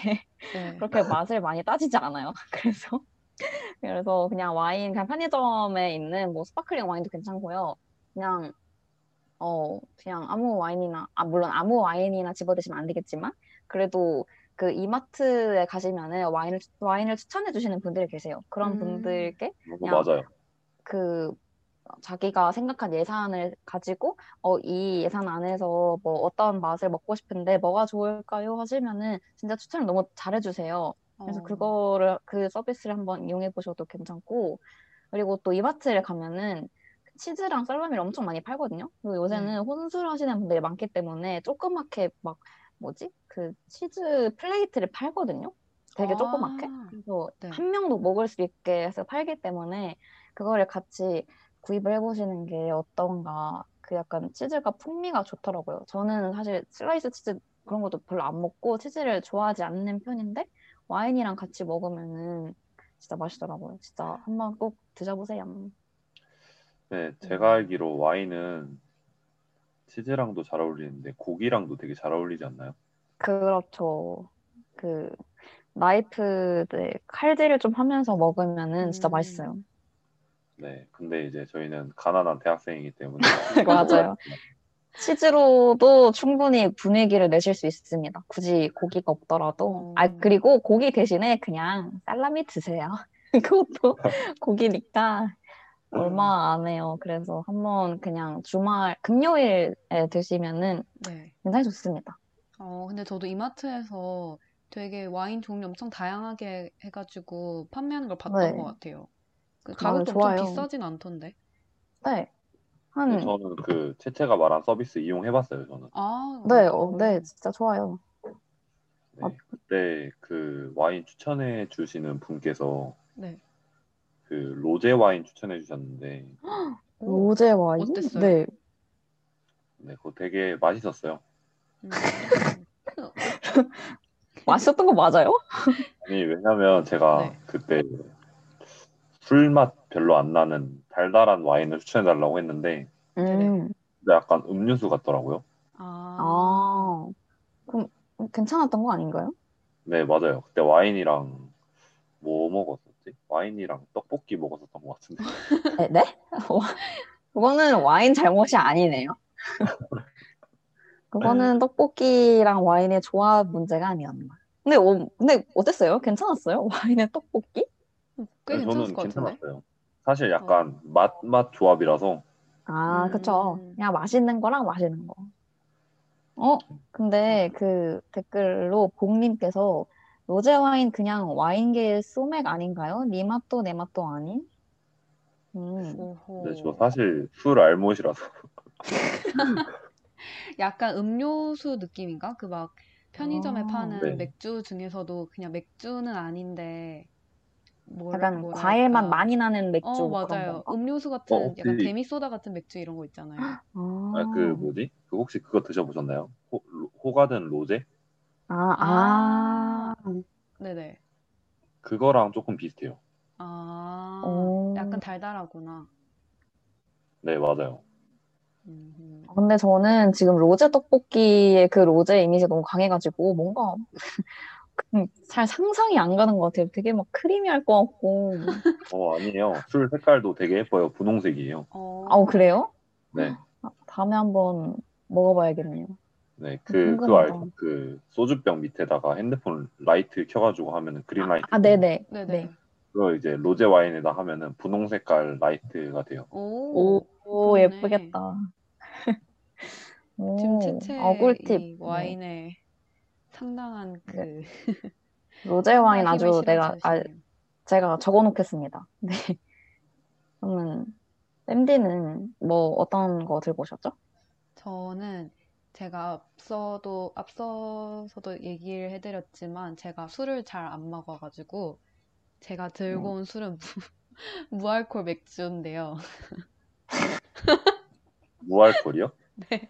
네. 그렇게 맛을 많이 따지지 않아요. 그래서 그래서 그냥 와인 그냥 편의점에 있는 뭐 sparkling 와인도 괜찮고요. 그냥 어 그냥 아무 와인이나 아 물론 아무 와인이나 집어 드시면 안 되겠지만 그래도 그 이마트에 가시면은 와인을 와인을 추천해 주시는 분들이 계세요. 그런 음. 분들께 이거 그냥 맞아요. 그 자기가 생각한 예산을 가지고 어 이 예산 안에서 뭐 어떤 맛을 먹고 싶은데 뭐가 좋을까요 하시면은 진짜 추천을 너무 잘해 주세요. 그래서 어. 그거를 그 서비스를 한번 이용해 보셔도 괜찮고 그리고 또 이마트를 가면은 치즈랑 살라미를 엄청 많이 팔거든요. 그리고 요새는 네. 혼술 하시는 분들이 많기 때문에 조그맣게 막 뭐지 그 치즈 plate를 팔거든요. 되게 아. 조그맣게. 그래서 네. 한 명도 먹을 수 있게 해서 팔기 때문에 그거를 같이 구입을 해보시는 게 어떤가. 그 약간 치즈가 풍미가 좋더라고요. 저는 사실 슬라이스 치즈 그런 것도 별로 안 먹고 치즈를 좋아하지 않는 편인데 와인이랑 같이 먹으면은 진짜 맛있더라고요. 진짜 한번 꼭 드셔보세요. 네, 제가 알기로 와인은 치즈랑도 잘 어울리는데 고기랑도 되게 잘 어울리지 않나요? 그렇죠. 그 나이프들 칼질을 좀 하면서 먹으면은 진짜 음. 맛있어요. 네, 근데 이제 저희는 가난한 대학생이기 때문에 맞아요. 치즈로도 충분히 분위기를 내실 수 있습니다. 굳이 고기가 없더라도. 어. 아, 그리고 고기 대신에 그냥 살라미 드세요. 그것도 고기니까 얼마 안 해요. 그래서 한번 그냥 주말, 금요일에 드시면은 네. 굉장히 좋습니다. 어, 근데 저도 이마트에서 되게 와인 종류 엄청 다양하게 해가지고 판매하는 걸 봤던 네. 것 같아요. 그 맞아요, 가격도 좋아요. 엄청 비싸진 않던데. 네. 네, 한, 저는 그 채채가 말한 서비스 이용해봤어요. 저는. 아, 네, 어, 어, 네, 진짜 좋아요. 네, 그때 그 와인 추천해 주시는 분께서 네. 그 로제 와인 추천해 주셨는데, 오, 로제 와인? 어땠어요? 네. 네, 그거 되게 맛있었어요. 음. 맛있었던 거 맞아요? 아니, 왜냐면 제가 네. 그때 술맛 별로 안 나는 달달한 와인을 추천해 달라고 했는데, 음. 근데 약간 음료수 같더라고요. 아, 아, 그럼 괜찮았던 거 아닌가요? 네, 맞아요. 그때 와인이랑 뭐 먹었었지? 와인이랑 떡볶이 먹었었던 것 같은데. 네? 네? 그거는 와인 잘못이 아니네요. 그거는 떡볶이랑 와인의 조합 문제가 아니었나. 근데, 어, 근데 어땠어요? 괜찮았어요? 와인의 떡볶이? 꽤 네, 괜찮았을 저는 것 같은데. 괜찮았어요. 사실 약간 맛, 맛 조합이라서 아, 음. 그쵸. 그냥 맛있는 거랑 맛있는 거. 어, 근데 그 댓글로 복님께서 로제 와인 그냥 와인계의 소맥 아닌가요? 니 맛도 내 맛도 아닌? 음, 오호. 근데 저 사실 술 알못이라서 약간 음료수 느낌인가? 그 막 편의점에 아, 파는 네. 맥주 중에서도 그냥 맥주는 아닌데 뭐라, 약간 뭐랄까. 과일 맛 많이 나는 맥주 어, 그런 맞아요. 건가? 음료수 같은 어, 약간 그- 데미소다 같은 맥주 이런 거 있잖아요. 아, 아, 그 뭐지? 그 혹시 그거 드셔보셨나요? 호, 로- 호가든 로제? 아, 아. 네네. 그거랑 조금 비슷해요. 아, 오. 약간 달달하구나. 네, 맞아요. 음, 근데 저는 지금 로제 떡볶이의 그 로제 이미지 너무 강해가지고 뭔가 음, 잘 상상이 안 가는 것 같아요. 되게 막 creamy할 것 같고. 어, 아니에요. 술 색깔도 되게 예뻐요. 분홍색이에요. 어, 아우, 그래요? 네. 아, 다음에 한번 먹어봐야겠네요. 네, 그, 그거 궁금하다. 알죠? 그 소주병 밑에다가 핸드폰 라이트 켜가지고 하면은 green light. 아, 네네. 네네. 네. 그거 이제 로제 와인에다 하면은 분홍 색깔 라이트가 돼요. 오, 오, 오. 예쁘겠다. 오, 지금 채채 아, 꿀팁. 이 와인에 상당한 그 네. 로제 와인 아주 내가, 아. 제가 적어놓겠습니다. 네. 그러면, 쌤디는 뭐 어떤 거 들고 오셨죠? 저는 제가 앞서도 앞서서도 얘기를 해드렸지만 제가 술을 잘 안 먹어가지고 제가 들고 음. 온 술은 무, 무알콜 맥주인데요. 무알콜이요? 네.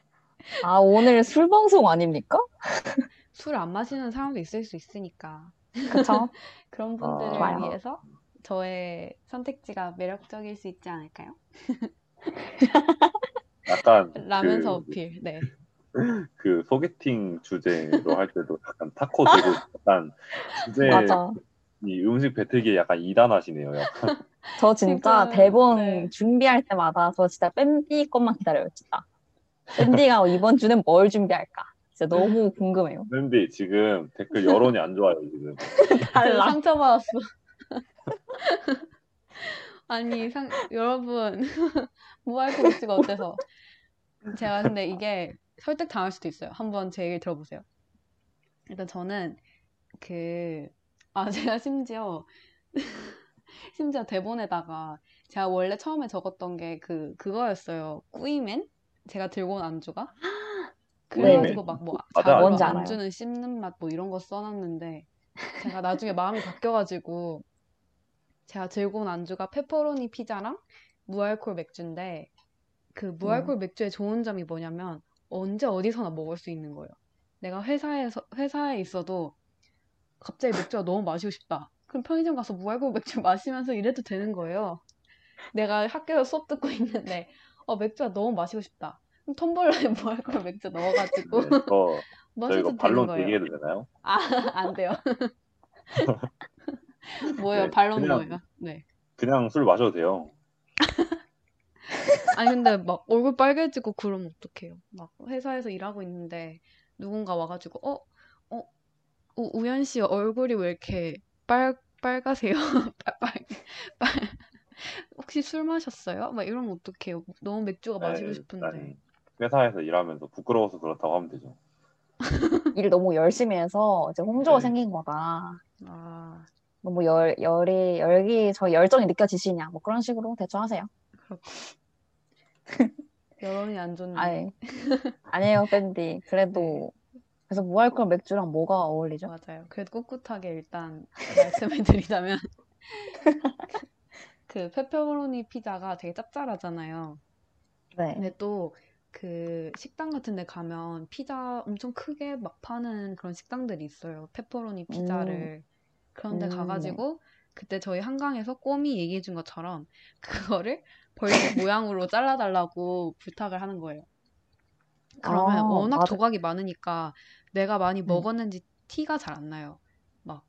아, 오늘 술 방송 아닙니까? 술 안 마시는 사람도 있을 수 있으니까 그쵸? 그런 분들을 좋아요. 위해서 저의 선택지가 매력적일 수 있지 않을까요? 약간 라면서 그, 어필. 네. 그 소개팅 주제로 할 때도 약간 타코 들고 약간 주제 맞아. 이 음식 배틀기에 약간 2단 하시네요. 약간 저 진짜 대본 네. 준비할 때마다 저 진짜 밴디 것만 기다려요, 진짜. 밴디가 이번 주는 뭘 준비할까? 진짜 너무 궁금해요. 근데 지금 댓글 여론이 안 좋아요 지금. 달라. 상처받았어. 아니, 상, 여러분, 무알콜 맥주가 어때서? 제가 근데 이게 설득 당할 수도 있어요. 한번 제 얘기 들어보세요. 일단 저는 그, 아, 제가 심지어, 심지어 대본에다가 제가 원래 처음에 적었던 게 그, 그거였어요. 꾸이맨? 제가 들고 온 안주가? 그래가지고 막 뭐, 맞아, 자고 뭔지 알아요. 안주는 씹는 맛 뭐 이런 거 써놨는데, 제가 나중에 마음이 바뀌어가지고, 제가 들고 온 안주가 페퍼로니 피자랑 무알콜 맥주인데 그 무알콜 맥주의 좋은 점이 뭐냐면 언제 어디서나 먹을 수 있는 거예요. 내가 회사에서 회사에 있어도 갑자기 맥주가 너무 마시고 싶다. 그럼 편의점 가서 무알콜 맥주 마시면서 이래도 되는 거예요. 내가 학교에서 수업 듣고 있는데 어 맥주가 너무 마시고 싶다. 텀블러에 무알콜 맥주 넣어가지고 네, 저, 저 마셔도 이거 거예요. 얘기해도 되나요? 아, 안 돼요. 뭐예요? 네, 반론 그냥- 뭐예요? 네. 그냥 술 마셔도 돼요. 아니 근데 막 얼굴 빨개지고 그러면 어떡해요? 막 회사에서 일하고 있는데 누군가 와가지고 어? 어? 우- 우연 씨 얼굴이 왜 이렇게 빨 빨가세요? 빨, 빨, 빨 혹시 술 마셨어요? 막 이러면 어떡해요? 너무 맥주가 마시고 네, 싶은데 일단 회사에서 일하면서 부끄러워서 그렇다고 하면 되죠. 일 너무 열심히 해서 이제 홍조가 네. 생긴 거다. 아 너무 열, 열이, 열기, 저 열정이 느껴지시냐. 뭐 그런 식으로 대처 하세요. 그렇고 여론이 안 좋네. 아니, 아니에요, 밴디. 그래도, 그래서 무알콜 맥주랑 뭐가 어울리죠? 맞아요. 그래도 꿋꿋하게 일단 말씀을 드리자면 그 페퍼로니 피자가 되게 짭짤하잖아요. 네. 근데 또 그 식당 같은 데 가면 피자 엄청 크게 막 파는 그런 식당들이 있어요. 페퍼로니 피자를. 그런 데 음, 가가지고 그때 저희 한강에서 꼬미 얘기해 준 것처럼 그거를 벌집 모양으로 잘라달라고 부탁을 하는 거예요. 그러면 아, 워낙 맞아. 조각이 많으니까 내가 많이 음. 먹었는지 티가 잘 안 나요. 막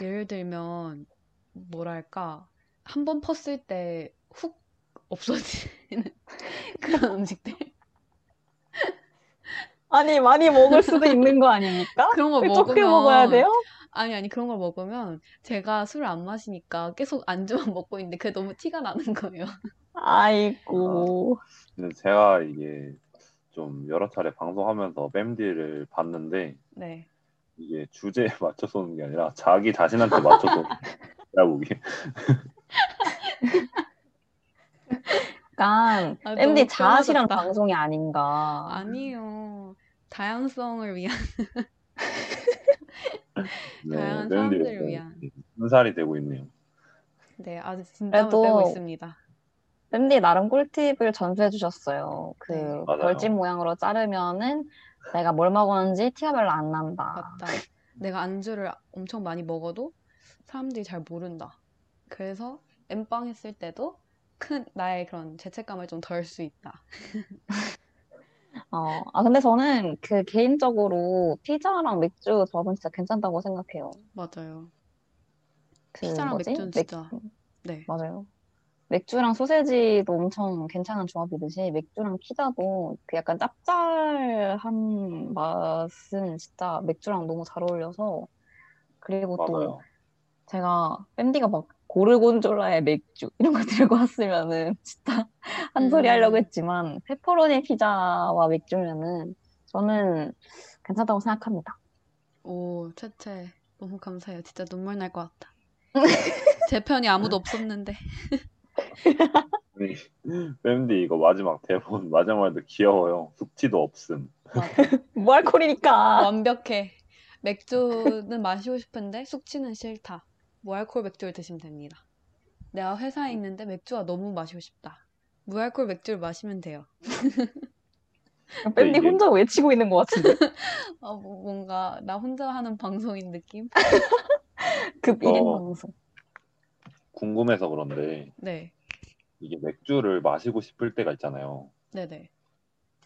예를 들면 뭐랄까 한 번 펐을 때 훅 없어지는 그런 음식들 아니, 많이 먹을 수도 있는 거 아닙니까? 그런 걸 적게 먹으면 먹어야 돼요? 아니 아니 그런 걸 먹으면 제가 술을 안 마시니까 계속 안주만 먹고 있는데 그게 너무 티가 나는 거예요. 아이고. 근데 제가 이게 좀 여러 차례 방송하면서 뺨디를 봤는데 네. 이게 주제에 맞춰서 오는 게 아니라 자기 자신한테 맞춰서 내가 보기 약간, 아, 자아실현 뼈아졌다. 방송이 아닌가. 아니요. 다양성을 위한 네, 다양한 사람들을 위한. 순살이 되고 있네요. 네 아주 진땀을 빼고 있습니다. 밴디 나름 꿀팁을 전수해 주셨어요. 그 네. 맞아요. 벌집 모양으로 자르면은 내가 뭘 먹었는지 티가 별로 안 난다. 맞다. 내가 안주를 엄청 많이 먹어도 사람들이 잘 모른다. 그래서 엠빵 했을 때도 큰 나의 그런 죄책감을 좀 덜 수 있다. 어, 아, 근데 저는 그 개인적으로 피자랑 맥주 조합은 진짜 괜찮다고 생각해요. 맞아요. 그 피자랑 뭐지? 맥주는 맥- 진짜 네. 맞아요. 맥주랑 소세지도 엄청 괜찮은 조합이듯이 맥주랑 피자도 그 약간 짭짤한 맛은 진짜 맥주랑 너무 잘 어울려서 그리고 또 맞아요. 제가 밴디가 막 고르곤졸라의 맥주 이런 거 들고 왔으면은 진짜 한 소리 음. 하려고 했지만 페퍼로니 피자와 맥주면은 저는 괜찮다고 생각합니다. 오, 채채 너무 감사해요. 진짜 눈물 날 것 같다. 제 편이 아무도 없었는데. 뺨디 이거 마지막 대본 마지막에도 귀여워요. 숙취도 없음. 무알콜이니까. 완벽해. 맥주는 마시고 싶은데 숙취는 싫다. 무알콜 맥주를 드시면 됩니다. 내가 회사에 있는데 맥주가 너무 마시고 싶다. 무알콜 맥주를 마시면 돼요. 밴디 혼자 외치고 있는 것 같은데. 아, 뭐- 뭔가 나 혼자 하는 방송인 느낌? 급 어. 1인 방송. 궁금해서 그런데 네, 이게 맥주를 마시고 싶을 때가 있잖아요. 네네.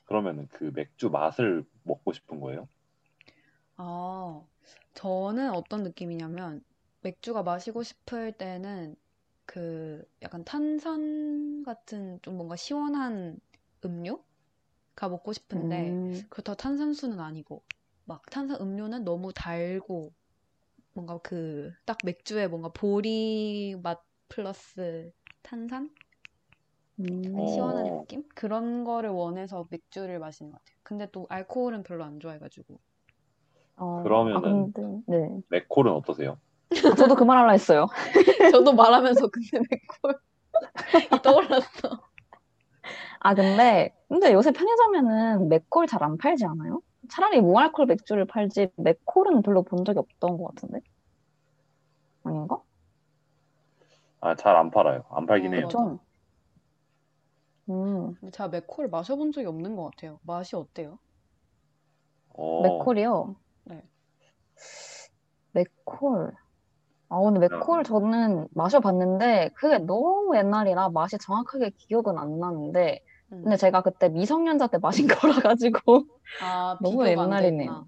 그러면은 그 맥주 맛을 먹고 싶은 거예요? 아, 저는 어떤 느낌이냐면 맥주가 마시고 싶을 때는 그 약간 탄산 같은 좀 뭔가 시원한 음료가 먹고 싶은데 음, 그렇다고 탄산수는 아니고 막 탄산 음료는 너무 달고 뭔가 그 딱 맥주에 뭔가 보리 맛 플러스 탄산? 음. 어. 시원한 느낌? 그런 거를 원해서 맥주를 마시는 것 같아요. 근데 또 알코올은 별로 안 좋아해가지고. 어, 그러면은- 아, 근데, 네. 맥콜은 어떠세요? 아, 저도 그 말 하려 했어요. 저도 말하면서 근데 맥콜이 떠올랐어. 아, 근데, 근데 요새 편의점에는 맥콜 잘 안 팔지 않아요? 차라리 무알콜 맥주를 팔지, 맥콜은 별로 본 적이 없던 것 같은데? 아닌가? 아, 잘 안 팔아요. 안 팔긴 어, 해요. 좀. 음, 근데 제가 맥콜을 마셔본 적이 없는 것 같아요. 맛이 어때요? 어, 맥콜이요? 네. 맥콜. 아, 근데 맥콜 저는 마셔봤는데, 그게 너무 옛날이라 맛이 정확하게 기억은 안 나는데, 음. 근데 제가 그때 미성년자 때 마신 거라 가지고, 아, 너무 옛날이네요.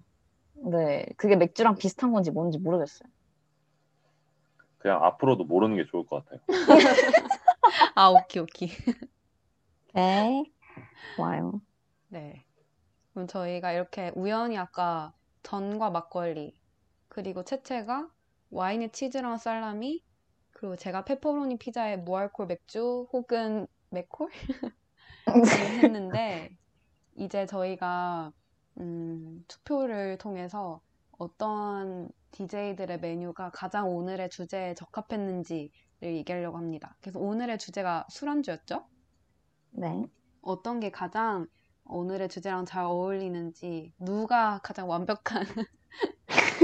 네, 그게 맥주랑 비슷한 건지 뭔지 모르겠어요. 그냥 앞으로도 모르는 게 좋을 것 같아요. 아, 오케이, 오케이. 네, 좋아요. 네. 그럼 저희가 이렇게 우연히 아까 전과 막걸리, 그리고 채채가 와인에 치즈랑 살라미, 그리고 제가 페퍼로니 피자에 무알콜 맥주 혹은 맥콜? 했는데, 이제 저희가 음, 투표를 통해서 어떤 DJ들의 메뉴가 가장 오늘의 주제에 적합했는지를 얘기하려고 합니다. 그래서 오늘의 주제가 술안주였죠? 네. 어떤 게 가장 오늘의 주제랑 잘 어울리는지, 누가 가장 완벽한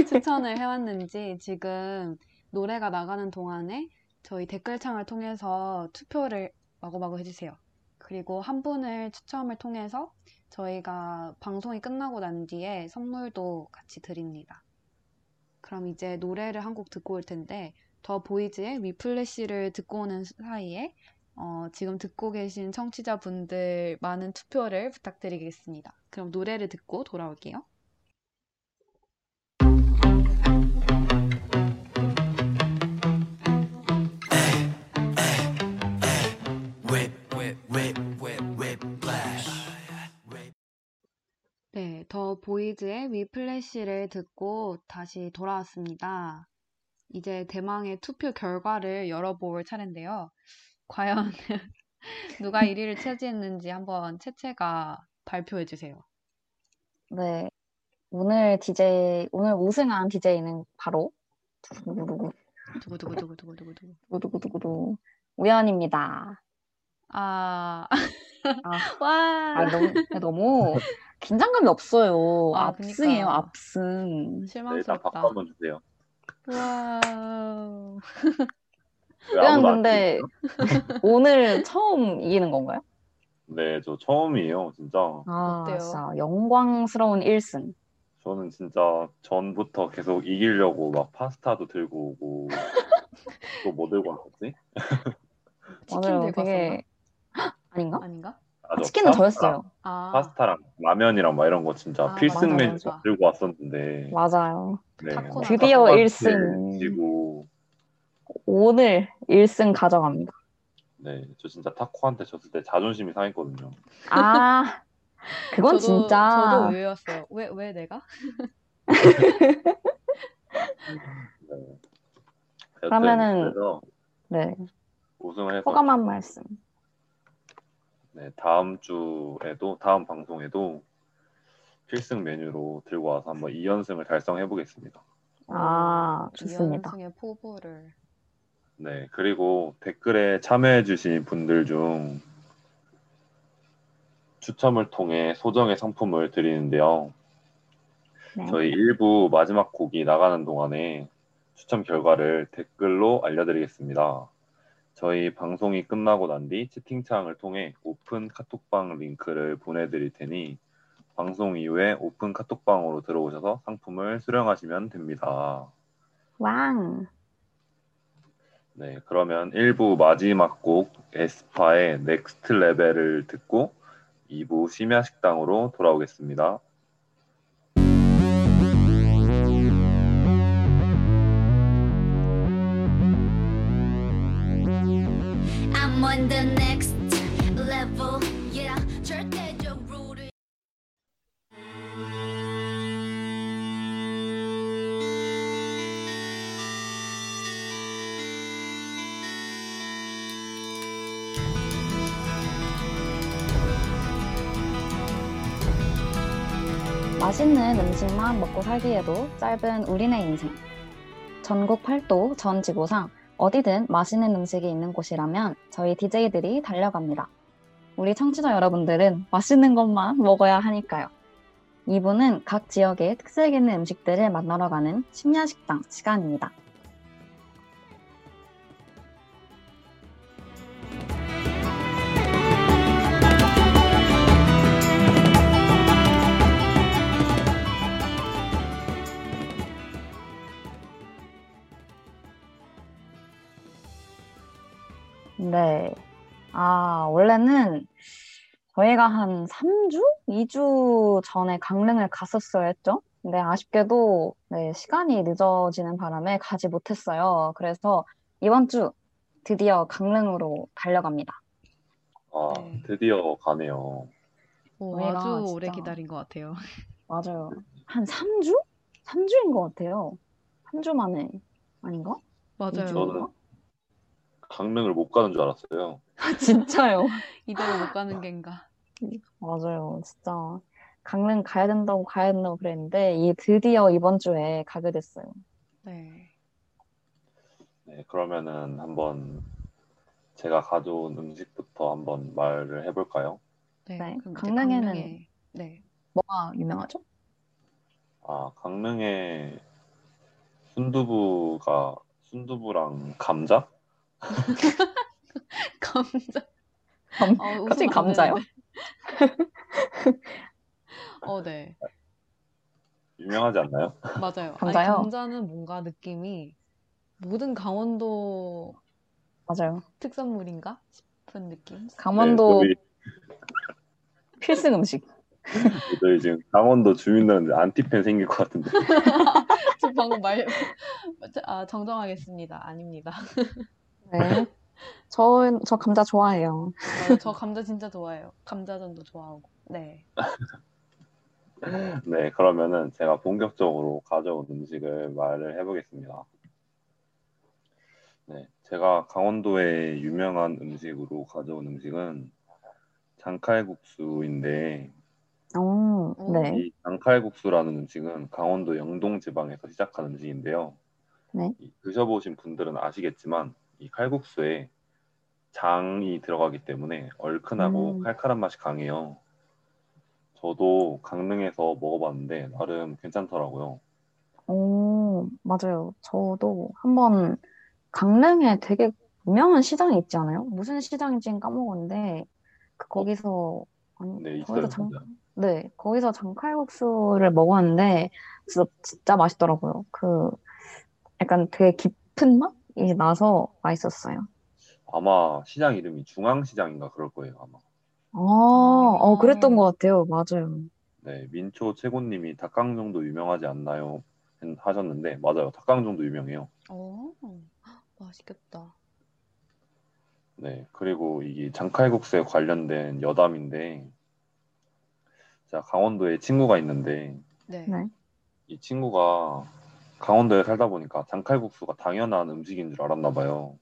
추천을 해왔는지 지금 노래가 나가는 동안에 저희 댓글창을 통해서 투표를 마구마구 해주세요. 그리고 한 분을 추첨을 통해서 저희가 방송이 끝나고 난 뒤에 선물도 같이 드립니다. 그럼 이제 노래를 한 곡 듣고 올 텐데, 더 보이즈의 위플래시를 듣고 오는 사이에 어, 지금 듣고 계신 청취자분들 많은 투표를 부탁드리겠습니다. 그럼 노래를 듣고 돌아올게요. 더 보이즈의 위플래시를 듣고 다시 돌아왔습니다. 이제 대망의 투표 결과를 열어볼 차례인데요. 과연 누가 1위를 차지했는지 한번 채채가 발표해 주세요. 네. 오늘 DJ, 오늘 우승한 DJ는 바로, 두구두구 두구, 두구 두구두구 두구두구. 두구두구두구, 우연입니다. 아, 아, 와, 아, 너무, 너무 긴장감이 없어요. 아, 압승이에요, 그니까. 압승. 네, 일단 실망스럽다. 박수 한번 주세요. 와우. 왜 아무도 안 근데? 오늘 처음 이기는 건가요? 네, 저 처음이에요, 진짜. 아, 어때요? 진짜 영광스러운 1승. 저는 진짜 전부터 계속 이기려고 막 파스타도 들고 오고 또 뭐 들고 왔었지? 치킨 맞아요. 되게 아닌가? 아닌가? 아, 저 치킨은 파스타랑- 저였어요. 아, 파스타랑 라면이랑 막 이런 거 진짜 아, 필승 맞아, 메뉴 맞아. 들고 왔었는데 맞아요. 네, 타코나 드디어 타코한테 일승. 지고 오늘 1승 가져갑니다. 네, 저 진짜 타코한테 졌을 때 자존심이 상했거든요. 아, 그건 저도, 진짜 저도 의외였어요. 왜, 왜 내가? 네. 여튼 그러면은- 그래서 네, 우승을 해서 소감 한 말씀. 네, 다음 주에도 다음 방송에도 필승 메뉴로 들고 와서 한번 2연승을 달성해 보겠습니다. 아, 좋습니다. 이연승의 포부를. 네, 그리고 댓글에 참여해 주신 분들 중 추첨을 통해 소정의 상품을 드리는데요. 네. 저희 1부 마지막 곡이 나가는 동안에 추첨 결과를 댓글로 알려드리겠습니다. 저희 방송이 끝나고 난 뒤 채팅창을 통해 오픈 카톡방 링크를 보내드릴 테니 방송 이후에 오픈 카톡방으로 들어오셔서 상품을 수령하시면 됩니다. 왕. 네, 그러면 1부 마지막 곡 에스파의 Next Level을 듣고 2부 심야 식당으로 돌아오겠습니다. On the next level. Yeah, 절대적으로 맛있는 음식만 먹고 살기에도 짧은 우리네 인생. 전국 팔도 전 지구상 어디든 맛있는 음식이 있는 곳이라면 저희 DJ들이 달려갑니다. 우리 청취자 여러분들은 맛있는 것만 먹어야 하니까요. 2부는 각 지역의 특색 있는 음식들을 만나러 가는 심야식당 시간입니다. 네. 아, 원래는 저희가 한 3주? 2주 전에 강릉을 갔었어야 했죠. 근데 아쉽게도 네, 시간이 늦어지는 바람에 가지 못했어요. 그래서 이번 주 드디어 강릉으로 달려갑니다. 아, 네. 드디어 가네요. 오, 아주 진짜- 오래 기다린 것 같아요. 맞아요. 한 3주? 3주인 것 같아요. 3주 만에 아닌가? 맞아요. 저는 강릉을 못 가는 줄 알았어요. 진짜요. 이대로 못 가는 겐가. 맞아요. 진짜 강릉 가야 된다고 가야 된다고 그랬는데 이 드디어 이번 주에 가게 됐어요. 네. 네, 그러면은 한번 제가 가져온 음식부터 한번 말을 해볼까요? 네. 네, 그럼 이제 강릉에는- 강릉에- 네. 뭐가 유명하죠? 아, 강릉에 순두부가 순두부랑 감자? 감자. 감- 아, 웃으면 갑자기 안 감자요? 어, 네. 유명하지 않나요? 맞아요. 아니, 감자요? 감자는 뭔가 느낌이 모든 강원도 맞아요. 특산물인가 싶은 느낌? 강원도 네, 필승 음식. 저희, 저희 지금 강원도 주민들한테 안티팬 생길 것 같은데. 저 방금 말, 아, 정정하겠습니다. 아닙니다. 네. 저, 저 감자 좋아해요. 어, 저 감자 진짜 좋아해요. 감자전도 좋아하고. 네. 네, 그러면은 제가 본격적으로 가져온 음식을 말을 해보겠습니다. 네, 제가 강원도의 유명한 음식으로 가져온 음식은 장칼국수인데 오, 오. 네. 이 장칼국수라는 음식은 강원도 영동 지방에서 시작한 음식인데요. 네. 이 드셔보신 분들은 아시겠지만 이 칼국수에 장이 들어가기 때문에 얼큰하고 음. 칼칼한 맛이 강해요. 저도 강릉에서 먹어봤는데 나름 괜찮더라고요. 오, 맞아요. 저도 한번 강릉에 되게 유명한 시장이 있지 않아요? 무슨 시장인지는 까먹었는데 그 거기서 아니 네, 거기서. 장 맞아요. 네, 거기서 장칼국수를 먹었는데 진짜 진짜 맛있더라고요. 그 약간 되게 깊은 맛 이 나서 맛있었어요. 아마 시장 이름이 중앙시장인가 그럴 거예요, 아마. 아, 어, 그랬던 아. 것 같아요. 맞아요. 네, 민초 최고님이 닭강정도 유명하지 않나요? 하셨는데 맞아요. 닭강정도 유명해요. 어, 맛있겠다. 네, 그리고 이게 장칼국수에 관련된 여담인데, 제가 강원도에 친구가 있는데, 네. 네. 이 친구가 강원도에 살다 보니까 장칼국수가 당연한 음식인 줄 알았나 봐요.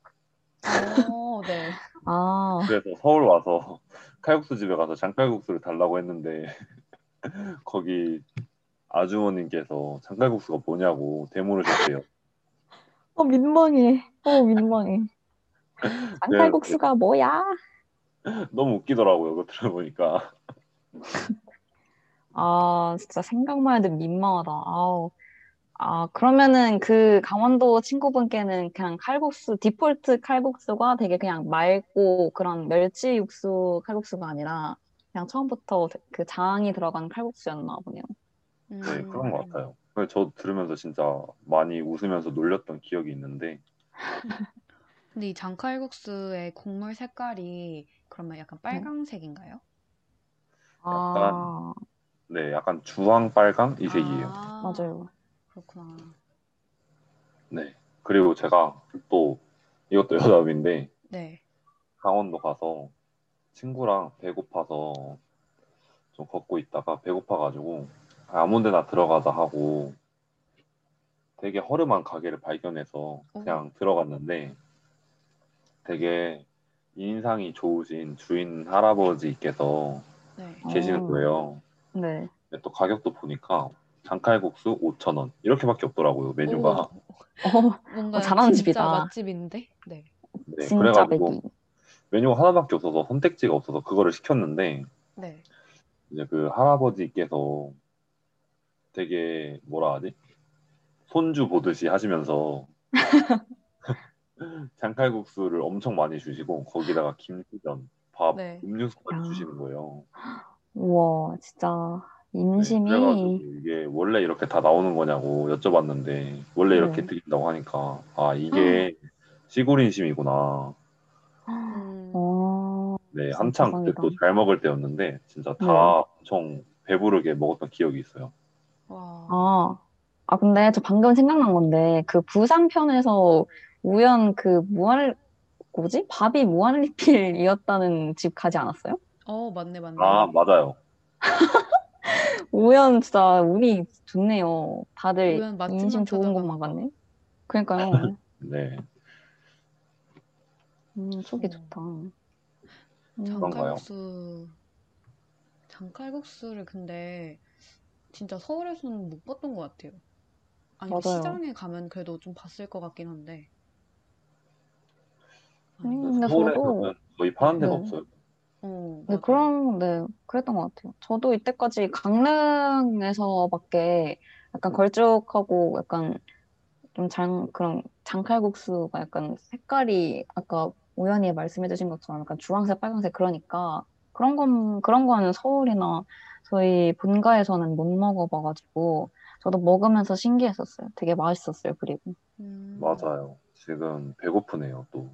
어, 네. 아, 그래서 서울 와서 칼국수 집에 가서 장칼국수를 달라고 했는데, 거기 아주머님께서 장칼국수가 뭐냐고 대물으셨대요. 어, 민망해. 어, 민망해. 장칼국수가 뭐야? 너무 웃기더라고요, 그거 들어보니까. 아, 진짜 생각만 해도 민망하다. 아우. 아, 그러면은 그 강원도 친구분께는 그냥 칼국수, 디폴트 칼국수가 되게 그냥 맑고 그런 멸치 육수 칼국수가 아니라 그냥 처음부터 그 장이 들어간 칼국수였나 보네요. 네, 음. 그런 것 같아요. 그래서 저 들으면서 진짜 많이 웃으면서 놀렸던 기억이 있는데, 근데 이 장칼국수의 국물 색깔이 그러면 약간 빨강색인가요? 아, 네, 약간 주황 빨강 이 색이에요. 아, 맞아요. 그렇구나. 네. 그리고 제가 또 이것도 여담인데 네. 강원도 가서 친구랑 배고파서 좀 걷고 있다가 배고파가지고 아무 데나 들어가자 하고 되게 허름한 가게를 발견해서 그냥 들어갔는데 되게 인상이 좋으신 주인 할아버지께서 네. 계시는 어. 거예요. 네. 또 가격도 보니까 장칼국수 5,000원 이렇게밖에 없더라고요 메뉴가. 오, 어, 뭔가 어, 잘하는 진짜 집이다. 맛집인데? 네. 네, 진짜 그래가지고 배기. 메뉴가 하나밖에 없어서 선택지가 없어서 그거를 시켰는데 네. 이제 그 할아버지께서 되게 뭐라 하지? 손주 보듯이 하시면서 장칼국수를 엄청 많이 주시고 거기다가 김치전, 밥, 네. 음료수까지 야. 주시는 거예요. 우와, 진짜 네, 인심이 그래가지고 이게 원래 이렇게 다 나오는 거냐고 여쭤봤는데 원래 이렇게 네. 드린다고 하니까 아 이게 시골 인심이구나. 음, 어, 네, 한창 그때. 또 잘 먹을 때였는데 진짜 다 네. 엄청 배부르게 먹었던 기억이 있어요. 와. 아, 아, 근데 저 방금 생각난 건데, 그 부산 편에서 우연 그 무한, 뭐지? 밥이 무한리필이었다는 집 가지 않았어요? 어, 맞네, 맞네. 아 맞아요. 우연 진짜 운이 좋네요. 다들 우연 맛집만 인심 좋은 거. 갔네. 그러니까요. 네, 음, 속이 어. 좋다. 음, 그런가요? 장칼국수. 장칼국수를 근데 진짜 서울에서는 못 봤던 것 같아요. 아니, 맞아요. 시장에 가면 그래도 좀 봤을 것 같긴 한데. 음, 아닌가? 근데 서울에서는 저도, 거의 파는 데가 네. 없어요. 어, 네. 그런, 네, 그랬던 것 같아요. 저도 이때까지 강릉에서밖에 약간 걸쭉하고 약간 좀 장, 그런 장칼국수가 약간 색깔이 아까 우연히 말씀해주신 것처럼 약간 주황색, 빨간색 그러니까 그런 건, 그런 거는 서울이나 저희 본가에서는 못 먹어봐가지고 저도 먹으면서 신기했었어요. 되게 맛있었어요, 그리고. 음, 맞아요. 지금 배고프네요 또.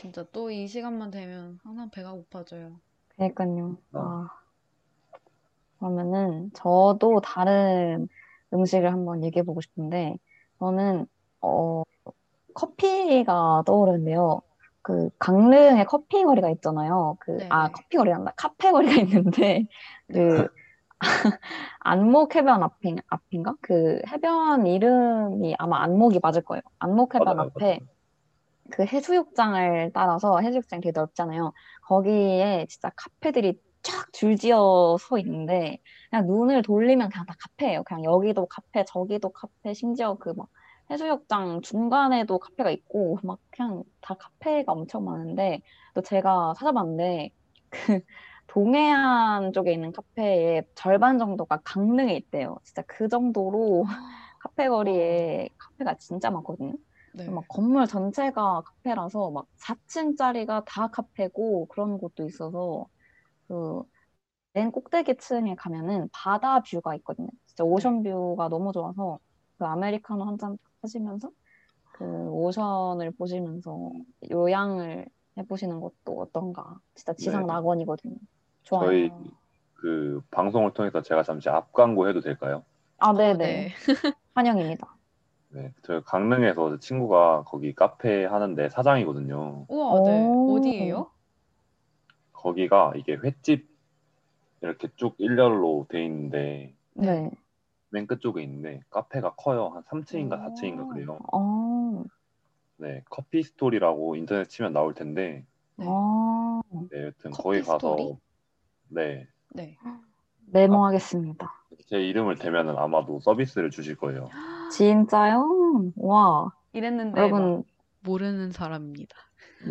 진짜 또 이 시간만 되면 항상 배가 고파져요. 그러니까요. 어. 아. 그러면은 저도 다른 음식을 한번 얘기해 보고 싶은데 저는 어 커피가 떠오르는데요. 그 강릉에 커피 거리가 있잖아요. 그아 네네. 커피 거리란다. 카페 거리가 있는데 그 안목 해변 앞인 앞인가? 그 해변 이름이 아마 안목이 맞을 거예요. 안목 해변 맞아요, 앞에 그 해수욕장을 따라서 해수욕장 되게 넓잖아요. 거기에 진짜 카페들이 쫙 줄지어 서 있는데 그냥 눈을 돌리면 그냥 다 카페예요. 그냥 여기도 카페, 저기도 카페, 심지어 그 막 해수욕장 중간에도 카페가 있고 막 그냥 다 카페가 엄청 많은데 또 제가 찾아봤는데 그 동해안 쪽에 있는 카페의 절반 정도가 강릉에 있대요. 진짜 그 정도로 카페 거리에 카페가 진짜 많거든요. 네. 막 건물 전체가 카페라서 막 4층짜리가 다 카페고 그런 곳도 있어서 그 맨 꼭대기 층에 가면은 바다 뷰가 있거든요. 진짜 오션 뷰가 너무 좋아서 그 아메리카노 한 잔 하시면서 그 오션을 보시면서 요양을 해보시는 것도 어떤가. 진짜 지상 네. 낙원이거든요. 좋아요. 저희 그 방송을 통해서 제가 잠시 앞 광고 해도 될까요? 아, 어, 네네. 네. 환영입니다. 네, 저희 강릉에서 친구가 거기 카페 하는데 사장이거든요. 우와, 네. 오. 어디예요? 거기가 이게 횟집 이렇게 쭉 일렬로 돼 있는데 네. 맨 끝쪽에 있는데 카페가 커요. 한 3층인가 오. 4층인가 그래요. 어, 네, 커피 스토리라고 인터넷 치면 나올 텐데 네. 어, 네, 여튼 커피 거기 가서 스토리? 네, 네. 메모하겠습니다. 제 이름을 대면은 아마도 서비스를 주실 거예요. 진짜요? 와, 이랬는데 여러분, 막 모르는 사람입니다.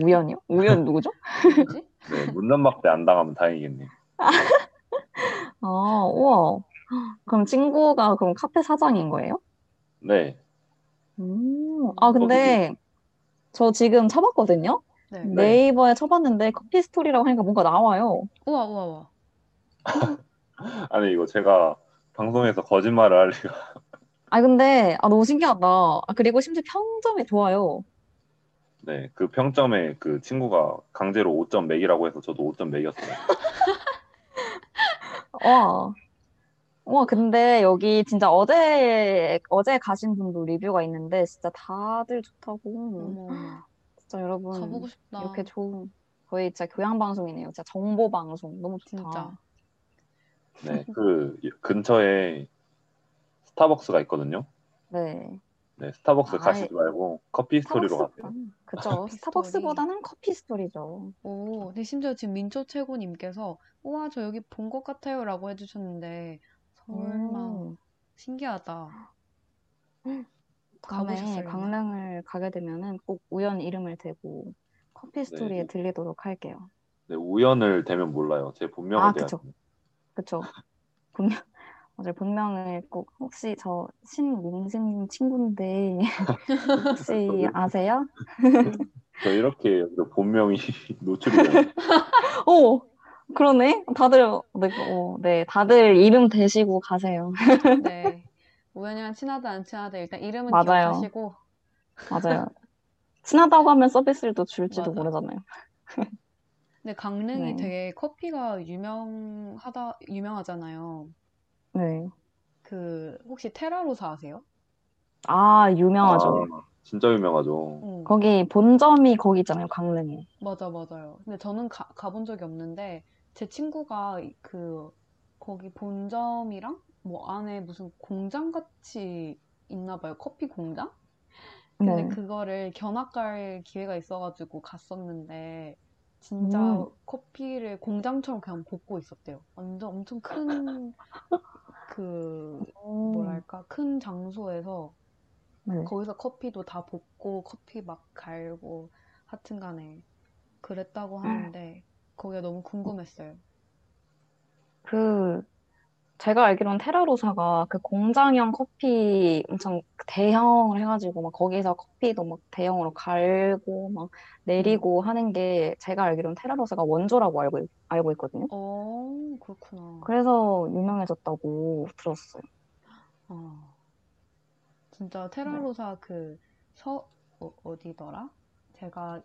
우연이요? 우연 누구죠? 뭐지? 네, 문전박대 안 당하면 다행이겠네요. 아, 우와. 그럼 친구가 그럼 카페 사장인 거예요? 네, 음, 아, 근데 저 지금 쳐봤거든요? 네. 네. 네이버에 쳐봤는데 커피 스토리라고 하니까 뭔가 나와요. 우와, 우와, 우와. 아니 이거 제가 방송에서 거짓말을 할 리가. 아, 근데, 아, 너무 신기하다. 아, 그리고 심지어 평점이 좋아요. 네, 그 평점에 그 친구가 강제로 5점 매기라고 해서 저도 5점 매겼어요. 와. 와, 근데 여기 진짜 어제, 어제 가신 분도 리뷰가 있는데 진짜 다들 좋다고. 어머. 진짜 여러분, 가보고 싶다. 이렇게 좋은, 거의 진짜 교양 방송이네요. 진짜 정보 방송. 너무 좋다. 진짜. 네, 그 근처에 스타벅스가 있거든요. 네. 네, 스타벅스 아, 가시지 말고 커피 스토리로 가세요. 그쵸. 커피 스타벅스보다는 커피 스토리죠. 오, 근데 심지어 지금 민초 최고님께서 우와, 저 여기 본 것 같아요 라고 해주셨는데 설마 음. 신기하다. 다음에 가보셨어요? 강릉을 가게 되면은 꼭 우연 이름을 대고 커피 스토리에 네. 들리도록 할게요. 네, 우연을 대면 몰라요. 제 본명을 아, 대야 그쵸. 돼요. 그쵸. 본명, 맞아요. 본명을 꼭, 혹시 저 신민승님 친구인데, 혹시 아세요? 저 이렇게 여기서 본명이 노출이 돼요. 오! 그러네. 다들, 네, 어, 네, 다들 이름 대시고 가세요. 네. 우연이랑 친하다 안 친하다 일단 이름은 맞아요. 기억하시고 맞아요. 친하다고 하면 서비스를 또 줄지도 맞아. 모르잖아요. 근데 강릉이 네. 되게 커피가 유명하다 유명하잖아요. 네. 그 혹시 테라로사 아세요? 아, 유명하죠. 아, 진짜 유명하죠. 응. 거기 본점이 거기 있잖아요, 강릉에. 맞아, 맞아요. 근데 저는 가, 가본 적이 없는데, 제 친구가 그, 거기 본점이랑 뭐 안에 무슨 공장 같이 있나 봐요. 커피 공장? 근데 네. 그거를 견학 갈 기회가 있어가지고 갔었는데, 진짜 음. 커피를 공장처럼 그냥 볶고 있었대요. 완전 엄청 큰, 그, 오, 뭐랄까, 큰 장소에서 네. 거기서 커피도 다 볶고 커피 막 갈고 하여튼 간에 그랬다고 하는데 거기가 너무 궁금했어요. 그, 제가 알기로는 테라로사가 그 공장형 커피 엄청 대형을 해가지고 막 거기서 커피도 막 대형으로 갈고 막 내리고 하는 게 제가 알기로는 테라로사가 원조라고 알고, 알고 있거든요. 어, 그렇구나. 그래서 유명해졌다고 들었어요. 어. 진짜 테라로사 그 서, 어, 어디더라? 제가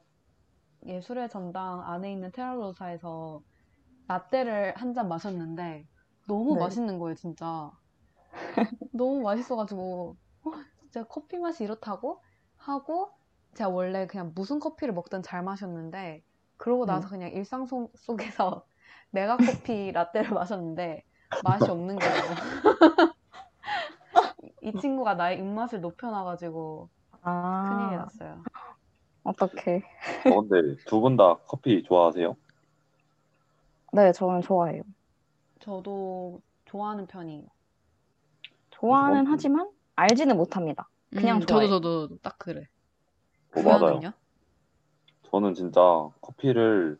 예술의 전당 안에 있는 테라로사에서 라떼를 한 잔 마셨는데 너무 네. 맛있는 거예요, 진짜. 너무 맛있어가지고 어, 진짜 커피 맛이 이렇다고 하고 제가 원래 그냥 무슨 커피를 먹든 잘 마셨는데 그러고 나서 네. 그냥 일상 속, 속에서 메가 커피 라떼를 마셨는데 맛이 없는 거예요. 이 친구가 나의 입맛을 높여놔가지고 큰일이 아, 났어요. 어떡해. 어, 근데 두 분 다 커피 좋아하세요? 네, 저는 좋아해요. 저도 좋아하는 편이에요. 좋아는 뭐, 하지만 알지는 못합니다. 그냥 음, 저도 좋아해요. 저도 딱 그래. 어, 맞아요. 저는 진짜 커피를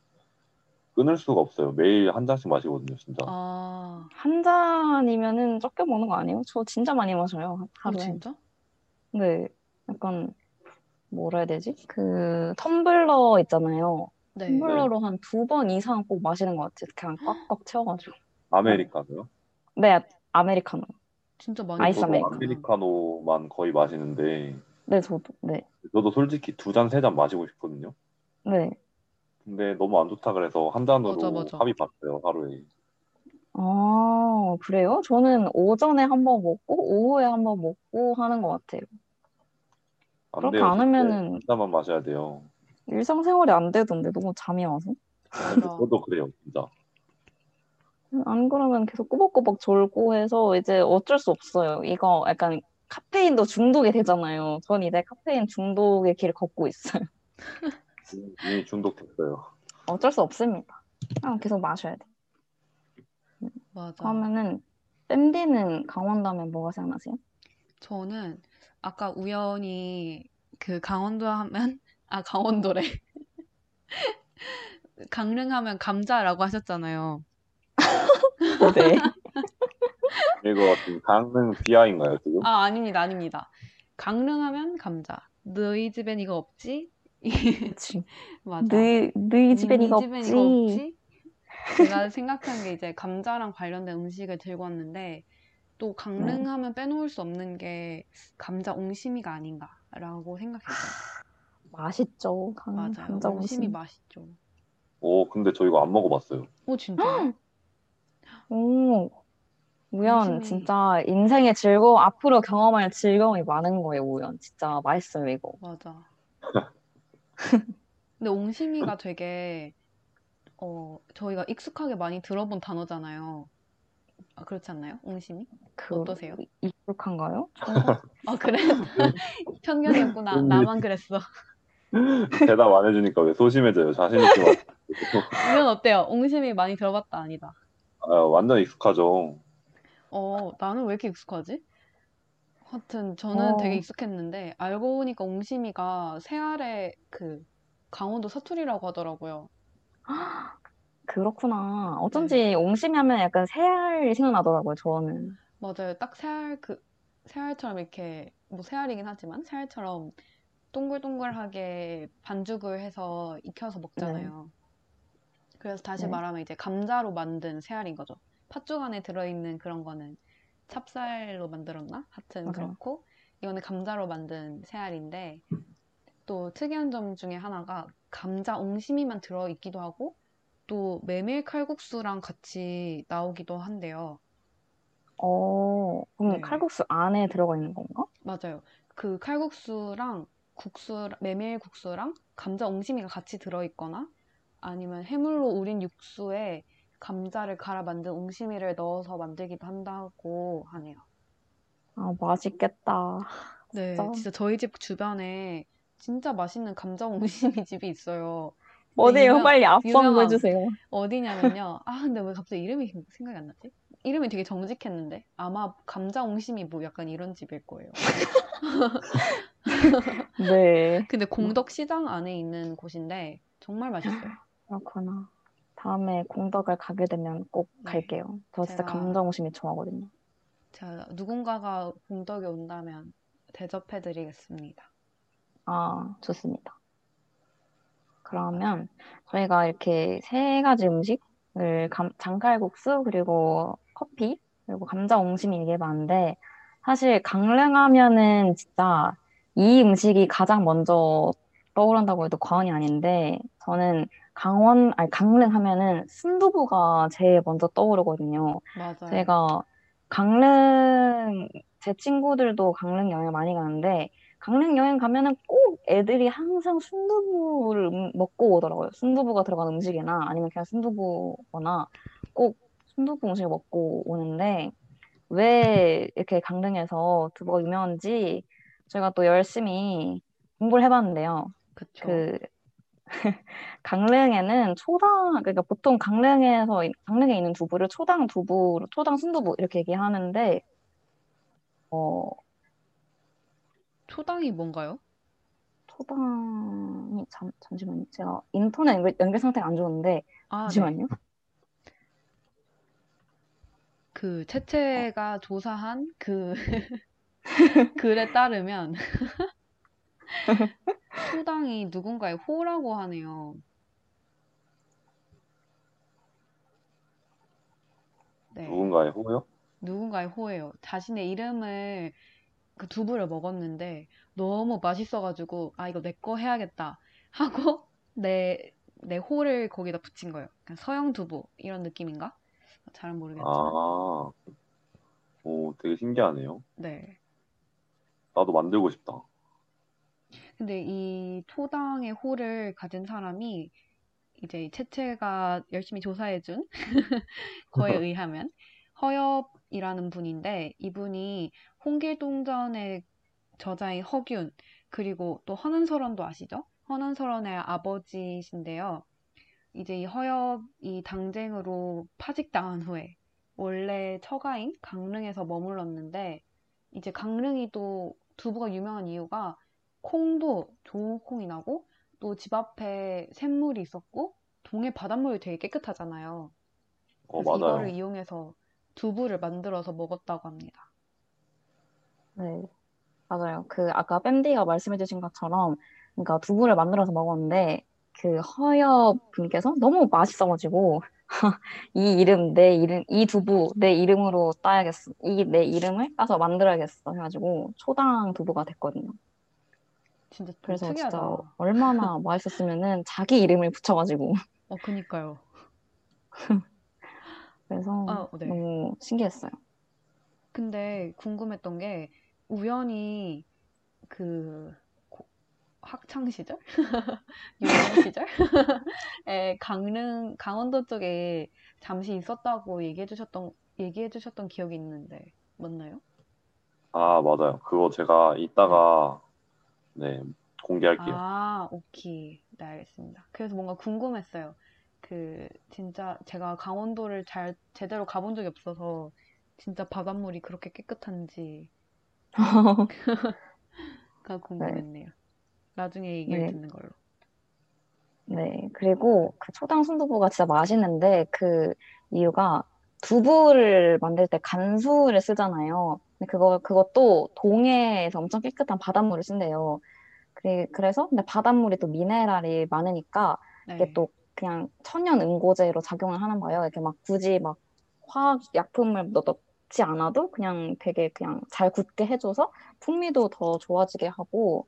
끊을 수가 없어요. 매일 한 잔씩 마시거든요, 진짜. 아, 한 잔이면은 적게 먹는 거 아니에요? 저 진짜 많이 마셔요, 어, 하루에. 진짜? 네, 약간 뭐라 해야 되지? 그 텀블러 있잖아요. 네. 텀블러로 한 두 번 이상 꼭 마시는 것 같아요. 그냥 꽉꽉 채워가지고. 아메리카노요? 네, 아메리카노. 진짜 많이 아이스 저도 아메리카노. 아메리카노만 거의 마시는데 네, 저도. 네. 저도 솔직히 두 잔 세 잔 마시고 싶거든요. 네. 근데 너무 안 좋다 그래서 한 잔으로 맞아, 맞아. 합의 봤어요 하루에. 아, 그래요? 저는 오전에 한 번 먹고, 오후에 한 번 먹고 하는 것 같아요. 안 그렇게 돼요. 안 하면은- 한 잔만 마셔야 돼요. 일상생활이 안 되던데, 너무 잠이 와서. 맞아. 저도 그래요 진짜. 안 그러면 계속 꾸벅꾸벅 졸고 해서 이제 어쩔 수 없어요. 이거 약간 카페인도 중독이 되잖아요. 전 이제 카페인 중독의 길을 걷고 있어요. 이미 중독됐어요. 어쩔 수 없습니다. 그냥 계속 마셔야 돼. 맞아. 그러면은 밴디는 강원도 하면 뭐가 생각나세요? 저는 아까 우연히 그 강원도 하면 아 강원도래. 강릉 하면 감자라고 하셨잖아요. 네. 이거 지금 강릉 비하인가요 지금? 아 아닙니다 아닙니다. 강릉 하면 감자. 너희 집엔 이거 없지? 맞아. 너희, 너희 집엔 네 이거 없지. 이거 없지? 제가 생각한 게 이제 감자랑 관련된 음식을 들고 왔는데 또 강릉 네. 하면 빼놓을 수 없는 게 감자 옹심이가 아닌가라고 생각했어요. 맛있죠. 강, 맞아요. 감자 옹심이 옹심. 맛있죠. 오 근데 저 이거 안 먹어봤어요. 오 진짜요? 오, 우연. 진짜 인생의 즐거움, 앞으로 경험할 즐거움이 많은 거예요, 우연. 진짜 맛있어요, 이거. 맞아. 근데 옹심이가 되게 어 저희가 익숙하게 많이 들어본 단어잖아요. 아, 그렇지 않나요? 옹심이? 그, 어떠세요? 익숙한가요? 아 그래? 편견이었구나. 음. 나만 그랬어. 대답 안 해주니까 왜 소심해져요? 자신 있게 말. 이건 어때요? 옹심이 많이 들어봤다 아니다. 아, 완전 익숙하죠. 어, 나는 왜 이렇게 익숙하지? 하여튼 저는 어. 되게 익숙했는데 알고 보니까 옹심이가 새알의 그 강원도 사투리라고 하더라고요. 그렇구나. 네. 어쩐지 옹심이 하면 약간 새알이 생각나더라고요, 저는. 맞아요. 딱 새알 그 새알처럼 이렇게 뭐 새알이긴 하지만 새알처럼 동글동글하게 반죽을 해서 익혀서 먹잖아요. 그래서 다시 네. 말하면 이제 감자로 만든 새알인 거죠. 팥죽 안에 들어있는 그런 거는 찹쌀로 만들었나? 하여튼 맞아요. 그렇고 이거는 감자로 만든 새알인데 또 특이한 점 중에 하나가 감자 옹심이만 들어있기도 하고 또 메밀 칼국수랑 같이 나오기도 한대요. 어, 그럼 네. 칼국수 안에 들어가 있는 건가? 맞아요. 그 칼국수랑 국수, 메밀 국수랑 감자 옹심이가 같이 들어있거나 아니면 해물로 우린 육수에 감자를 갈아 만든 옹심이를 넣어서 만들기도 한다고 하네요. 아, 맛있겠다. 네, 진짜. 진짜 저희 집 주변에 진짜 맛있는 감자 옹심이 집이 있어요. 어디에요? 유명- 빨리 앞 유명한- 광고 해주세요. 어디냐면요. 아, 근데 왜 갑자기 이름이 생각이 안 나지? 이름이 되게 정직했는데 아마 감자 옹심이 뭐 약간 이런 집일 거예요. 네. 근데 공덕시장 안에 있는 곳인데 정말 맛있어요. 그렇구나. 다음에 공덕을 가게 되면 꼭 네. 갈게요. 저 진짜 제가- 옹심이 좋아하거든요. 자, 누군가가 공덕에 온다면 대접해드리겠습니다. 아, 좋습니다. 그러면 저희가 이렇게 세 가지 음식을 감- 장칼국수 그리고 커피 그리고 감자 옹심이 얘기해봤는데 사실 강릉하면은 진짜 이 음식이 가장 먼저 떠오른다고 해도 과언이 아닌데 저는 강원 아니 강릉 하면은 순두부가 제일 먼저 떠오르거든요. 맞아요. 제가 강릉, 제 친구들도 강릉 여행 많이 가는데, 강릉 여행 가면은 꼭 애들이 항상 순두부를 음- 먹고 오더라고요. 순두부가 들어간 음식이나 아니면 그냥 순두부거나 꼭 순두부 음식을 먹고 오는데, 왜 이렇게 강릉에서 두부가 유명한지 제가 또 열심히 공부를 해봤는데요. 그쵸. 그 강릉에는 초당 그러니까 보통 강릉에서 강릉에 있는 두부를 초당 두부, 초당 순두부 이렇게 얘기하는데 어 초당이 뭔가요? 초당이 잠 잠시만요. 제가 인터넷 연결, 연결 상태가 안 좋은데 아, 네. 잠시만요. 그 채채가 조사한 그 글에 따르면 수당이 누군가의 호라고 하네요. 네. 누군가의 호요? 누군가의 호예요. 자신의 이름을 그 두부를 먹었는데 너무 맛있어가지고 아 이거 내 거 해야겠다 하고 내 내 호를 거기다 붙인 거예요. 서양 두부 이런 느낌인가? 잘은 모르겠지만. 아, 오 되게 신기하네요. 네. 나도 만들고 싶다. 근데 이 토당의 호를 가진 사람이 이제 이 채채가 열심히 조사해준 거에 의하면 허엽이라는 분인데 이분이 홍길동전의 저자인 허균 그리고 또 허는설원도 아시죠? 허는설원의 아버지신데요. 이제 이 허엽이 당쟁으로 파직당한 후에 원래 처가인 강릉에서 머물렀는데 이제 강릉이 또 두부가 유명한 이유가 콩도 좋은 콩이 나고 또 집 앞에 샘물이 있었고 동해 바닷물이 되게 깨끗하잖아요. 어, 그래서 맞아요. 이거를 이용해서 두부를 만들어서 먹었다고 합니다. 네, 맞아요. 그 아까 뺨디가 말씀해주신 것처럼, 그러니까 두부를 만들어서 먹었는데 그 허엽 분께서 너무 맛있어가지고 이 이름 내 이름 이 두부 내 이름으로 따야겠어. 이 내 이름을 따서 만들어야겠어. 해가지고 초당 두부가 됐거든요. 진짜 좀 그래서 특이하다. 진짜 얼마나 맛있었으면은 자기 이름을 붙여가지고 어, 그니까요. 그래서 아, 네. 너무 신기했어요. 근데 궁금했던 게 우연히 그 고- 학창 시절, 유년 시절 에 강릉 강원도 쪽에 잠시 있었다고 얘기해 주셨던 얘기해 주셨던 기억이 있는데 맞나요? 아, 맞아요. 그거 제가 이따가, 네, 공개할게요. 아, 오케이. 네, 알겠습니다. 그래서 뭔가 궁금했어요. 그 진짜 제가 강원도를 잘 제대로 가본 적이 없어서 진짜 바닷물이 그렇게 깨끗한지 가 궁금했네요. 나중에 얘기를 네. 듣는 걸로. 네, 그리고 그 초당 순두부가 진짜 맛있는데 그 이유가 두부를 만들 때 간수를 쓰잖아요. 근데 그거 그것도 동해에서 엄청 깨끗한 바닷물을 쓴대요. 그래, 그래서 근데 바닷물이 또 미네랄이 많으니까 이게 네. 또 그냥 천연 응고제로 작용을 하는 거예요. 이렇게 막 굳이 막 화학 약품을 넣- 넣지 않아도 그냥 되게 그냥 잘 굳게 해줘서 풍미도 더 좋아지게 하고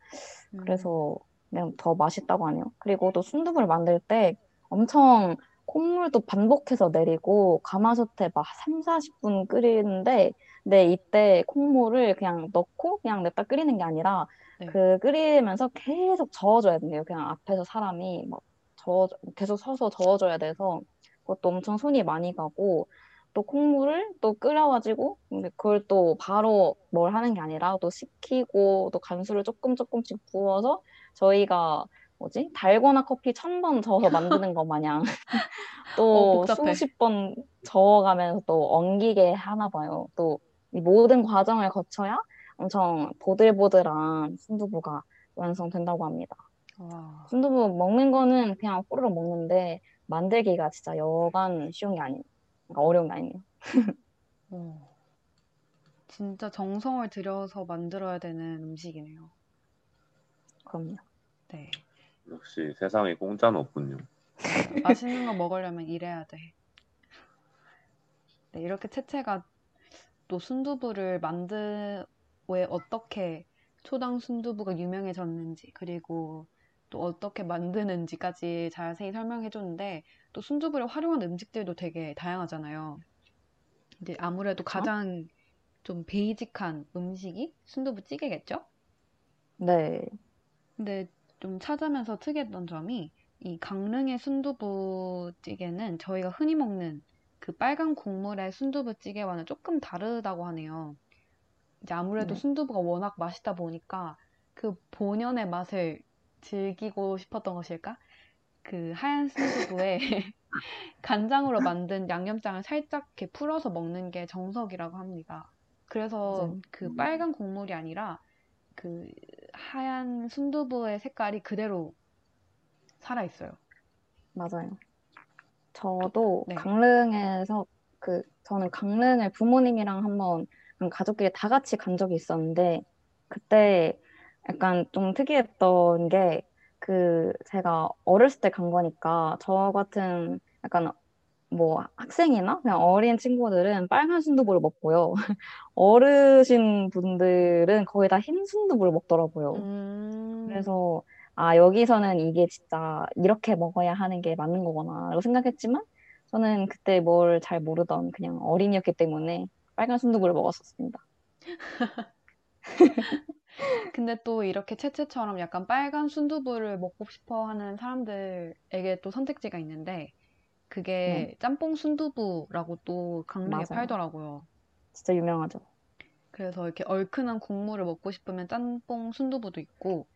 음, 그래서 그냥 더 맛있다고 하네요. 그리고 또 순두부를 만들 때 엄청 콩물도 반복해서 내리고 가마솥에 막 3, 40분 끓이는데 근데 이때 콩물을 그냥 넣고 그냥 냅다 끓이는 게 아니라 네. 그 끓이면서 계속 저어줘야 돼요. 그냥 앞에서 사람이 막 저어 계속 서서 저어줘야 돼서 그것도 엄청 손이 많이 가고 또 콩물을 또 끓여가지고 근데 그걸 또 바로 뭘 하는 게 아니라 또 식히고 또 간수를 조금 조금씩 부어서 저희가 뭐지 달고나 커피 천 번 저어서 만드는 것 마냥 어, 또 복잡해. 수십 번 저어가면서 또 엉기게 하나 봐요. 또 이 모든 과정을 거쳐야 엄청 보들보들한 순두부가 완성된다고 합니다. 와, 순두부 먹는 거는 그냥 호로록 먹는데 만들기가 진짜 여간 쉬운 게 아니에요. 그러니까 어려운 게 아니에요. 어. 진짜 정성을 들여서 만들어야 되는 음식이네요. 그럼요. 네. 역시 세상에 공짜는 없군요. 맛있는 거 먹으려면 일해야 돼. 네, 이렇게 채채가 또 순두부를 만드, 왜 어떻게 초당 순두부가 유명해졌는지, 그리고 또 어떻게 만드는지까지 자세히 설명해 줬는데, 또 순두부를 활용한 음식들도 되게 다양하잖아요. 이제 아무래도 그쵸? 가장 좀 베이직한 음식이 순두부찌개겠죠? 네. 근데 좀 찾으면서 특이했던 점이 이 강릉의 순두부찌개는 저희가 흔히 먹는 그 빨간 국물의 순두부찌개와는 조금 다르다고 하네요. 이제 아무래도 네. 순두부가 워낙 맛있다 보니까 그 본연의 맛을 즐기고 싶었던 것일까? 그 하얀 순두부에 간장으로 만든 양념장을 살짝 이렇게 풀어서 먹는 게 정석이라고 합니다. 그래서 맞아요. 그 빨간 국물이 아니라 그 하얀 순두부의 색깔이 그대로 살아 있어요. 맞아요. 저도 네. 강릉에서 그 저는 강릉을 부모님이랑 한번 그냥 가족끼리 다 같이 간 적이 있었는데 그때 약간 좀 특이했던 게 그 제가 어렸을 때 간 거니까 저 같은 약간 뭐 학생이나 그냥 어린 친구들은 빨간 순두부를 먹고요. 어르신 분들은 거의 다 흰 순두부를 먹더라고요. 음. 그래서 아 여기서는 이게 진짜 이렇게 먹어야 하는 게 맞는 거구나라고 생각했지만 저는 그때 뭘 잘 모르던 그냥 어린이였기 때문에 빨간 순두부를 먹었었습니다. 근데 또 이렇게 채채처럼 약간 빨간 순두부를 먹고 싶어 하는 사람들에게 또 선택지가 있는데 그게 짬뽕 순두부라고 또 강릉에 네. 맞아요. 팔더라고요. 진짜 유명하죠. 그래서 이렇게 얼큰한 국물을 먹고 싶으면 짬뽕 순두부도 있고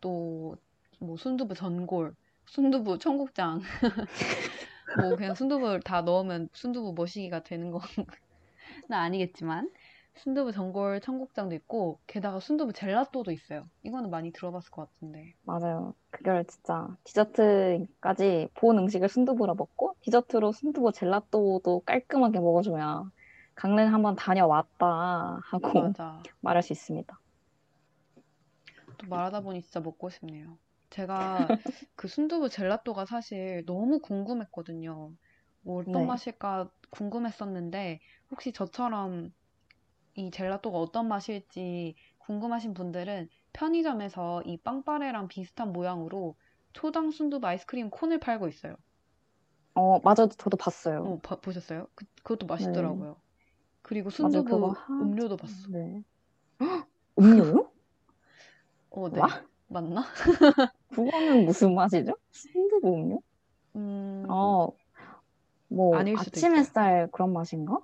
또 뭐 순두부 전골, 순두부 청국장 뭐 그냥 순두부를 다 넣으면 순두부 머시기가 되는 건 아니겠지만 순두부 전골 청국장도 있고 게다가 순두부 젤라또도 있어요. 이거는 많이 들어봤을 것 같은데. 맞아요. 그걸 진짜 디저트까지 본 음식을 순두부로 먹고 디저트로 순두부 젤라또도 깔끔하게 먹어줘야 강릉 한번 다녀왔다 하고 맞아. 말할 수 있습니다. 또 말하다 보니 진짜 먹고 싶네요. 제가 그 순두부 젤라또가 사실 너무 궁금했거든요. 뭐 어떤 네. 맛일까 궁금했었는데 혹시 저처럼 이 젤라또가 어떤 맛일지 궁금하신 분들은 편의점에서 이 빵빠레랑 비슷한 모양으로 초당 순두부 아이스크림 콘을 팔고 있어요. 어, 맞아. 저도 봤어요. 어, 봐- 보셨어요? 그, 그것도 맛있더라고요. 그리고 네. 그거 순두부 한- 음료도 봤어. 네. 헉, 음료요? 어, 네. 와? 맞나? 그거는 무슨 맛이죠? 순두부 음료? 음, 어, 뭐 아침. 햇살 그런 맛인가?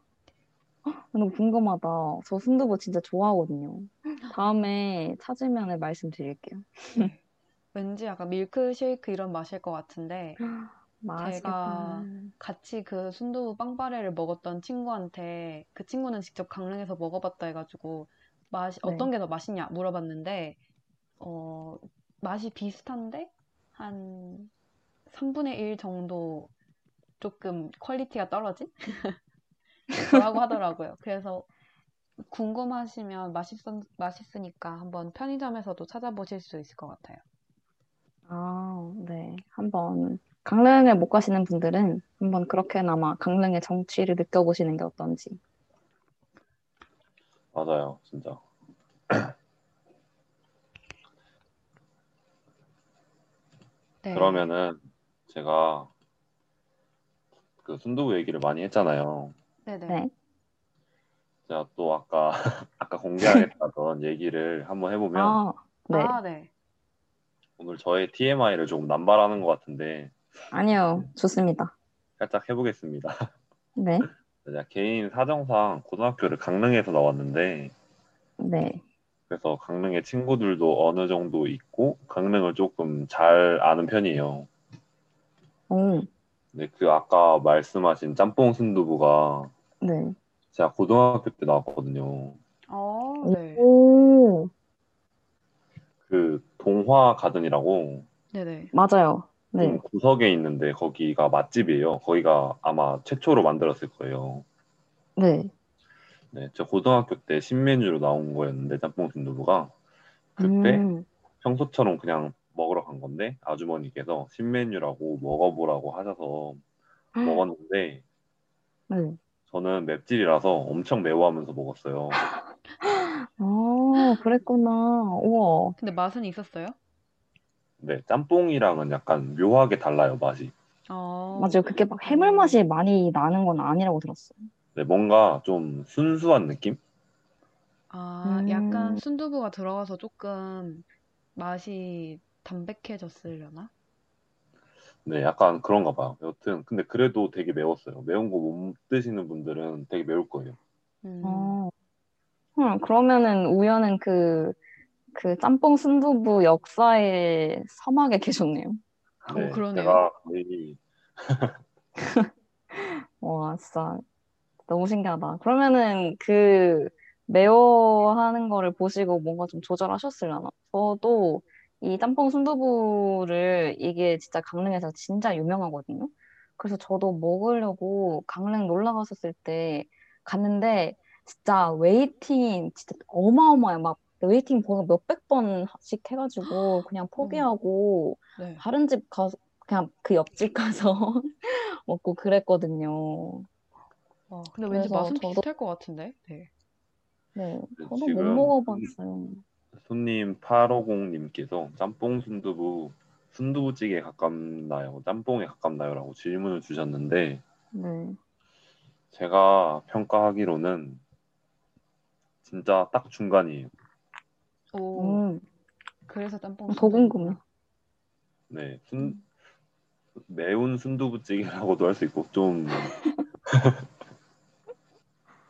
헉, 너무 궁금하다. 저 순두부 진짜 좋아하거든요. 다음에 찾으면 말씀드릴게요. 왠지 약간 밀크쉐이크 이런 맛일 것 같은데 맛있겠다. 같이 그 순두부 빵빠레를 먹었던 친구한테 그 친구는 직접 강릉에서 먹어봤다 해가지고 맛이 네. 어떤 게 더 맛있냐 물어봤는데 어 맛이 비슷한데 한 3분의 1 정도 조금 quality가 떨어진 거 라고 하더라고요. 그래서 궁금하시면 맛있, 맛있으니까 한번 편의점에서도 찾아보실 수 있을 것 같아요. 아, 네. 한번 강릉을 못 가시는 분들은 한번 그렇게나마 강릉의 정취를 느껴보시는 게 어떤지. 맞아요, 진짜. 네. 그러면은 제가 그 순두부 얘기를 많이 했잖아요. 네네. 네. 제가 또 아까 아까 공개하겠다던 얘기를 한번 해보면 아, 네. 아, 네. 오늘 저의 TMI를 조금 남발하는 것 같은데 아니요. 좋습니다. 살짝 해보겠습니다. 네. 제가 개인 사정상 고등학교를 강릉에서 나왔는데 네. 그래서 강릉에 친구들도 어느 정도 있고 강릉을 조금 잘 아는 편이에요. 오, 근데 그 아까 말씀하신 짬뽕 순두부가 네. 제가 고등학교 때 나왔거든요. 어, 네. 오, 그 동화 가든이라고 네네. 맞아요. 좀 네. 구석에 있는데 거기가 맛집이에요. 거기가 아마 최초로 만들었을 거예요. 네. 네, 저 고등학교 때 신메뉴로 나온 거였는데 짬뽕 순두부가 그때 음, 평소처럼 그냥 간 건데 아주머니께서 신메뉴라고 먹어보라고 하셔서 먹었는데 네. 저는 맵찔이라서 엄청 매워하면서 먹었어요. 아, 그랬구나. 우와. 근데 맛은 있었어요? 네, 짬뽕이랑은 약간 묘하게 달라요, 맛이. 어, 맞아요. 그게 막 해물 맛이 많이 나는 건 아니라고 들었어요. 네, 뭔가 좀 순수한 느낌? 아, 음. 약간 순두부가 들어가서 조금 맛이 담백해졌으려나? 네, 약간 그런가 봐요. 여튼 근데 그래도 되게 매웠어요. 매운 거 못 드시는 분들은 되게 매울 거예요. 음. 어. 음, 그러면은 우연은 그, 그 짬뽕 순두부 역사의 서막에 계셨네요. 네, 어, 그러네요. 제가 거의 와, 진짜 너무 신기하다. 그러면은 그 매워하는 거를 보시고 뭔가 좀 조절하셨으려나? 저도 이 짬뽕 순두부를 이게 진짜 강릉에서 진짜 유명하거든요. 그래서 저도 먹으려고 강릉 놀러 갔었을 때 갔는데 진짜 waiting 진짜 어마어마해. 막 waiting 번호 몇백 번씩 해가지고 그냥 포기하고 네. 다른 집 가, 그냥 그 옆집 가서 먹고 그랬거든요. 와, 근데 왠지 그래서 맛은 저도- 비슷할 것 같은데. 네. 네, 저도 못 먹어봤어요. 손님 850님께서 짬뽕 순두부 순두부찌개에 가깝나요? 짬뽕에 가깝나요?라고 질문을 주셨는데 네. 제가 평가하기로는 진짜 딱 중간이에요. 오, 음, 그래서 짬뽕 더 궁금해. 네, 순 매운 순두부찌개라고도 할 수 있고 좀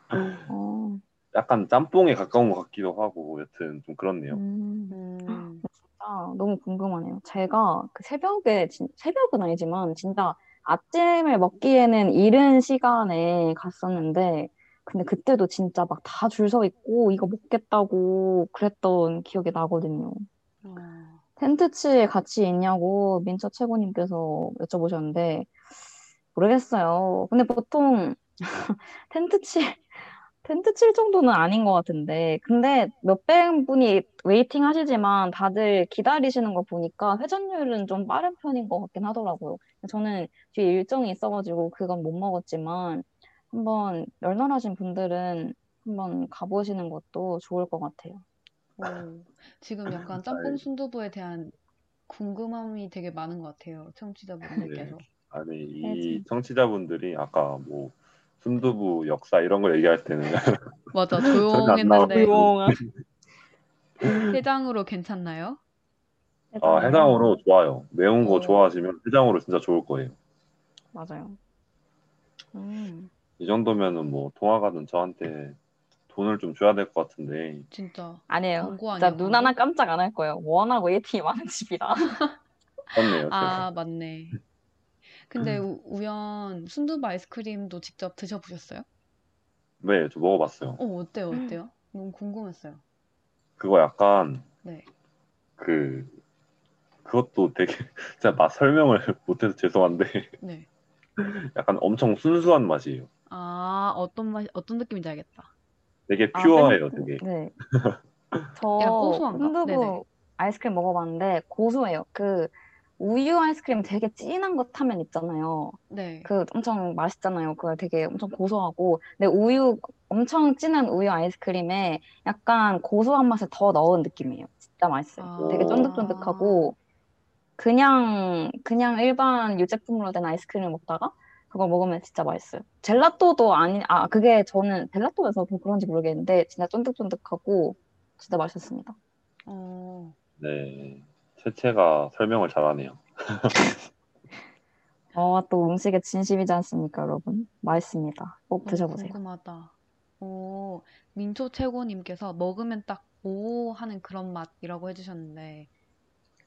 어, 약간 짬뽕에 가까운 것 같기도 하고 여튼 좀 그렇네요. 음, 음, 진짜 너무 궁금하네요. 제가 그 새벽에, 진- 새벽은 아니지만 진짜 아침을 먹기에는 이른 시간에 갔었는데, 근데 그때도 진짜 막 다 줄 서 있고 이거 먹겠다고 그랬던 기억이 나거든요. 어, 텐트칠 같이 있냐고 민초 최고님께서 여쭤보셨는데 모르겠어요. 근데 보통 텐트칠 텐트 칠 정도는 아닌 것 같은데 근데 몇백 분이 waiting 하시지만 다들 기다리시는 거 보니까 회전율은 좀 빠른 편인 것 같긴 하더라고요. 저는 뒤에 일정이 있어가지고 그건 못 먹었지만 한번 널널하신 분들은 한번 가보시는 것도 좋을 것 같아요. 오. 지금 약간 짬뽕 순두부에 대한 궁금함이 되게 많은 것 같아요. 청취자분들께서. 아니 이 해야지. 청취자분들이 아까 뭐 순두부 역사 이런 걸 얘기할 때는 맞아. 조용했는데 조용한. 해장으로 괜찮나요? 아, 해장으로 좋아요. 매운 거 어. 좋아하시면 해장으로 진짜 좋을 거예요. 맞아요. 음, 이 정도면은 뭐 통화가는 저한테 돈을 좀 줘야 될 것 같은데 진짜. 아니에요. 진짜 아니야, 눈? 하나 깜짝 안 할 거예요. 워낙 웨이팅이 많은 집이라. 그렇네요. 아, 맞네. 근데 우, 우연 순두부 아이스크림도 직접 드셔보셨어요? 네, 저 먹어봤어요. 어, 어때요? 어때요? 너무 궁금했어요. 그거 약간 네. 그 그것도 되게 진짜 맛 설명을 못해서 죄송한데 네. 약간 엄청 순수한 맛이에요. 아, 어떤 맛, 어떤 느낌인지 알겠다. 되게 아, 퓨어해요, 생- 되게. 네. 저 약간 고소한가? 순두부 네네. 아이스크림 먹어봤는데 고소해요. 그 우유 아이스크림 되게 진한 거 타면 있잖아요. 네. 그 엄청 맛있잖아요. 그거 되게 엄청 고소하고. 근데 우유 엄청 진한 우유 아이스크림에 약간 고소한 맛을 더 넣은 느낌이에요. 진짜 맛있어요. 되게 아. 쫀득쫀득하고 그냥 그냥 일반 유제품으로 된 아이스크림을 먹다가 그걸 먹으면 진짜 맛있어요. 젤라또도 아니 아 그게 저는 젤라또에서 더 그런지 모르겠는데 진짜 쫀득쫀득하고 진짜 맛있었습니다. 어, 네. 채채가 설명을 잘하네요. 어, 또 음식에 진심이지 않습니까, 여러분? 맛있습니다. 꼭 너무 드셔보세요. 궁금하다. 오, 민초 최고님께서 먹으면 딱 오 하는 그런 맛이라고 해주셨는데,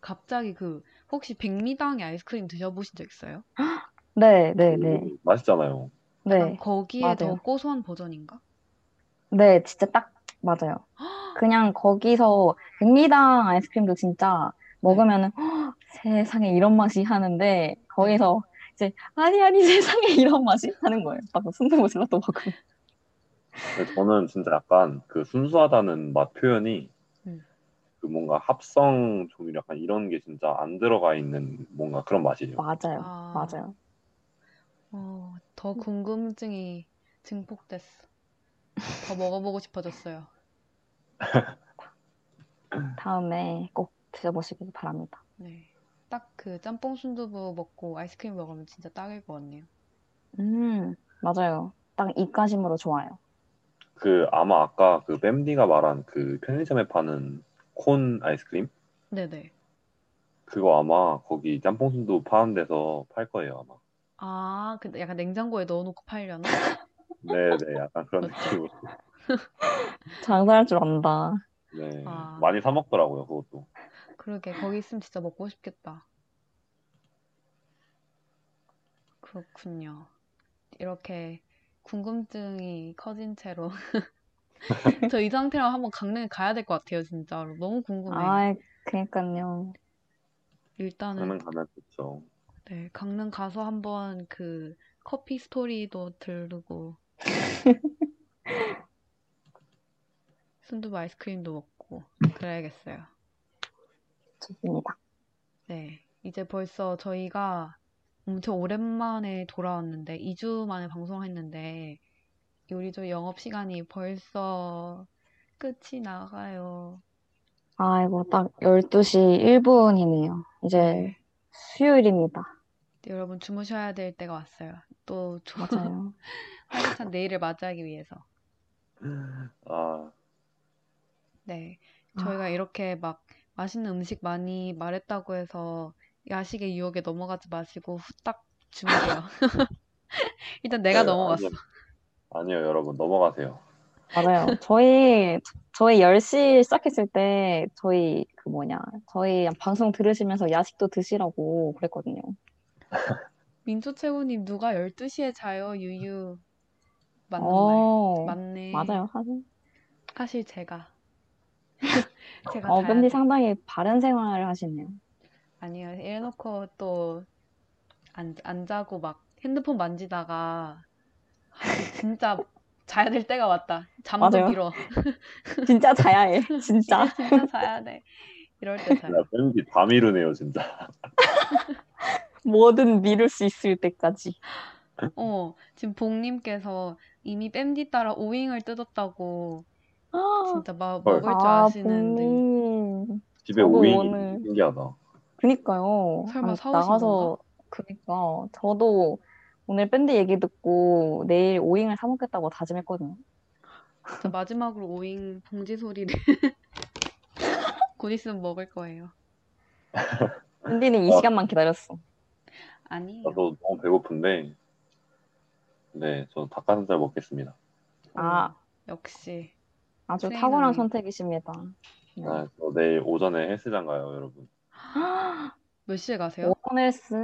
갑자기 그, 혹시 백미당의 아이스크림 드셔보신 적 있어요? 네, 네, 네. 음, 맛있잖아요. 네, 거기에 더 맞아요. 고소한 버전인가? 네, 진짜 딱 맞아요. 그냥 거기서 백미당 아이스크림도 진짜 먹으면은 "헉, 세상에 이런 맛이 하는데 거기서 이제 아니 아니 세상에 이런 맛이 하는 거예요. 딱 순두부 젤라또 먹으면. 근데 저는 진짜 약간 그 순수하다는 맛 표현이 음. 그 뭔가 합성 조미료 약간 이런 게 진짜 안 들어가 있는 뭔가 그런 맛이에요. 맞아요, 아. 맞아요. 어, 더 궁금증이 증폭됐어. 더 먹어보고 싶어졌어요. 다음에 꼭 드셔보시길 바랍니다. 네. 딱 그 짬뽕 순두부 먹고 아이스크림 먹으면 진짜 딱일 것 같네요. 음, 맞아요. 딱 입가심으로 좋아요. 그 아마 아까 그 뺨디가 말한 그 편의점에 파는 콘 아이스크림 네네. 그거 아마 거기 짬뽕 순두 파는 데서 팔 거예요 아마. 아, 근데 약간 냉장고에 넣어놓고 팔려나? 네네 약간 그런? 느낌으로. 장사할 줄 안다. 네 아. 많이 사 먹더라고요 그것도. 그러게, 거기 있으면 진짜 먹고 싶겠다. 그렇군요. 이렇게 궁금증이 커진 채로. 저 이 상태로 한번 강릉에 가야 될 것 같아요, 진짜로. 너무 궁금해요. 아, 그니까요. 일단은, 강릉 가면 좋죠. 네, 강릉 가서 한번 그 커피 스토리도 들르고, 순두부 아이스크림도 먹고, 그래야겠어요. 좋습니다. 네. 이제 벌써 저희가 엄청 오랜만에 돌아왔는데, 2주 만에 방송했는데, 요리조리 영업시간이 벌써 끝이 나가요. 아이고, 딱 12시 1분이네요. 이제 수요일입니다. 여러분 주무셔야 될 때가 왔어요. 또 조- 맞아요. 활기찬 내일을 맞이하기 위해서. 아, 네. 저희가 이렇게 막 맛있는 음식 많이 말했다고 해서 야식의 유혹에 넘어가지 마시고 후딱 주무세요. 일단 내가 네, 넘어갔어. 아니요. 아니요, 여러분 넘어가세요. 맞아요. 저희, 저희 10시 시작했을 때, 저희, 그 뭐냐, 저희 방송 들으시면서 야식도 드시라고 그랬거든요. 민초 최고님 누가 12시에 자요? 유유. 맞는 어, 말. 맞네. 맞아요. 사실. 사실 제가. 제가 어, 돼. 상당히 바른 생활을 하시네요. 아니요. 이래놓고 또 안, 안 자고 막 핸드폰 만지다가 아, 진짜 자야 될 때가 왔다. 잠도 맞아요. 밀어. 진짜 자야 해. 진짜. 이제 진짜 자야 돼. 이럴 때 자요. 다 미루네요, 진짜. 뭐든 미룰 수 있을 때까지. 어, 지금 봉님께서 이미 뺨디 따라 오잉을 뜯었다고 진짜 막 헐. 먹을 줄 아, 아시는데 봄님. 집에 저도 오늘- 신기하다. 그니까요. 설마 아, 사오신 나가서, 그니까. 저도 오늘 밴드 얘기 듣고 내일 오잉을 사 먹겠다고 다짐했거든요. 진짜 마지막으로 오잉 봉지 소리를 곧 있으면 먹을 거예요. 밴디는 이 아. 시간만 기다렸어. 아니에요. 저도 너무 배고픈데, 네, 저 닭가슴살 먹겠습니다. 아, 역시 아주 수행하네. 탁월한 선택이십니다. 네. 아, 저 내일 오전에 헬스장 가요, 여러분. 몇 시에 가세요? 오네스.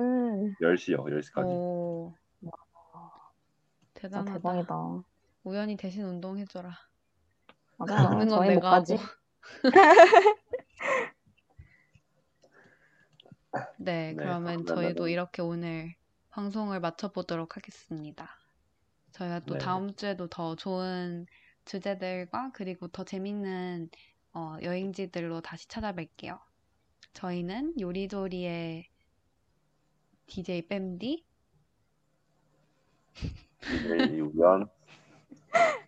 10시요, 10시까지. 오, 진짜 대단하다. 대박이다. 우연히 대신 운동해줘라. 맞아요. 먹는 건 저희 못 내가 가지. 하고. 네, 네, 그러면 그러면은- 저희도 이렇게 오늘 방송을 마쳐보도록 하겠습니다. 저희가 또 네. 다음 주에도 더 좋은 주제들과 그리고 더 재밌는 어, 여행지들로 다시 찾아뵐게요. 저희는 요리조리의 DJ 뺨디 네, 우연.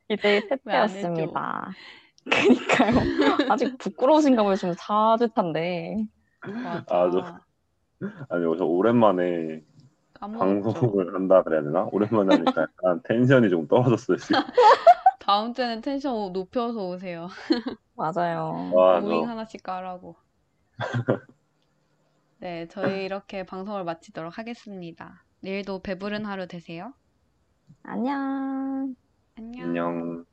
이제 왜안 셋째였습니다. 그니까요. 아직 부끄러우신가 봐요. 지금 4주 탄데. 맞아. 아, 저- 아니, 저 오랜만에 까먹었죠. 방송을 한다 그래야 되나? 오랜만에 하니까 약간 텐션이 좀 떨어졌어요, 지금. 다음 주에는 텐션 높여서 오세요. 맞아요. 와, 무잉 저, 하나씩 깔라고. 네, 저희 이렇게 방송을 마치도록 하겠습니다. 내일도 배부른 하루 되세요. 안녕. 안녕. 안녕.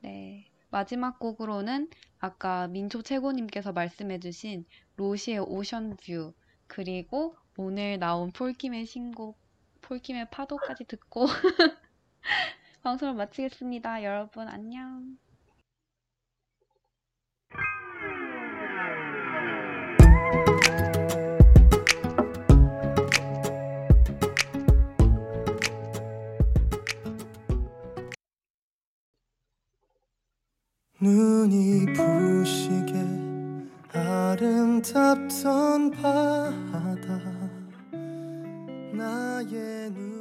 네. 마지막 곡으로는 아까 민초 최고님께서 말씀해주신 로시의 오션뷰 그리고 오늘 나온 폴킴의 신곡 폴킴의 파도까지 듣고 방송을 마치겠습니다. 여러분 안녕. 눈이 부시게 바다 나의 눈